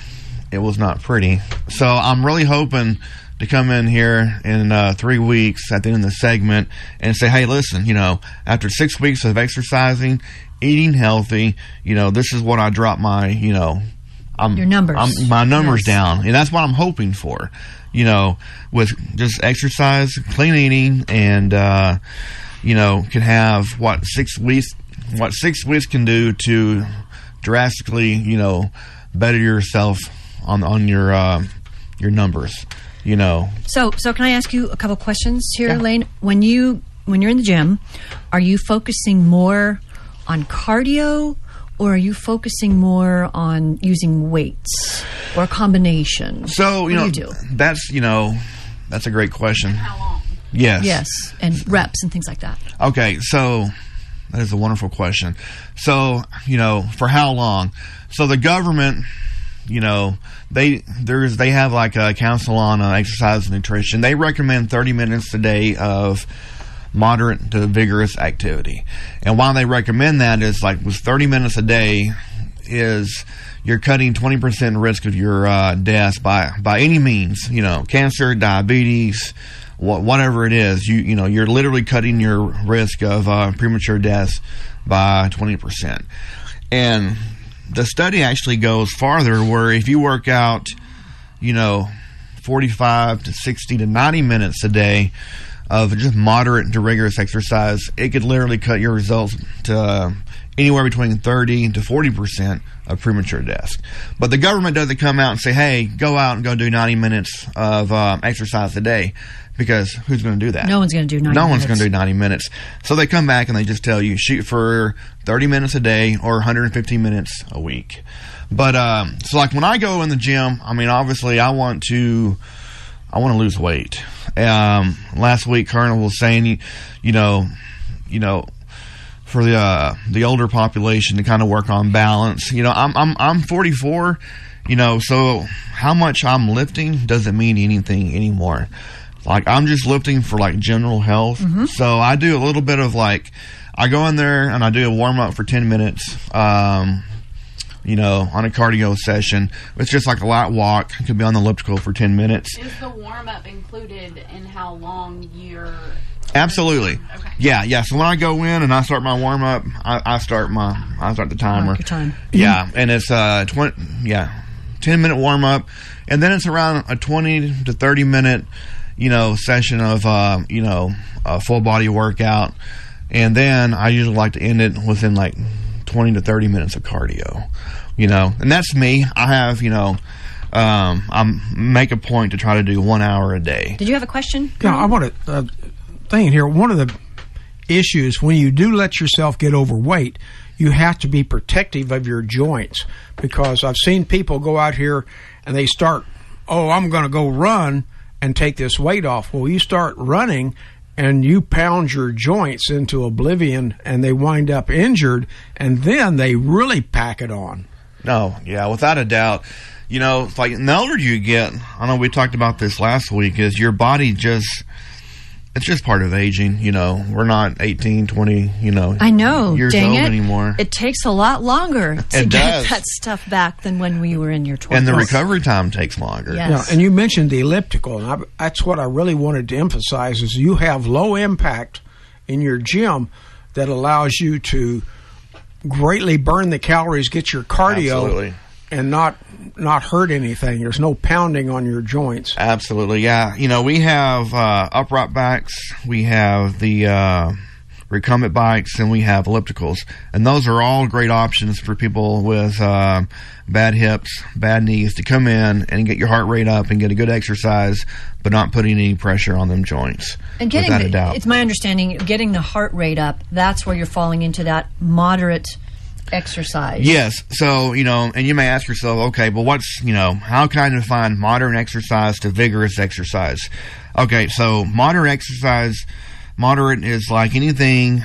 it was not pretty. So I'm really hoping to come in here in uh, three weeks at the end of the segment and say, hey, listen, you know, after six weeks of exercising, eating healthy, you know, this is what I dropped my, you know, I'm, Your numbers. I'm, my numbers Yes. down, and that's what I'm hoping for. You know, with just exercise, clean eating, and uh, you know, can have what six weeks, what six weeks can do to drastically, you know, better yourself on on your uh, your numbers. You know, So, so can I ask you a couple questions here, Lane? When you when you're in the gym, are you focusing more on cardio, or are you focusing more on using weights or a combination? So you What know do you do? that's you know that's a great question. How long? Yes. Yes, and reps and things like that. Okay, so that is a wonderful question. So you know, for how long? So the government, you know, they there's they have like a council on uh, exercise and nutrition. They recommend 30 minutes a day of moderate to vigorous activity. And why they recommend that is like with 30 minutes a day is you're cutting 20% risk of your uh, death by by any means, you know, cancer, diabetes, wha- whatever it is, you you know, you're literally cutting your risk of uh, premature death by 20%. And the study actually goes farther where if you work out, you know, 45 to 60 to 90 minutes a day of just moderate to rigorous exercise, it could literally cut your results to uh, anywhere between 30 to 40 percent of premature deaths. But the government doesn't come out and say, "Hey, go out and go do 90 minutes of um, exercise a day," because who's going to do that? No one's going to do 90 no one's minutes. going to do 90 minutes. So they come back and they just tell you shoot for 30 minutes a day or 115 minutes a week. But um, so like when I go in the gym, I mean, obviously I want to, I want to lose weight. Um, last week, Colonel was saying, you, you know, you know, for the uh, the older population to kind of work on balance. You know, I'm I'm I'm 44. You know, so how much I'm lifting doesn't mean anything anymore. Like I'm just lifting for like general health. So I do a little bit of like I go in there and I do a warm up for 10 minutes. Um, you know, on a cardio session. It's just like a light walk. It could be on the elliptical for 10 minutes. Is the warm up included in how long you're? Absolutely. Okay. Yeah, yeah. So when I go in and I start my warm up, I, I start my I start the timer. Mark your time. Yeah, and it's uh twenty yeah, ten minute warm up, and then it's around a twenty to thirty minute, you know, session of uh you know a full body workout, and then I usually like to end it within like twenty to thirty minutes of cardio, you know, and that's me. I have you know. Um, I'm make a point to try to do one hour a day. Did you have a question? Yeah, I want to uh, thing here. One of the issues when you do let yourself get overweight, you have to be protective of your joints because I've seen people go out here and they start, oh, I'm going to go run and take this weight off. Well, you start running and you pound your joints into oblivion and they wind up injured and then they really pack it on. No, yeah, without a doubt. You know, it's like the older you get, I know we talked about this last week, is your body just, it's just part of aging. You know, we're not 18, 20, you know, I know. years dang old it. anymore. It takes a lot longer to It get does. that stuff back than when we were in your 20s. and the recovery time takes longer. Yes. Yeah, and you mentioned the elliptical, and I, that's what I really wanted to emphasize: is you have low impact in your gym that allows you to greatly burn the calories, get your cardio, Absolutely. And not not hurt anything. There's no pounding on your joints. Absolutely, yeah. You know, we have uh, upright bikes, we have the uh, recumbent bikes, and we have ellipticals, and those are all great options for people with uh, bad hips, bad knees to come in and get your heart rate up and get a good exercise, but not putting any pressure on them joints. And getting without a the, doubt. it's my understanding getting the heart rate up. That's where you're falling into that moderate exercise. Yes. So, you know, and you may ask yourself, okay, but what's, you know, how can I define modern exercise to vigorous exercise? Okay, so moderate exercise, moderate is like anything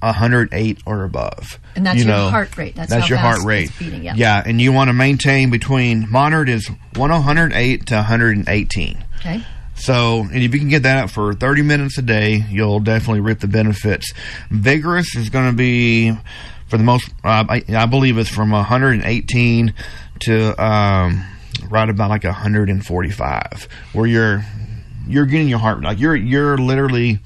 108 or above. And that's you your know, heart rate. That's that's your heart rate. beating, yeah. yeah, and you want to maintain between moderate is 108 to 118. Okay. So, and if you can get that up for 30 minutes a day, you'll definitely reap the benefits. Vigorous is going to be, for the most, uh, I, I believe it's from 118 to um, right about like 145, where you're you're getting your heart like you're you're literally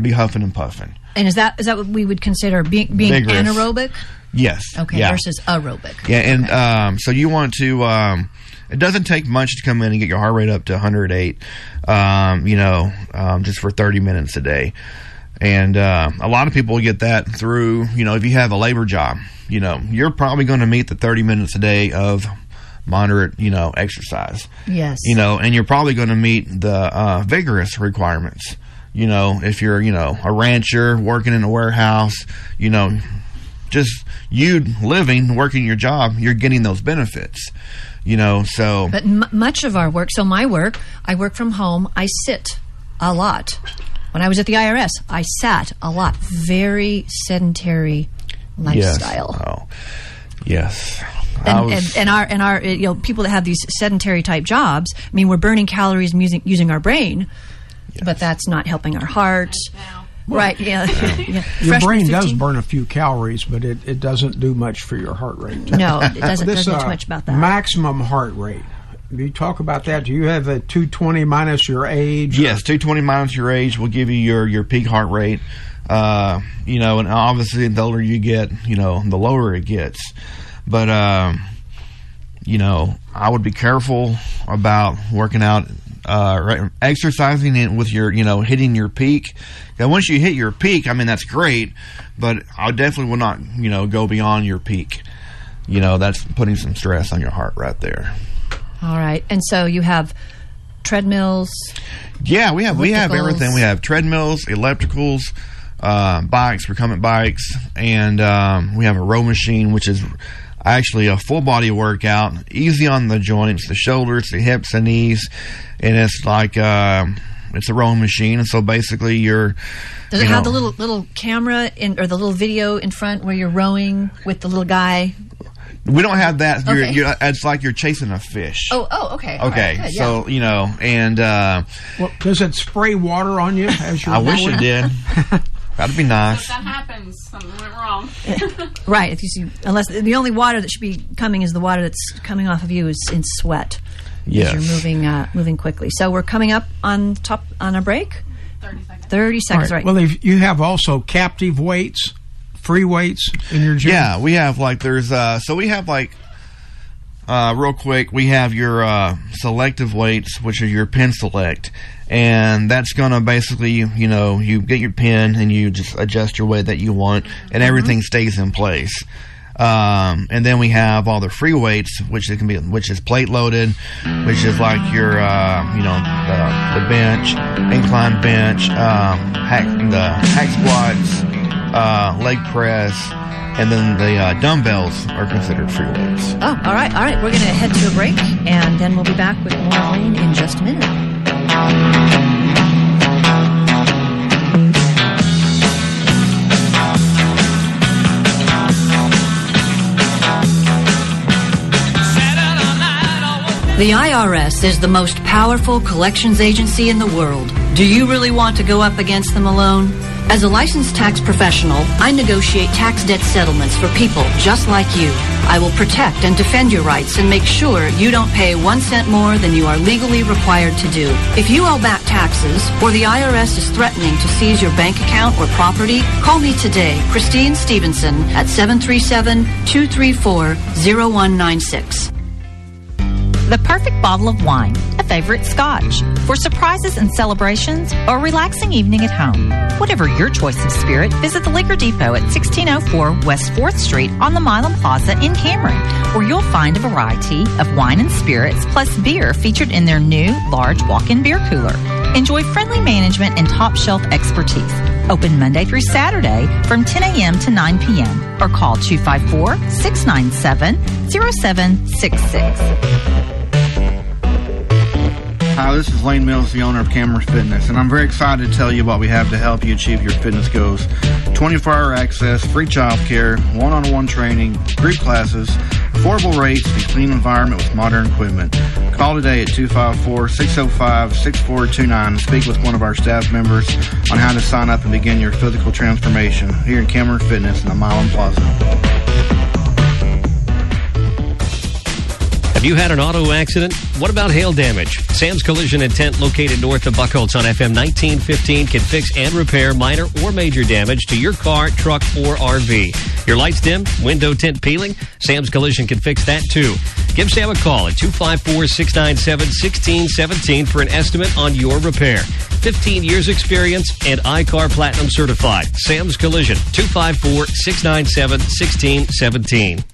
be huffing and puffing. And is that is that what we would consider being being Vigorous. anaerobic? Yes. Okay, Yeah. versus aerobic. Yeah, and um, so you want to. Um, it doesn't take much to come in and get your heart rate up to 108. Um, you know, um, just for 30 minutes a day, and uh, a lot of people get that through. You know, if you have a labor job, you know, you're probably going to meet the 30 minutes a day of moderate, you know, exercise. Yes. You know, and you're probably going to meet the uh, vigorous requirements. You know, if you're, you know, a rancher working in a warehouse, you know, just you living, working your job, you're getting those benefits. You know, so But m- much of our work, so my work, I work from home. I sit a lot. When I was at the IRS, I sat a lot. Very sedentary lifestyle. Yes. Oh, yes. And, was- and, and our and our you know people that have these sedentary type jobs. I mean, we're burning calories using using our brain, but that's not helping our heart. Right? Yeah. yeah. Your Freshman brain does burn a few calories, but it, it doesn't do much for your heart rate. No, it doesn't- This, doesn't do uh, much about that. Maximum heart rate. You talk about that? Do you have a 220 minus your age? Yes, 220 minus your age will give you your, your peak heart rate. Uh, you know, and obviously the older you get, you know, the lower it gets. But, um, you know, I would be careful about working out uh, exercising it with your, you know, hitting your peak. Now, once you hit your peak, I mean, that's great, but I definitely will not, you know, go beyond your peak. You know, that's putting some stress on your heart right there. All right. And so you have treadmills. Yeah, we have we have everything. We have treadmills, electricals, uh, bikes, recumbent bikes, and um, we have a row machine, which is actually a full body workout, easy on the joints, the shoulders, the hips, the knees, and it's like uh, it's a rowing machine. And so basically, you're Does you it have the little little camera in or the little video in front where you're rowing with the little guy? We don't have that. You're, Okay. you're, it's like you're chasing a fish. Oh, oh, okay. Okay, right, good, so you know, and uh, Well, does it spray water on you as you're I wish it did. That'd be nice. that happens. Something went wrong. Right. If you see, unless the only water that should be coming is the water that's coming off of you is in sweat. as Yes. You're moving uh, moving quickly. So we're coming up on top on a break. Thirty seconds. Thirty All seconds. Right. Well, if you have also captive weights, free weights in your gym. Yeah, we have like there's uh so we have like uh real quick we have your uh selective weights which are your pin select and that's gonna basically you know you get your pin and you just adjust your weight that you want and everything stays in place. Um, and then we have all the free weights, which it can be, which is plate loaded, which is like your, uh, you know, the, the bench, incline bench, um, hack, the hack squats, uh, leg press, and then the uh, dumbbells are considered free weights. Oh, all right, all right. We're going to head to a break, and then we'll be back with more in just a minute. The IRS is the most powerful collections agency in the world. Do you really want to go up against them alone? As a licensed tax professional, I negotiate tax debt settlements for people just like you. I will protect and defend your rights and make sure you don't pay one cent more than you are legally required to do. If you owe back taxes or the IRS is threatening to seize your bank account or property, call me today, Christine Stevenson, at 737 234 0196. The perfect bottle of wine, a favorite scotch, for surprises and celebrations or a relaxing evening at home. Whatever your choice of spirit, visit the Liquor Depot at 1604 West 4th Street on the Milam Plaza in Cameron, where you'll find a variety of wine and spirits plus beer featured in their new large walk-in beer cooler. Enjoy friendly management and top shelf expertise. Open Monday through Saturday from 10 a.m. to 9 p.m. or call 254 697 0766. Hi, this is Lane Mills, the owner of Cameron Fitness, and I'm very excited to tell you what we have to help you achieve your fitness goals. 24 hour access, free child care, one on one training, group classes, affordable rates, and clean environment with modern equipment. Call today at 254 605 6429 and speak with one of our staff members on how to sign up and begin your physical transformation here in Cameron Fitness in the Milam Plaza. Have you had an auto accident? What about hail damage? Sam's Collision and Tint, located north of Buckholts on FM 1915, can fix and repair minor or major damage to your car, truck, or RV. Your lights dim, window tint peeling? Sam's Collision can fix that too. Give Sam a call at 254 697 1617 for an estimate on your repair. 15 years experience and I-CAR Platinum certified. Sam's Collision, 254 697 1617.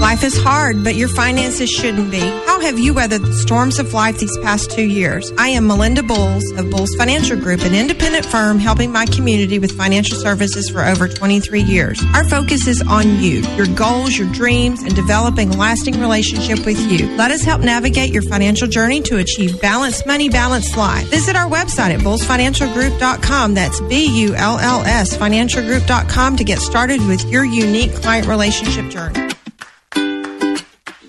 Life is hard, but your finances shouldn't be. How have you weathered the storms of life these past two years? I am Melinda Bulls of Bulls Financial Group, an independent firm helping my community with financial services for over 23 years. Our focus is on you, your goals, your dreams, and developing a lasting relationship with you. Let us help navigate your financial journey to achieve balanced money, balanced life. Visit our website at bullsfinancialgroup.com. That's B-U-L-L-S financialgroup.com to get started with your unique client relationship journey.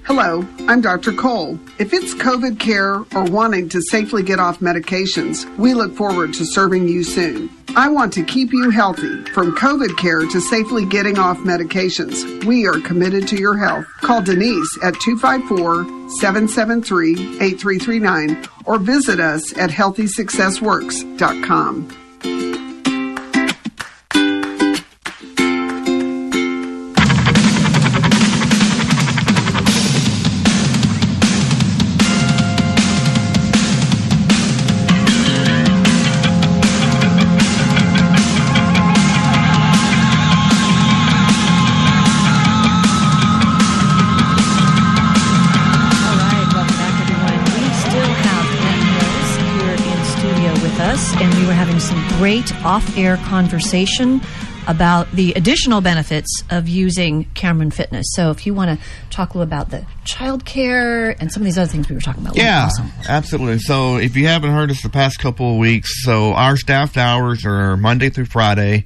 Hello, I'm Dr. Cole. If it's COVID care or wanting to safely get off medications, we look forward to serving you soon. I want to keep you healthy. From COVID care to safely getting off medications, we are committed to your health. Call Denise at 254 773 8339 or visit us at healthysuccessworks.com. great off air conversation about the additional benefits of using Cameron Fitness. So if you want to talk a little about the childcare and some of these other things we were talking about. Yeah, awesome. absolutely. So if you haven't heard us the past couple of weeks, so our staffed hours are Monday through Friday,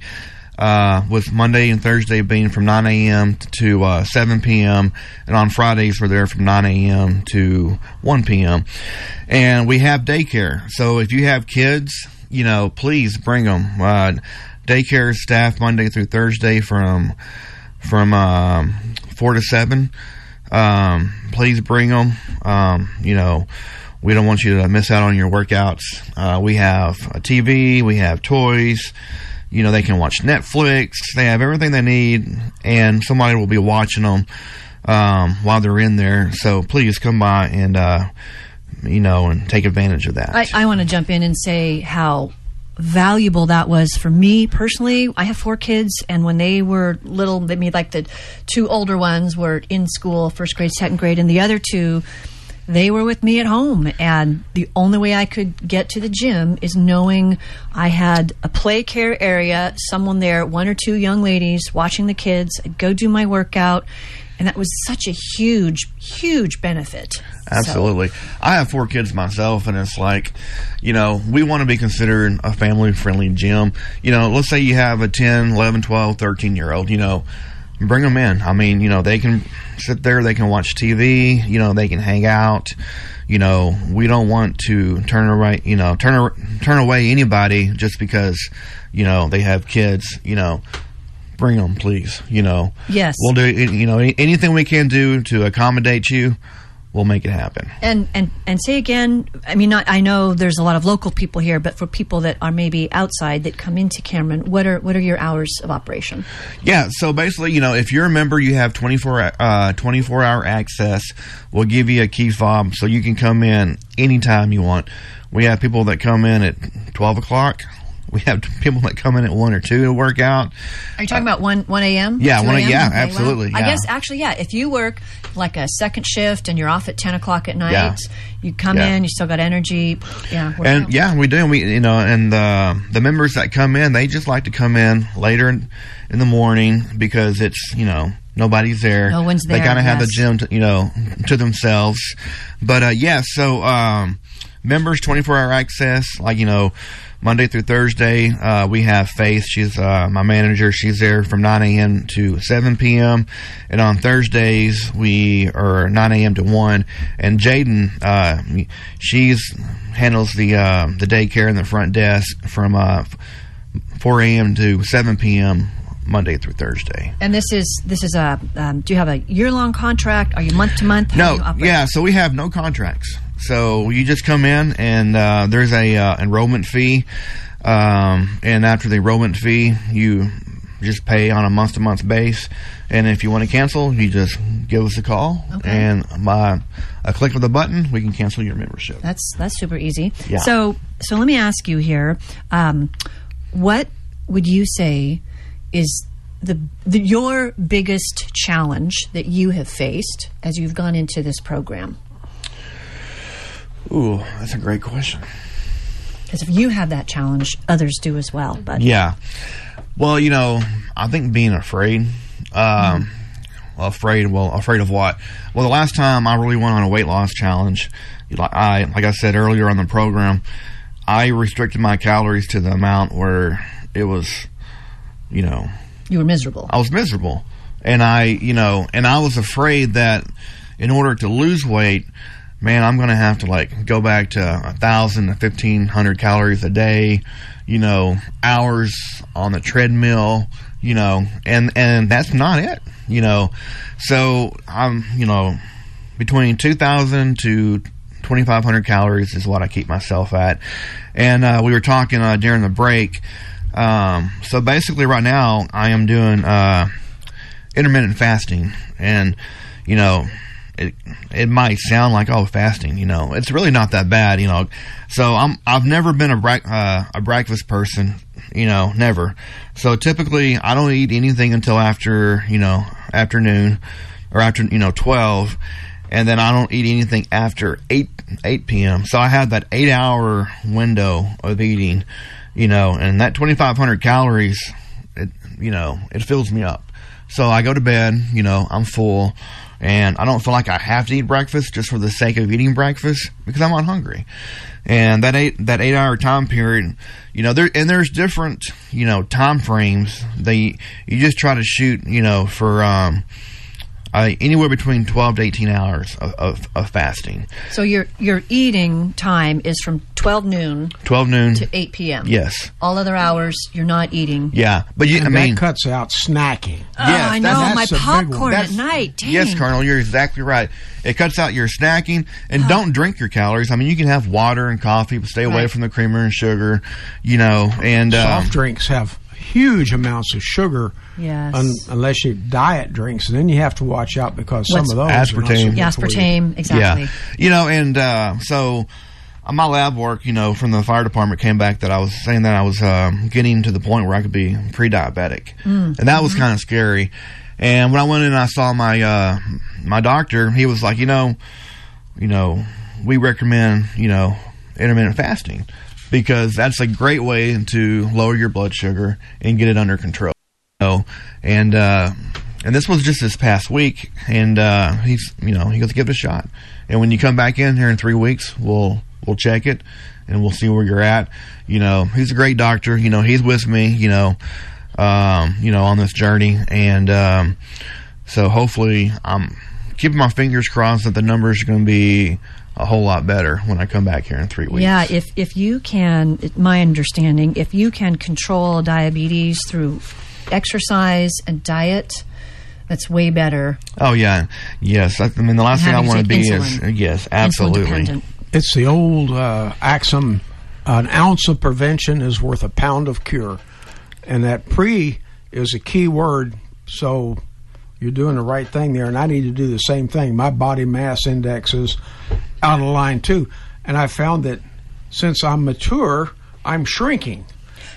uh, with Monday and Thursday being from 9 a.m. to uh, 7 p.m. And on Fridays, we're there from 9 a.m. to 1 p.m. And we have daycare. So if you have kids, you know, please bring them. Uh, daycare staff Monday through Thursday from from um, 4 to 7 um, please bring them. Um, you know, we don't want you to miss out on your workouts. Uh, we have a TV, we have toys. You know, they can watch Netflix. They have everything they need, and somebody will be watching them um, while they're in there. So please come by and uh, you know and take advantage of that. I, I want to jump in and say how valuable that was for me personally. I have four kids, and when they were little, they made like the two older ones were in school, first grade, second grade, and the other two. They were with me at home, and the only way I could get to the gym is knowing I had a play care area, someone there, one or two young ladies watching the kids. I'd go do my workout, and that was such a huge, huge benefit. So- Absolutely. I have four kids myself, and it's like, you know, we want to be considered a family friendly gym. You know, let's say you have a 10, 11, 12, 13 year old, you know, bring them in. I mean, you know, they can sit there, they can watch TV, you know, they can hang out. You know, we don't want to turn away, you know, turn turn away anybody just because, you know, they have kids. You know, bring them, please. You know, Yes. we'll do. You know, anything we can do to accommodate you, we'll make it happen. And and and say again. I mean, not, I know there's a lot of local people here, but for people that are maybe outside that come into Cameron, what are what are your hours of operation? Yeah, so basically, you know, if you're a member, you have 24 uh 24 hour access. We'll give you a key fob so you can come in anytime you want. We have people that come in at 12 o'clock. We have people that come in at 1 or 2 to work out. Are you talking about one one a.m.? Uh, yeah, 1 a.m.? yeah, Okay, absolutely, I yeah. guess actually, yeah. If you work like a second shift and you're off at ten o'clock at night, Yeah. you come Yeah. in, you still got energy. Yeah, And out. yeah, we do. We you know, and the the members that come in, they just like to come in later in, in the morning because it's you know nobody's there. No one's there. They kind of have the gym, to, you know, to themselves. But uh, yeah, so um, members twenty four hour access, like you know. Monday through Thursday, uh, we have Faith. She's uh, my manager. She's there from 9 a.m. to 7 p.m. And on Thursdays, we are 9 a.m. to 1. And Jaden, uh, she's handles the uh, the daycare and the front desk from uh, 4 a.m. to 7 p.m. Monday through Thursday. And this is this is a. Um, do you have a year long contract? Are you month to month? No, yeah. So we have no contracts. So you just come in, and uh, there's a uh, enrollment fee, um, and after the enrollment fee, you just pay on a month to month base. And if you want to cancel, you just give us a call, and by a click of the button, we can cancel your membership. That's that's super easy. Yeah. So so let me ask you here, um, what would you say is the, the your biggest challenge that you have faced as you've gone into this program? Ooh, that's a great question. Because if you have that challenge, others do as well. But Yeah. Well, you know, I think being afraid. Um, well, afraid. Well, afraid of what? Well, the last time I really went on a weight loss challenge, like I like I said earlier on the program, I restricted my calories to the amount where it was, you know, you were miserable. I was miserable, and I, you know, and I was afraid that in order to lose weight, man, I'm going to have to like go back to a thousand to fifteen hundred calories a day, you know, hours on the treadmill, you know, and and that's not it, you know. So I'm, you know, between two thousand to 2,500 calories is what I keep myself at. And uh, we were talking uh, during the break. Um, so basically, right now, I am doing uh, intermittent fasting. And, you know, it, it might sound like, oh, fasting, you know, it's really not that bad, you know. So I'm, I've never been a, brec- uh, a breakfast person, you know, never. So typically, I don't eat anything until after, you know, afternoon or after, you know, 12 and then I don't eat anything after eight eight p.m. So I have that eight hour window of eating, you know, and that 2,500 calories, it, you know, it fills me up. So I go to bed, you know, I'm full, and I don't feel like I have to eat breakfast just for the sake of eating breakfast because I'm not hungry. And that eight that eight hour time period, you know, there and there's different, you know, time frames. They you just try to shoot, you know, for um, uh, anywhere between 12 to 18 hours of, of, of fasting. So your your eating time is from 12 noon 12 noon to 8 p.m. Yes. All other hours you're not eating. Yeah, but you, And I mean, cuts out snacking. Oh, I know that's- my that's a big popcorn at night. Dang. Yes, Colonel, you're exactly right. It cuts out your snacking and don't drink your calories. I mean, you can have water and coffee, but stay away from the creamer and sugar. You know, and um, Soft drinks have huge amounts of sugar. Yes. un- unless you diet drinks, and then you have to watch out because some of those are not so Aspartame. good Yeah, for you. aspartame, exactly. Yeah, you know, and uh, so uh, my lab work, you know, from the fire department came back that I was saying that I was um, getting to the point where I could be pre-diabetic, Mm. and that was Mhm. kind of scary. And when I went in and I saw my uh, my doctor, he was like, you know, you know, we recommend you know intermittent fasting because that's a great way to lower your blood sugar and get it under control. So, and uh, and this was just this past week, and uh, he's you know he goes give it a shot, and when you come back in here in three weeks, we'll we'll check it, and we'll see where you're at. You know, he's a great doctor. You know, he's with me. You know, um, you know on this journey, and um, so hopefully I'm keeping my fingers crossed that the numbers are going to be a whole lot better when I come back here in three weeks. Yeah, if if you can, my understanding, if you can control diabetes through exercise and diet, that's way better. Oh yeah, yes. I, I mean, the last thing I want to to be take is insulin. yes, Insulin absolutely. dependent. It's the old uh, axiom: an ounce of prevention is worth a pound of cure, and that pre is a key word. So you're doing the right thing there, and I need to do the same thing. My body mass index is out of line too, and I found that since I'm mature, I'm shrinking,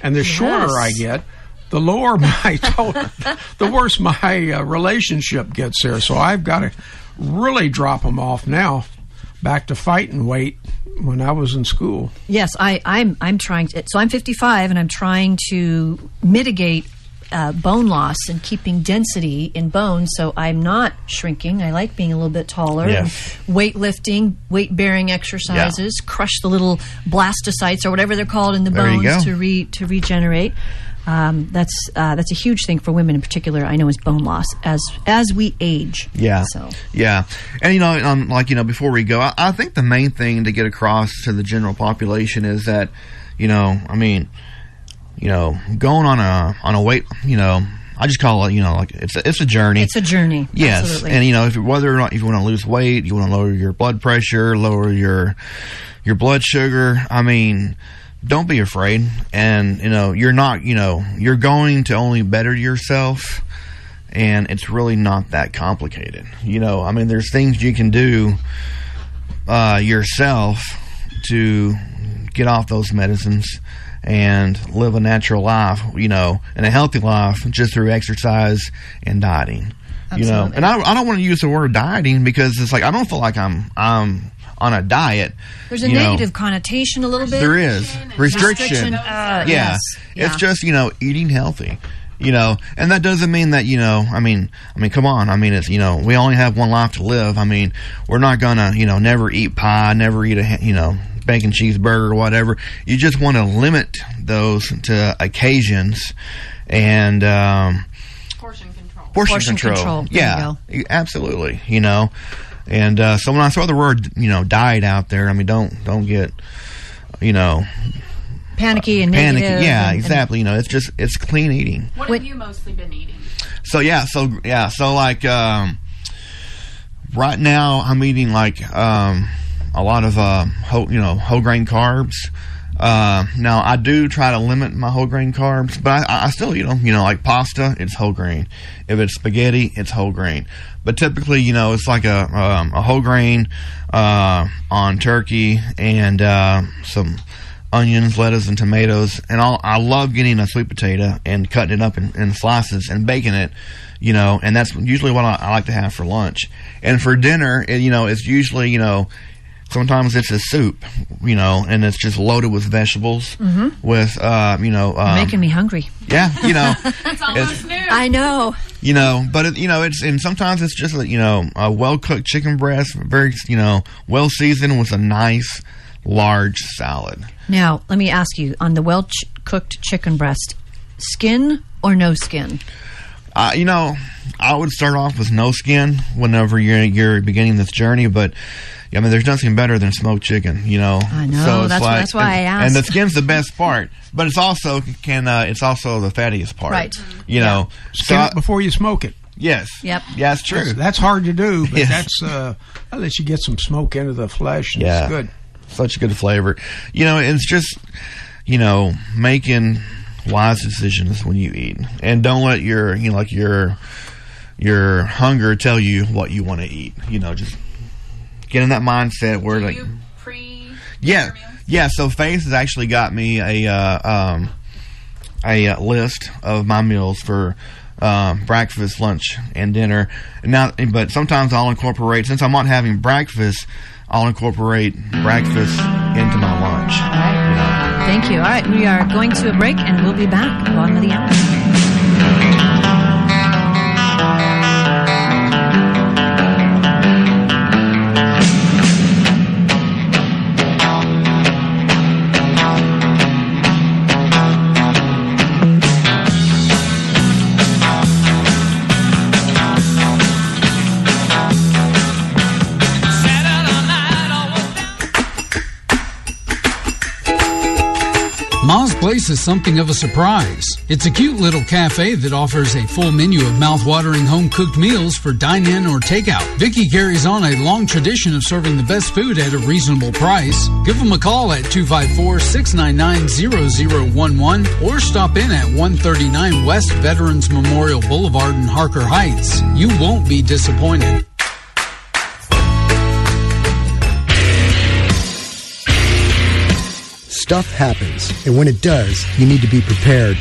and the shorter I get. The lower my total, the worse my uh, relationship gets there. So I've got to really drop them off now, back to fighting weight when I was in school. Yes, I, I'm I'm trying to. So I'm 55, and I'm trying to mitigate uh, bone loss and keeping density in bone. So I'm not shrinking. I like being a little bit taller. Yes. And weightlifting, weight bearing exercises, crush the little blastocytes or whatever they're called in the There bones to re to regenerate. Um, that's uh, that's a huge thing for women in particular. I know is bone loss as as we age. Yeah. So Yeah. And, you know, um, like, you know, before we go, I, I think the main thing to get across to the general population is that, you know, I mean, you know, going on a, on a weight, you know, I just call it, you know, like it's a, it's a journey. it's a journey. Yes, Absolutely. and you know, if whether or not if you want to lose weight, you want to lower your blood pressure, lower your your blood sugar. I mean, don't be afraid, and you know, you're not. You know, you're going to only better yourself, and it's really not that complicated. You know, I mean, there's things you can do uh, yourself to get off those medicines and live a natural life, you know, and a healthy life just through exercise and dieting. You know, and I, I don't want to use the word dieting because it's like I don't feel like I'm I'm on a diet. There's a you know. negative connotation a little bit. There is restriction. Restriction, uh, yeah. yes. it's just you know eating healthy. You know, and that doesn't mean that you know. I mean, I mean, come on. I mean, it's you know, we only have one life to live. I mean, we're not gonna you know never eat pie, never eat a you know bacon cheeseburger or whatever. You just want to limit those to occasions and um, Portion control. portion, Portion control. control. There you Yeah, absolutely. You know, and uh, so when I throw the word you know diet out there, I mean, don't don't get you know Panicky and panicky. negative. Yeah, and- and- exactly. You know, it's just it's clean eating. What have you mostly been eating? So yeah, so yeah, so like um, right now I'm eating like um, a lot of uh, whole, you know whole grain carbs. Uh, now I do try to limit my whole grain carbs, but I, I still eat them. You know, like pasta, it's whole grain. If it's spaghetti, it's whole grain. But typically, you know, it's like a um, a whole grain uh, on turkey and uh, some onions, lettuce, and tomatoes. And I'll, I love getting a sweet potato and cutting it up in, in slices and baking it, you know, and that's usually what I, I like to have for lunch. And for dinner, it, you know, it's usually, you know, Sometimes it's a soup, you know, and it's just loaded with vegetables, Mhm. with uh, you know, um, Making me hungry. yeah, you know, That's almost new. I know. you know, but it, you know, it's and sometimes it's just a, you know a well cooked chicken breast, very you know well seasoned with a nice large salad. Now, let me ask you on the well cooked chicken breast, skin or no skin? Uh, you know, I would start off with no skin whenever you're you're beginning this journey, but I mean, there's nothing better than smoked chicken. You know, I know, it's that's- that's why I and, asked. And the skin's the best part, but it's also can uh, it's also the fattiest part. Right. You know, Skin it before you smoke it. Yes. Yep. Yeah, it's true. That's, that's hard to do, but Yes. that's uh, that lets you get some smoke into the flesh. And Yeah. It's good. Such a good flavor. You know, it's just, you know, making wise decisions when you eat. And don't let your, you know, like your your hunger tell you what you want to eat. You know, just get in that mindset where like Yeah. Yeah, so Faith has actually got me a uh, um a uh, list of my meals for um, breakfast, lunch, and dinner. And now, but sometimes I'll incorporate since I'm not having breakfast, I'll incorporate breakfast into my lunch. Thank you. All right, we are going to a break and we'll be back bottom of the hour. Ma's Place is something of a surprise. It's a cute little cafe that offers a full menu of mouth-watering home-cooked meals for dine-in or takeout. Vicky carries on a long tradition of serving the best food at a reasonable price. Give them a call at 254-699-0011 or stop in at 139 West Veterans Memorial Boulevard in Harker Heights. You won't be disappointed. Stuff happens, and when it does, you need to be prepared.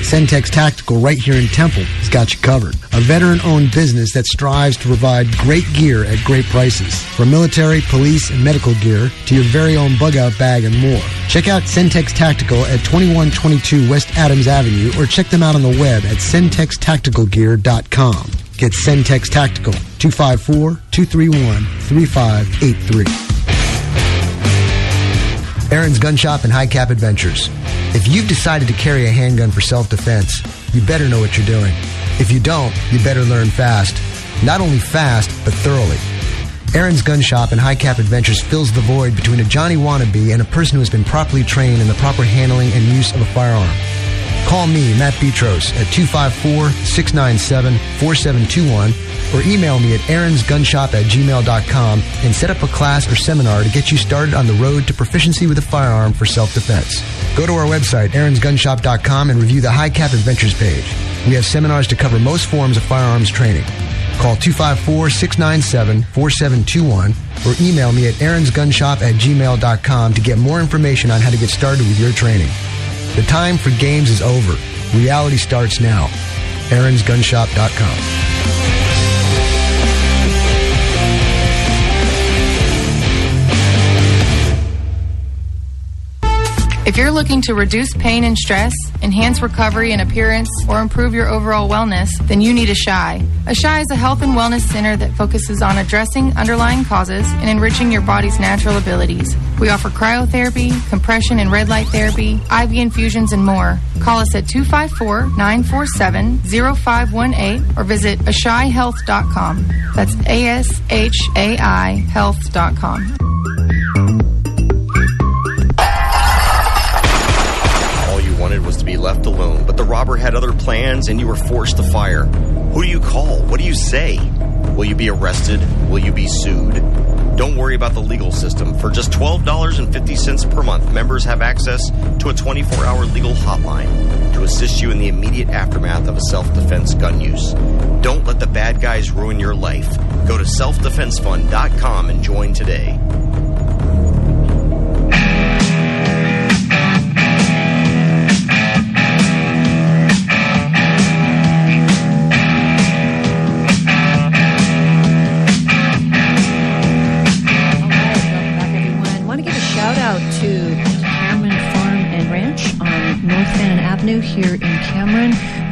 Centex Tactical right here in Temple has got you covered. A veteran-owned business that strives to provide great gear at great prices. From military, police, and medical gear to your very own bug-out bag and more. Check out Centex Tactical at 2122 West Adams Avenue or check them out on the web at centextacticalgear.com. Get Centex Tactical 254-231-3583. Aaron's Gun Shop and High Cap Adventures. If you've decided to carry a handgun for self-defense, you better know what you're doing. If you don't, you better learn fast. Not only fast, but thoroughly. Aaron's Gun Shop and High Cap Adventures fills the void between a Johnny wannabe and a person who has been properly trained in the proper handling and use of a firearm. Call me, Matt Petros, at 254-697-4721 or email me at aaronsgunshop at gmail.com and set up a class or seminar to get you started on the road to proficiency with a firearm for self-defense. Go to our website, aaronsgunshop.com and review the High Cap Adventures page. We have seminars to cover most forms of firearms training. Call 254-697-4721 or email me at aaronsgunshop at gmail.com to get more information on how to get started with your training. The time for games is over. Reality starts now. aaronsgunshop.com. If you're looking to reduce pain and stress, enhance recovery and appearance, or improve your overall wellness, then you need Ashai. A Shy is a health and wellness center that focuses on addressing underlying causes and enriching your body's natural abilities. We offer cryotherapy, compression and red light therapy, IV infusions, and more. Call us at 254 947 0518 or visit ashaihealth.com. That's A S H A I health.com. robber had other plans and you were forced to fire. Who do you call? What do you say? Will you be arrested? Will you be sued? Don't worry about the legal system. For just $12.50 per month, members have access to a 24 hour legal hotline to assist you in the immediate aftermath of a self defense gun use. Don't let the bad guys ruin your life. Go to selfdefensefund.com and join today.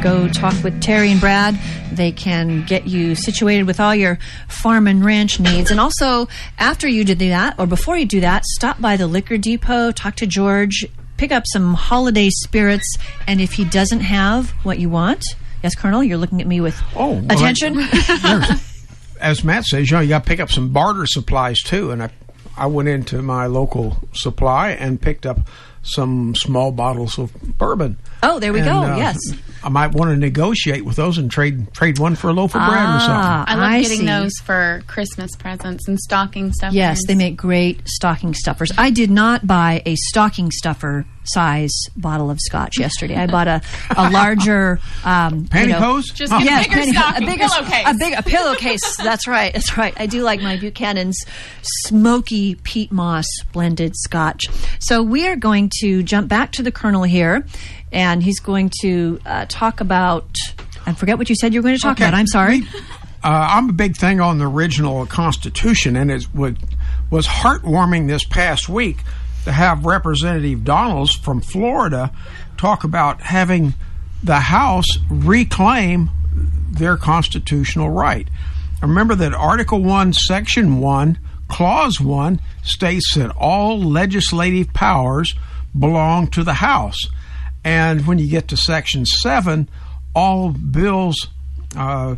Go talk with Terry and Brad. They can get you situated with all your farm and ranch needs. And also, after you do that, or before you do that, stop by the liquor depot, talk to George, pick up some holiday spirits, and if he doesn't have what you want, yes, Colonel, you're looking at me with oh, well, attention. as Matt says, you know, you got to pick up some barter supplies too. And I, I went into my local supply and picked up some small bottles of bourbon. Oh, there we And, go. uh, yes. I might want to negotiate with those and trade trade one for a loaf of bread or something. I love I getting see. those for Christmas presents and stocking stuffers. Yes, they make great stocking stuffers. I did not buy a stocking stuffer size bottle of scotch yesterday. I bought a, a larger um, you know- Pantyhose? Just get a Yes, bigger pantyhose. stocking, a bigger pillowcase. a big a pillowcase. That's right. That's right. I do like my Buchanan's smoky peat moss blended scotch. So we are going to jump back to the colonel here, and he's going to uh, talk about. I forget what you said you were going to talk Okay. about. I'm sorry. Uh, I'm a big thing on the original Constitution, and it would, was heartwarming this past week to have Representative Donalds from Florida talk about having the House reclaim their constitutional right. Remember that Article 1, Section 1, Clause 1 states that all legislative powers belong to the House. And when you get to Section 7, all bills uh,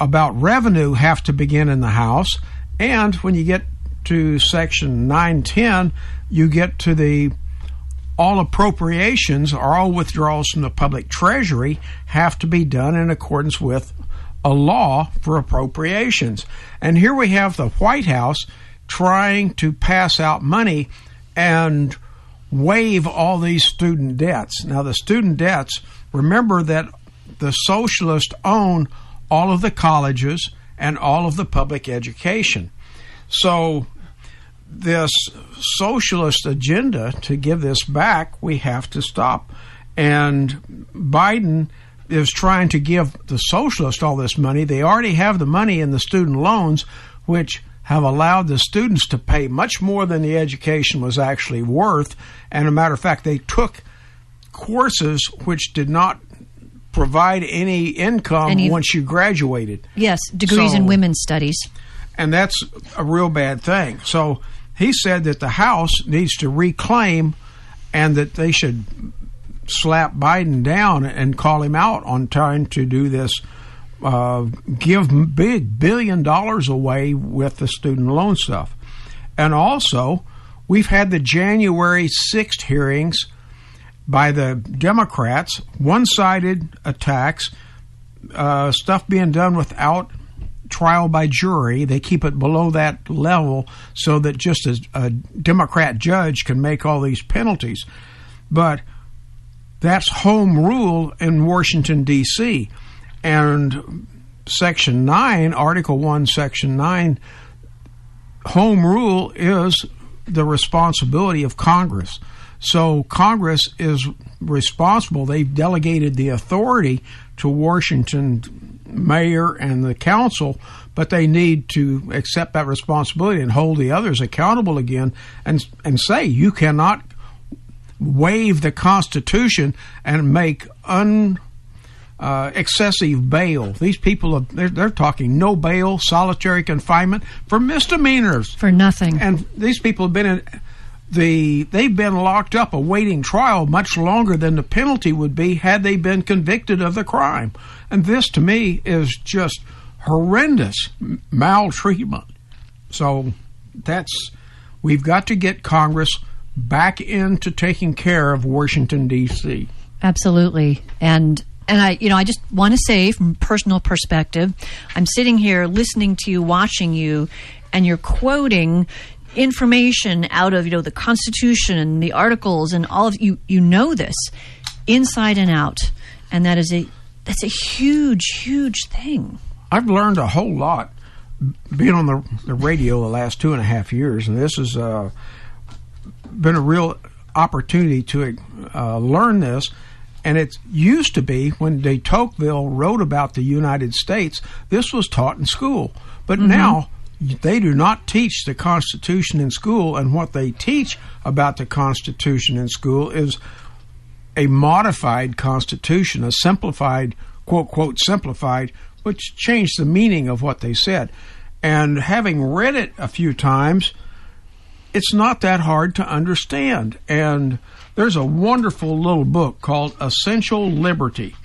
about revenue have to begin in the House. And when you get to Section 910, you get to the all appropriations or all withdrawals from the public treasury have to be done in accordance with a law for appropriations. And here we have the White House trying to pass out money and waive all these student debts. Now, the student debts, remember that the socialists own all of the colleges and all of the public education. So, this socialist agenda to give this back, we have to stop. And Biden is trying to give the socialists all this money. They already have the money in the student loans, which have allowed the students to pay much more than the education was actually worth. And a matter of fact, they took courses which did not provide any income Any- once you graduated Yes, degrees So- in women's studies. and that's a real bad thing. So he said that the House needs to reclaim and that they should slap Biden down and call him out on trying to do this, uh, give big billion dollars away with the student loan stuff. And also, we've had the January 6th hearings by the Democrats, one sided attacks, uh, stuff being done without trial by jury. They keep it below that level so that just a Democrat judge can make all these penalties. But that's home rule in Washington, D.C. And Section 9, Article 1, Section 9, home rule is the responsibility of Congress. So Congress is responsible. They've delegated the authority to Washington mayor and the council, but they need to accept that responsibility and hold the others accountable again and and say you cannot waive the Constitution and make un uh, excessive bail. These people are they're, they're talking no bail, solitary confinement for misdemeanors for nothing. And these people have been in the they've been locked up awaiting trial much longer than the penalty would be had they been convicted of the crime. And this to me is just horrendous maltreatment. So that's we've got to get Congress back into taking care of Washington D.C. Absolutely. And and I you know, I just want to say from personal perspective, I'm sitting here listening to you, watching you, and you're quoting information out of, you know, the Constitution and the articles and all of you you know this inside and out. And that is a that's a huge, huge thing. I've learned a whole lot being on the, the radio the last two and a half years, and this has uh, been a real opportunity to uh, learn this. And it used to be when de Tocqueville wrote about the United States, this was taught in school. But mm-hmm. now they do not teach the Constitution in school, and what they teach about the Constitution in school is a modified constitution, a simplified, quote, quote, simplified, which changed the meaning of what they said. And having read it a few times, it's not that hard to understand. And there's a wonderful little book called Essential Liberty.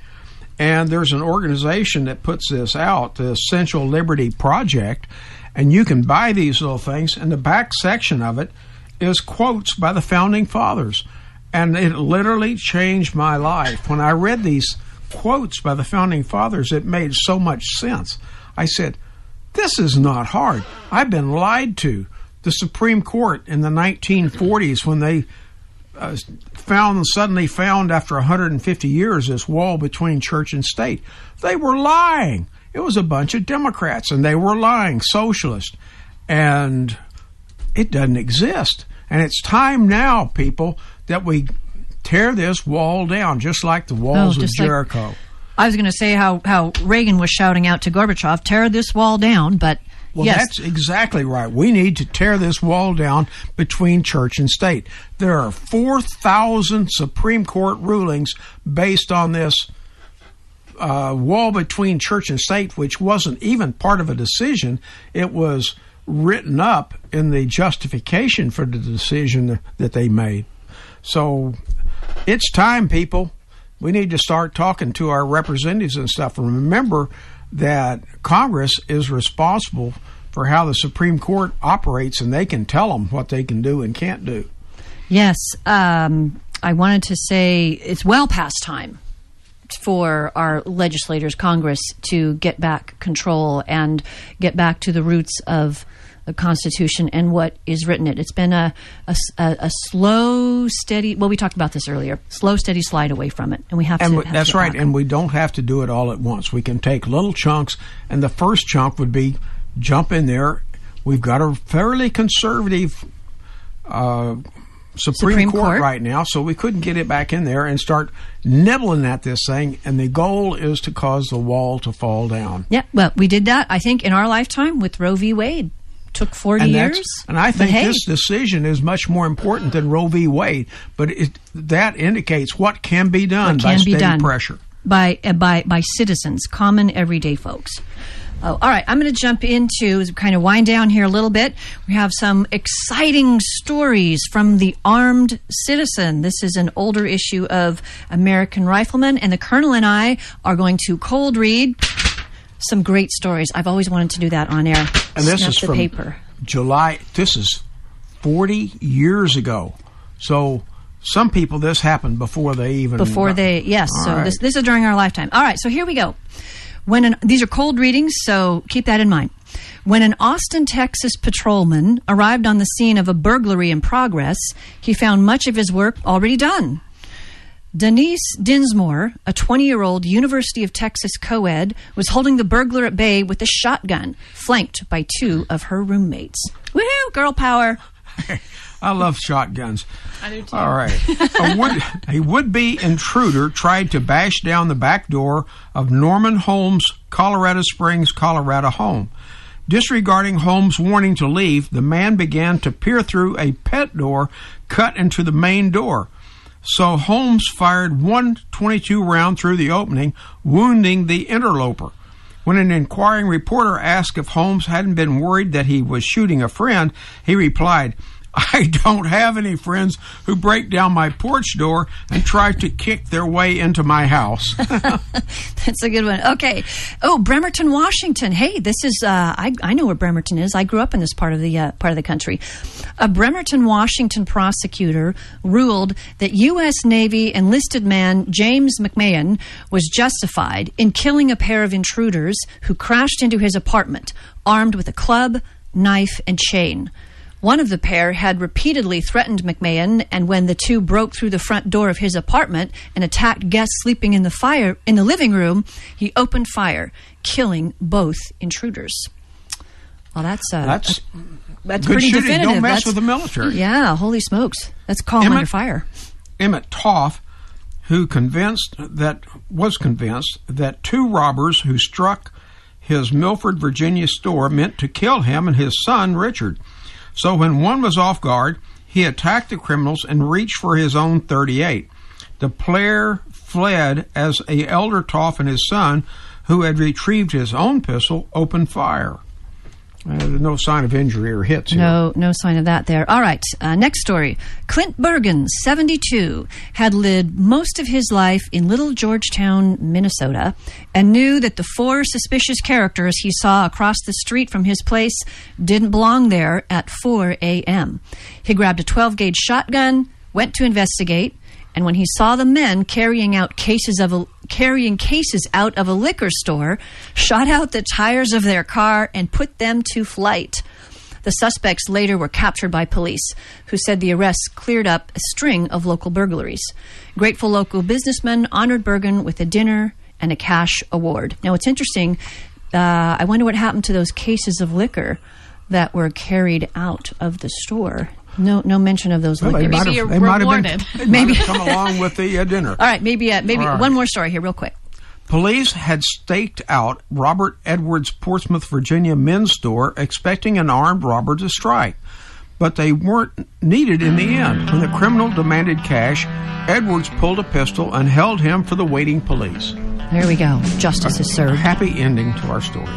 And there's an organization that puts this out, the Essential Liberty Project. And you can buy these little things. And the back section of it is quotes by the founding fathers. And it literally changed my life. When I read these quotes by the founding fathers, it made so much sense. I said, This is not hard. I've been lied to. The Supreme Court in the 1940s, when they uh, found suddenly found after 150 years this wall between church and state, they were lying. It was a bunch of Democrats, and they were lying, socialist, and it doesn't exist. And it's time now, people, that we tear this wall down, just like the walls Oh, of just like- Jericho. I was going to say how, how Reagan was shouting out to Gorbachev, tear this wall down, but Well, yes, that's exactly right. We need to tear this wall down between church and state. There are 4,000 Supreme Court rulings based on this uh, wall between church and state, which wasn't even part of a decision. It was written up in the justification for the decision that they made. So it's time, people. We need to start talking to our representatives and stuff. Remember that Congress is responsible for how the Supreme Court operates, and they can tell them what they can do and can't do. yes. Um, I wanted to say it's well past time for our legislators, Congress, to get back control and get back to the roots of the Constitution and what is written in it. It's been a, a, a- slow, steady. Well, we talked about this earlier. Slow, steady slide away from it, and we have And to. we- have that's to right. And we don't have to do it all at once. We can take little chunks, and the first chunk would be jump in there. We've got a fairly conservative uh, Supreme, Supreme Court, Court. right now, so we couldn't get it back in there and start nibbling at this thing. And the goal is to cause the wall to fall down. Yeah, well, we did that. I think in our lifetime with Roe v. Wade. Took forty and years. And I think hey, this decision is much more important than Roe v. Wade. But it, that indicates what can be done what by state done pressure. by uh, by by citizens, common everyday folks. Oh, all right. I'm going to jump into kind of wind down here a little bit. We have some exciting stories from the Armed Citizen. This is an older issue of American Rifleman, and the Colonel and I are going to cold read some great stories. I've always wanted to do that on air. And this Snap is the from paper. July. This is 40 years ago. So some people, this happened before they even. before they yes All so right. this this is during our lifetime all right so here we go when an these are cold readings so keep that in mind when an Austin, Texas patrolman arrived on the scene of a burglary in progress, he found much of his work already done. Denise Dinsmore, a 20 year old University of Texas co ed, was holding the burglar at bay with a shotgun, flanked by two of her roommates. Woohoo, girl power! I love shotguns. I do too. All right. a, would, a would-be intruder tried to bash down the back door of Norman Holmes' Colorado Springs, Colorado home. Disregarding Holmes' warning to leave, the man began to peer through a pet door cut into the main door. So Holmes fired one 22 round through the opening, wounding the interloper. When an inquiring reporter asked if Holmes hadn't been worried that he was shooting a friend, he replied, I don't have any friends who break down my porch door and try to kick their way into my house. That's a good one. Okay. Oh, Bremerton, Washington. Hey, this is uh, I I know where Bremerton is. I grew up in this part of the uh, part of the country. A Bremerton, Washington prosecutor ruled that U.S. Navy enlisted man James McMahon was justified in killing a pair of intruders who crashed into his apartment, armed with a club, knife, and chain. One of the pair had repeatedly threatened McMahon, and when the two broke through the front door of his apartment and attacked guests sleeping in the fire in the living room, he opened fire, killing both intruders. Well, that's uh, That's that's good pretty shooting. definitive. Don't mess That's- with the military. Yeah, holy smokes, that's calm Emmett- under fire. Emmett Toff, who convinced that was convinced that two robbers who struck his Milford, Virginia store meant to kill him and his son Richard. So when one was off guard, he attacked the criminals and reached for his own 38. The player fled as a elder Toff and his son, who had retrieved his own pistol, opened fire. Uh, no sign of injury or hits here. No, no sign of that there. All right, uh, next story. Clint Bergen, 72, had lived most of his life in Little Georgetown, Minnesota, and knew that the four suspicious characters he saw across the street from his place didn't belong there at 4 a.m. He grabbed a 12 gauge shotgun, went to investigate, and when he saw the men carrying out cases of carrying cases out of a liquor store, shot out the tires of their car and put them to flight. The suspects later were captured by police, who said the arrests cleared up a string of local burglaries. Grateful local businessmen honored Bergen with a dinner and a cash award. Now, it's interesting. Uh, I wonder what happened to those cases of liquor that were carried out of the store. No, no mention of those Well, they liquors. might have- they might have been- maybe come along with the uh, dinner. All right, maybe uh, maybe All right. one more story here, real quick. Police had staked out Robert Edwards' Portsmouth, Virginia men's store, expecting an armed robber to strike. But they weren't needed in the end. When the criminal demanded cash, Edwards pulled a pistol and held him for the waiting police. There we go. Justice is served. Happy ending to our story.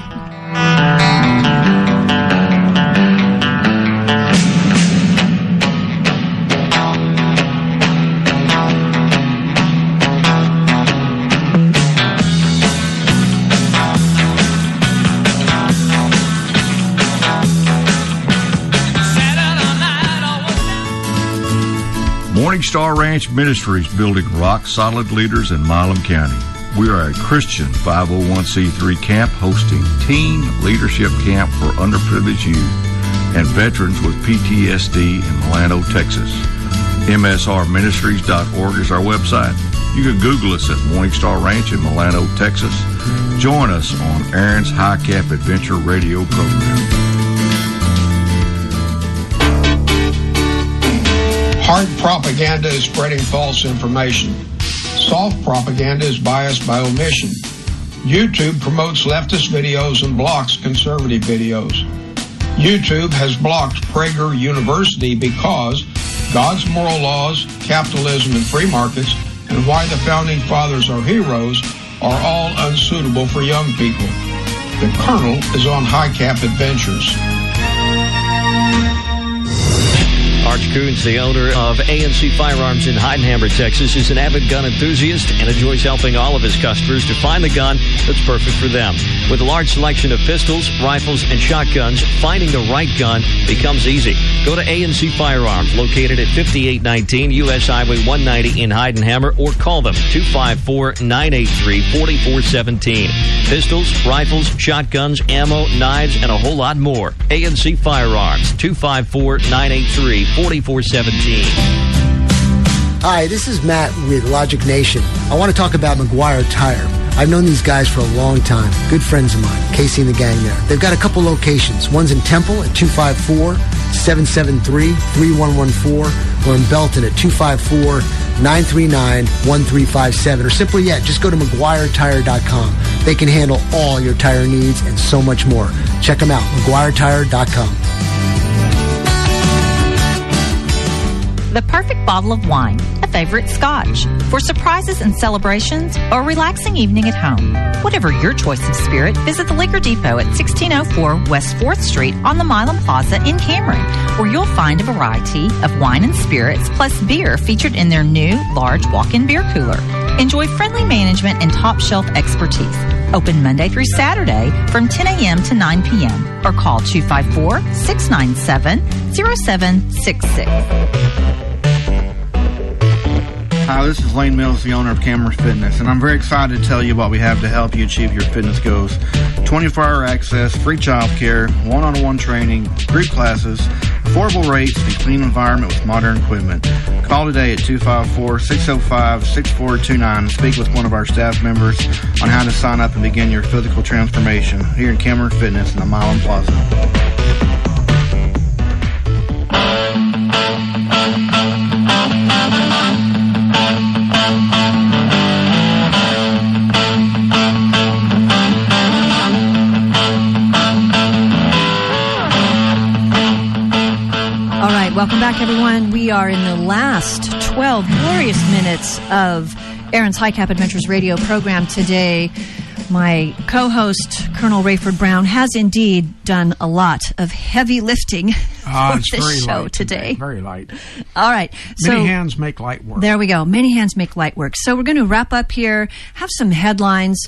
Morning Star Ranch Ministries building rock solid leaders in Milam County. We are a Christian 501c3 camp hosting teen leadership camp for underprivileged youth and veterans with PTSD in Milano, Texas. MSRministries.org is our website. You can Google us at Morning Star Ranch in Milano, Texas. Join us on Aaron's High Cap Adventure radio program. Hard propaganda is spreading false information. Soft propaganda is biased by omission. YouTube promotes leftist videos and blocks conservative videos. YouTube has blocked Prager University because God's moral laws, capitalism, and free markets, and why the founding fathers are heroes are all unsuitable for young people. The Colonel is on High Cap Adventures. Arch Coons, the owner of ANC Firearms in Heidenheimer, Texas, is an avid gun enthusiast and enjoys helping all of his customers to find the gun that's perfect for them. With a large selection of pistols, rifles, and shotguns, finding the right gun becomes easy. Go to ANC Firearms, located at 5819 U.S. Highway 190 in Heidenheimer, or call them 254-983-4417. Pistols, rifles, shotguns, ammo, knives, and a whole lot more. ANC Firearms, 254-983-4417. Hi, this is Matt with Logic Nation. I want to talk about McGuire Tire. I've known these guys for a long time. Good friends of mine, Casey and the gang there. They've got a couple locations. One's in Temple at 254 773 3114 or in Belton at 254 939 1357. Or simply yet, just go to McGuireTire.com. They can handle all your tire needs and so much more. Check them out, McGuireTire.com. The perfect bottle of wine, a favorite scotch, for surprises and celebrations or a relaxing evening at home. Whatever your choice of spirit, visit the Liquor Depot at 1604 West 4th Street on the Milam Plaza in Cameron, where you'll find a variety of wine and spirits plus beer featured in their new large walk-in beer cooler. Enjoy friendly management and top shelf expertise. Open Monday through Saturday from 10 a.m. to 9 p.m. or call 254 697 0766. Hi, this is Lane Mills, the owner of Cameron Fitness, and I'm very excited to tell you what we have to help you achieve your fitness goals. 24 hour access, free child care, one on one training, group classes, affordable rates, and clean environment with modern equipment. Call today at 254 605 6429 and speak with one of our staff members on how to sign up and begin your physical transformation here in Cameron Fitness in the Milam Plaza. Welcome back, everyone. We are in the last 12 glorious minutes of Aaron's High Cap Adventures radio program today. My co host, Colonel Rayford Brown, has indeed done a lot of heavy lifting Ah, for it's this very show light today. Very light. All right. So, Many hands make light work. There we go. Many hands make light work. So we're going to wrap up here, have some headlines.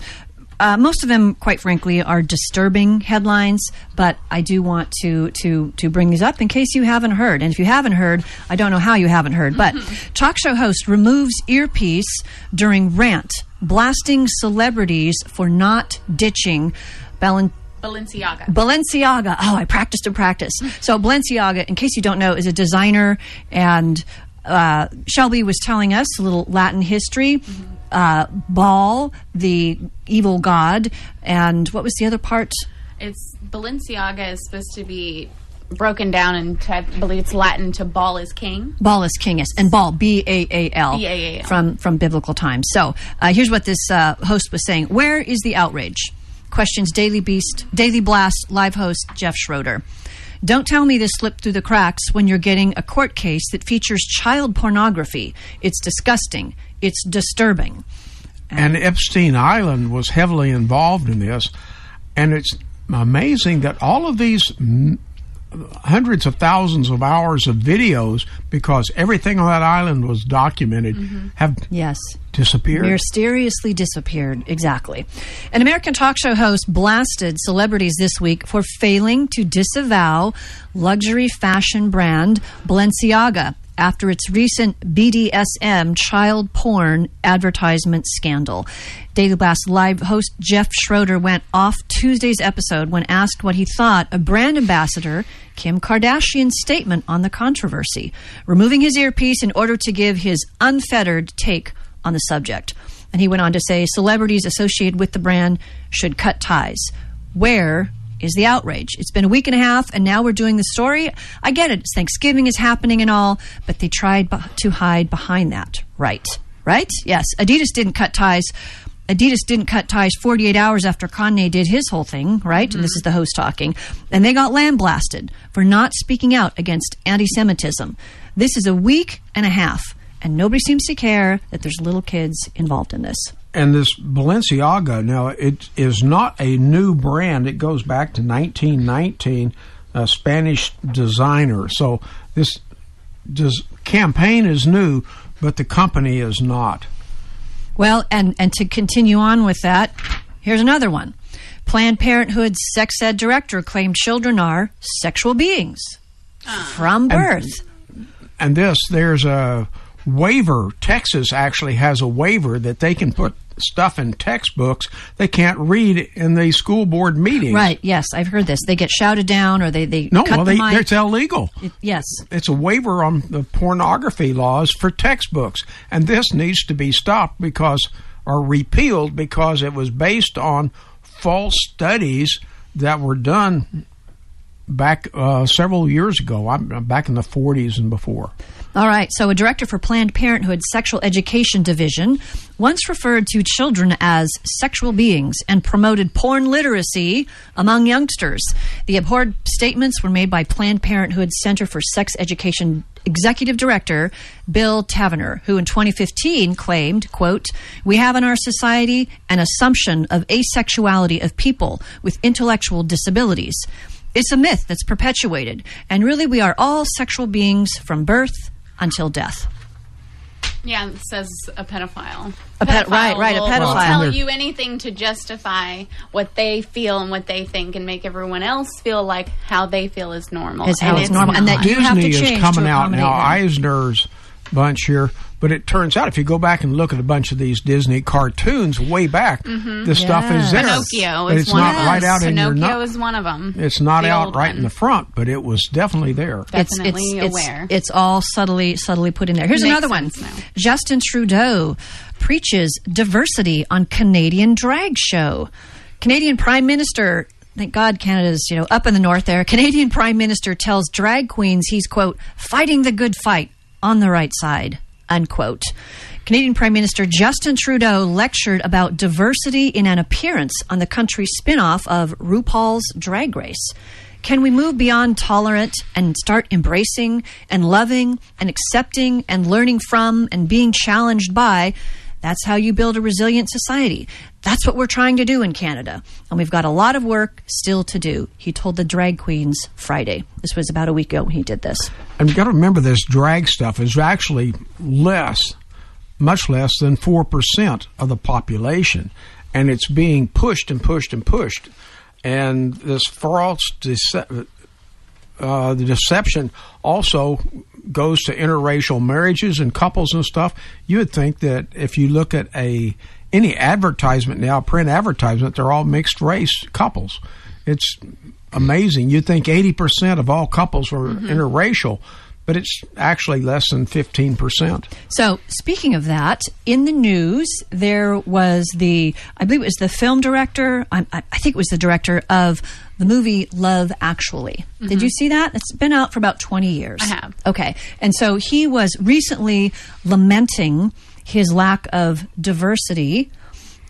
Uh, most of them, quite frankly, are disturbing headlines, but I do want to to to bring these up in case you haven't heard. And if you haven't heard, I don't know how you haven't heard. But talk show host removes earpiece during rant, blasting celebrities for not ditching Balen- Balenciaga. Balenciaga. Oh, I practiced and practiced. So Balenciaga, in case you don't know, is a designer, and uh, Shelby was telling us a little Latin history. Uh, Baal, the evil god, and what was the other part? It's Balenciaga is supposed to be broken down into I believe it's Latin to ball is king. Baal is king, yes, and Baal, B A A L, B-A-A-L. from from biblical times. So uh, here's what this uh, host was saying: Where is the outrage? Questions Daily Beast, Daily Blast live host Jeff Schroeder. Don't tell me this slipped through the cracks when you're getting a court case that features child pornography. It's disgusting. It's disturbing. And Epstein Island was heavily involved in this. And it's amazing that all of these hundreds of thousands of hours of videos, because everything on that island was documented, mm-hmm. have yes disappeared. Mysteriously disappeared. Exactly. An American talk show host blasted celebrities this week for failing to disavow luxury fashion brand Balenciaga after its recent BDSM child porn advertisement scandal. Daily Blast live host Jeff Schroeder went off Tuesday's episode when asked what he thought of brand ambassador Kim Kardashian's statement on the controversy, removing his earpiece in order to give his unfettered take on the subject. And he went on to say celebrities associated with the brand should cut ties. Where is the outrage? It's been a week and a half, and now we're doing the story. I get it. It's Thanksgiving is happening and all, but they tried to hide behind that. Right. Right? Yes. Adidas didn't cut ties. Adidas didn't cut ties 48 hours after Kanye did his whole thing, right? And this is the host talking. And they got lambasted for not speaking out against anti Semitism. This is a week and a half, and nobody seems to care that there's little kids involved in this. And this Balenciaga now it is not a new brand. It goes back to 1919, a Spanish designer. So this does campaign is new, but the company is not. Well, and, and to continue on with that, here's another one. Planned Parenthood's sex ed director claimed children are sexual beings from birth. And this there's a waiver. Texas actually has a waiver that they can put stuff in textbooks they can't read in the school board meetings. right, yes, I've heard this. They get shouted down or they, they No, cut well, the they, it's illegal. yes. It's a waiver on the pornography laws for textbooks, and this needs to be stopped because or repealed because it was based on false studies that were done back uh, several years ago. I'm back in the 40s and before. All right. So, a director for Planned Parenthood's Sexual Education Division once referred to children as sexual beings and promoted porn literacy among youngsters. The abhorred statements were made by Planned Parenthood's Center for Sex Education executive director Bill Taverner, who in 2015 claimed, quote, "We have in our society an assumption of asexuality of people with intellectual disabilities. It's a myth that's perpetuated, and really we are all sexual beings from birth until death." Yeah, it says a pedophile. A ped- right, right, a will- will tell you anything to justify what they feel and what they think, and make everyone else feel like how they feel is normal. Is how And it's normal, and that not. you have to Disney change is coming to out now. accommodate Eisner's bunch here, but it turns out if you go back and look at a bunch of these Disney cartoons way back, Mhm. the stuff is there. Pinocchio but is it's one not of right them. out in your Pinocchio is one of them. It's not The out right one. in the front, but it was definitely there. Definitely it's, it's, aware. It's, all subtly subtly put in there. Here's Makes another one. now. Justin Trudeau preaches diversity on Canadian drag show. Canadian Prime Minister Thank God Canada's, you know, up in the north there. Canadian Prime Minister tells drag queens he's quote fighting the good fight on the right side, unquote. Canadian Prime Minister Justin Trudeau lectured about diversity in an appearance on the country's spin-off of RuPaul's Drag Race. Can we move beyond tolerant and start embracing and loving and accepting and learning from and being challenged by? That's how you build a resilient society. That's what we're trying to do in Canada. And we've got a lot of work still to do. He told the drag queens Friday. This was about a week ago when he did this. And you got to remember this drag stuff is actually less, much less than 4% of the population. And it's being pushed and pushed and pushed. And this false dece- uh, the deception also goes to interracial marriages and couples and stuff. You would think that if you look at a any advertisement now, print advertisement, they're all mixed race couples. It's amazing. You'd think eighty percent of all couples were Mm-hmm. interracial, but it's actually less than fifteen percent. So, speaking of that, in the news, there was the, I believe it was the film director, I, I I think it was the director of the movie Love Actually. Did Mhm. you see that? It's been out for about 20 years. I have. Okay. And so he was recently lamenting his lack of diversity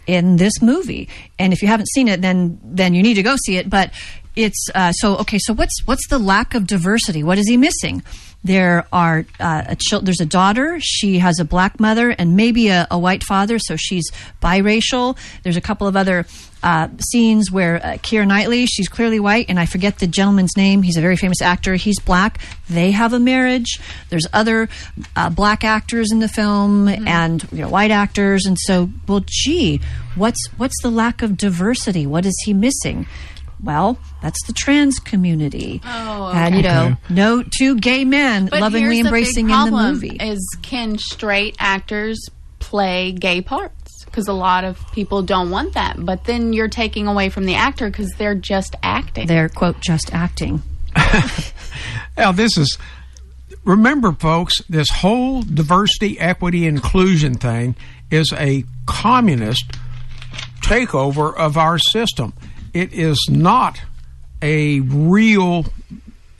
in this movie. And if you haven't seen it, then then you need to go see it. But it's uh, so okay. So what's what's the lack of diversity? What is he missing? There are uh, a chil- there's a daughter. She has a black mother and maybe a, a white father, so she's biracial. There's a couple of other uh, scenes where uh, Keira Knightley, she's clearly white, and I forget the gentleman's name. He's a very famous actor. He's black. They have a marriage. There's other uh, black actors in the film and you know, white actors, and so well, gee, what's what's the lack of diversity? What is he missing? Well, that's the trans community. Oh, And you okay. know, no two gay men But lovingly embracing the big in the movie. Is can straight actors play gay parts? Because a lot of people don't want that. But then you're taking away from the actor because they're just acting. They're quote just acting. Now, this is, remember, folks, this whole diversity, equity, inclusion thing is a communist takeover of our system. It is not a real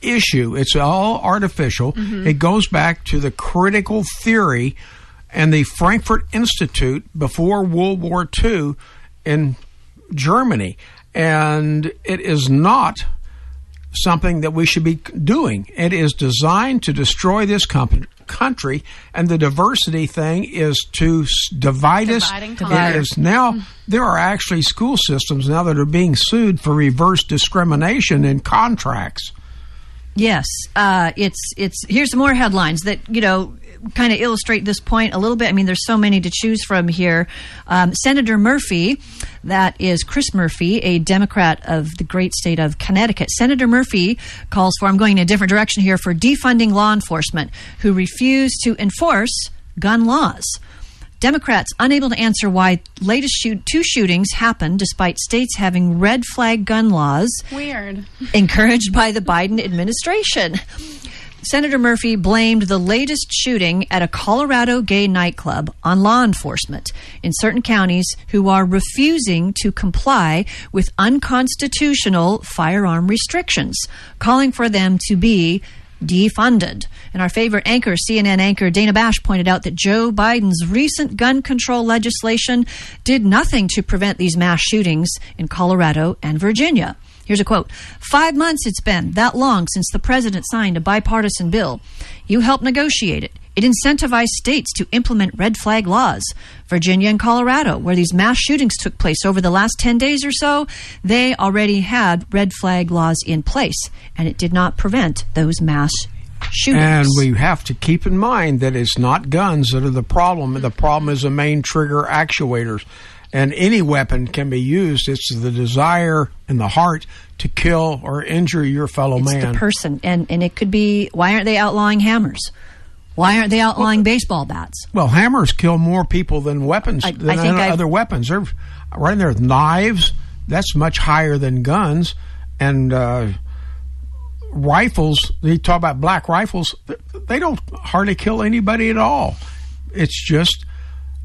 issue, it's all artificial. Mhm. It goes back to the critical theory and the Frankfurt Institute before World War II in Germany. And it is not something that we should be doing. It is designed to destroy this com- country, and the diversity thing is to s- divide us. Divide and It conquer. is now there are actually school systems now that are being sued for reverse discrimination in contracts. Yes, uh, it's it's. Here's some more headlines that you know kind of illustrate this point a little bit. I mean, there's so many to choose from here. Um, Senator Murphy, that is Chris Murphy, a Democrat of the great state of Connecticut. Senator Murphy calls for. I'm going in a different direction here for defunding law enforcement who refuse to enforce gun laws. Democrats unable to answer why latest shoot, two shootings happened despite states having red flag gun laws Weird. encouraged by the Biden administration. Senator Murphy blamed the latest shooting at a Colorado gay nightclub on law enforcement in certain counties who are refusing to comply with unconstitutional firearm restrictions, calling for them to be defunded. And our favorite anchor, CNN anchor Dana Bash, pointed out that Joe Biden's recent gun control legislation did nothing to prevent these mass shootings in Colorado and Virginia. Here's a quote Five months it's been that long since the president signed a bipartisan bill. You helped negotiate it. It incentivized states to implement red flag laws. Virginia and Colorado, where these mass shootings took place over the last 10 days or so, they already had red flag laws in place, and it did not prevent those mass shootings. And we have to keep in mind that it's not guns that are the problem. The problem is the main trigger actuators. And any weapon can be used. It's the desire in the heart to kill or injure your fellow it's man. the person, and, and it could be why aren't they outlawing hammers? Why aren't they outlawing baseball bats? Well, hammers kill more people than weapons I- than I other weapons. They're right in there with knives. That's much higher than guns, and uh, rifles. They talk about black rifles. They don't hardly kill anybody at all. It's just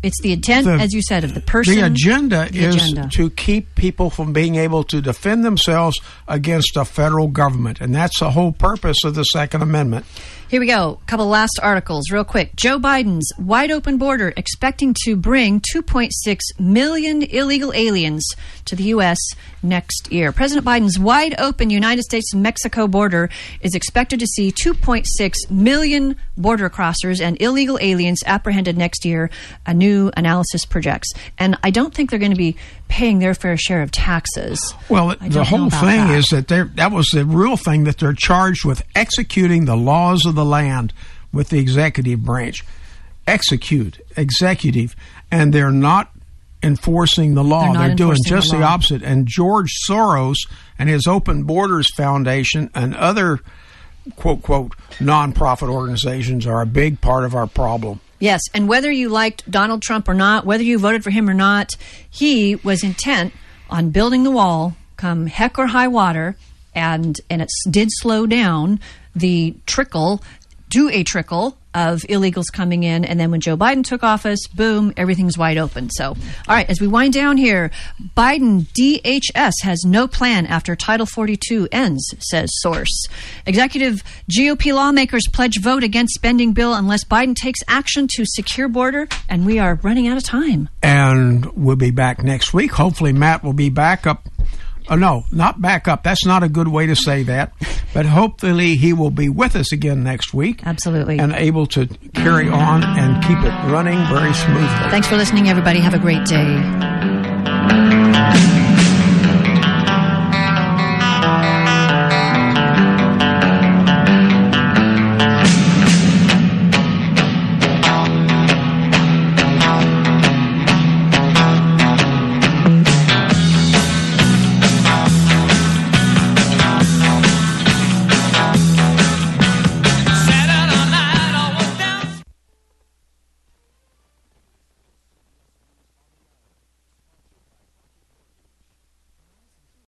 It's the intent, The- as you said, of the person. the agenda the is agenda. to keep people from being able to defend themselves against a federal government, and that's the whole purpose of the Second Amendment. Here we go. A couple last articles, real quick. Joe Biden's wide open border expecting to bring 2.6 million illegal aliens to the U.S. next year. President Biden's wide open United States Mexico border is expected to see 2.6 million border crossers and illegal aliens apprehended next year, a new analysis projects. And I don't think they're going to be paying their fair share of taxes. Well, the whole thing that. is that they're, that was the real thing that they're charged with executing the laws of the land with the executive branch. Execute, executive, and they're not enforcing the law. They're not doing just the the, opposite. And George Soros and his Open Borders Foundation and other quote quote nonprofit organizations are a big part of our problem. Yes, and whether you liked Donald Trump or not, whether you voted for him or not, he was intent on building the wall, come heck or high water, and and it did slow down the trickle, do a trickle of illegals coming in, and then when Joe Biden took office, boom, everything's wide open. So, all right, as we wind down here, Biden DHS has no plan after Title 42 ends, says source. Executive GOP lawmakers pledge vote against spending bill unless Biden takes action to secure border, and we are running out of time. and we'll be back next week. Hopefully, Matt will be back up. Oh, no, not back up. That's not a good way to say that. But hopefully, he will be with us again next week. Absolutely. And able to carry on and keep it running very smoothly. Thanks for listening, everybody. Have a great day.